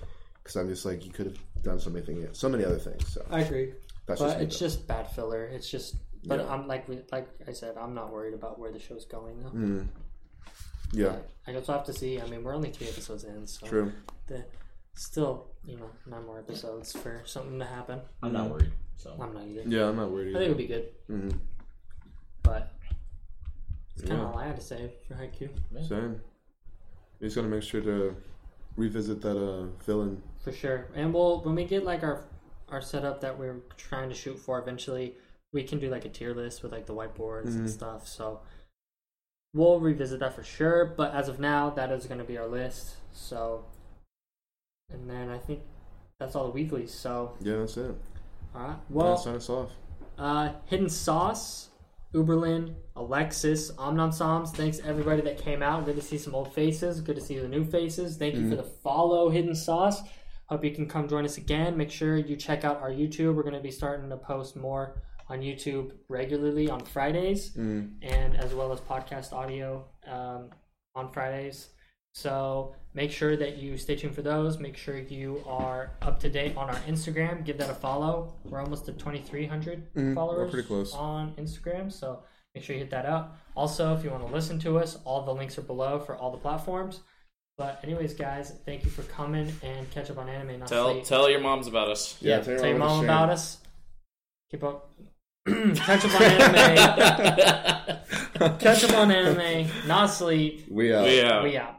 cuz I'm just like you could have done so many things, so many other things. So I agree. that's but just it's though. just bad filler. It's just. But Yeah. I'm like like I said, I'm not worried about where the show's going though. Mm. Yeah, But I guess we'll have to see. I mean, we're only three episodes in, so true. the, still, you know, nine more episodes for something to happen. I'm not worried. So I'm not either. Yeah, I'm not worried. I think it'll be good, mm but it's kind of Yeah. all I had to say for Haikyuu. Same. You just got to make sure to revisit that uh villain. For sure. And we'll when we get like our our setup that we're trying to shoot for eventually, we can do like a tier list with like the whiteboards Mhm. and stuff. So we'll revisit that for sure. But as of now, that is going to be our list. So, and then I think that's all the weeklies. So, Yeah, that's it. all right. Well, yeah, sign us off. uh, Hidden Sauce, Uberlin, Alexis, Omnom Soms. Thanks everybody that came out. Good to see some old faces. Good to see the new faces. Thank you for the follow, Hidden Sauce. Hope you can come join us again. Make sure you check out our YouTube. We're going to be starting to post more on YouTube regularly on Fridays, Mm. and as well as podcast audio um, on Fridays. So make sure that you stay tuned for those. Make sure you are up to date on our Instagram. Give that a follow. We're almost at 2,300 Mhm, we're followers pretty close. on Instagram. So make sure you hit that up. Also, if you want to listen to us, all the links are below for all the platforms. But anyways, guys, thank you for coming and catch up on anime. Not Tell sleep. tell your moms about us. yeah, tell tell your mom mom about us. Keep up. catch up on anime. catch up on anime. Not sleep. We uh, yeah. We out.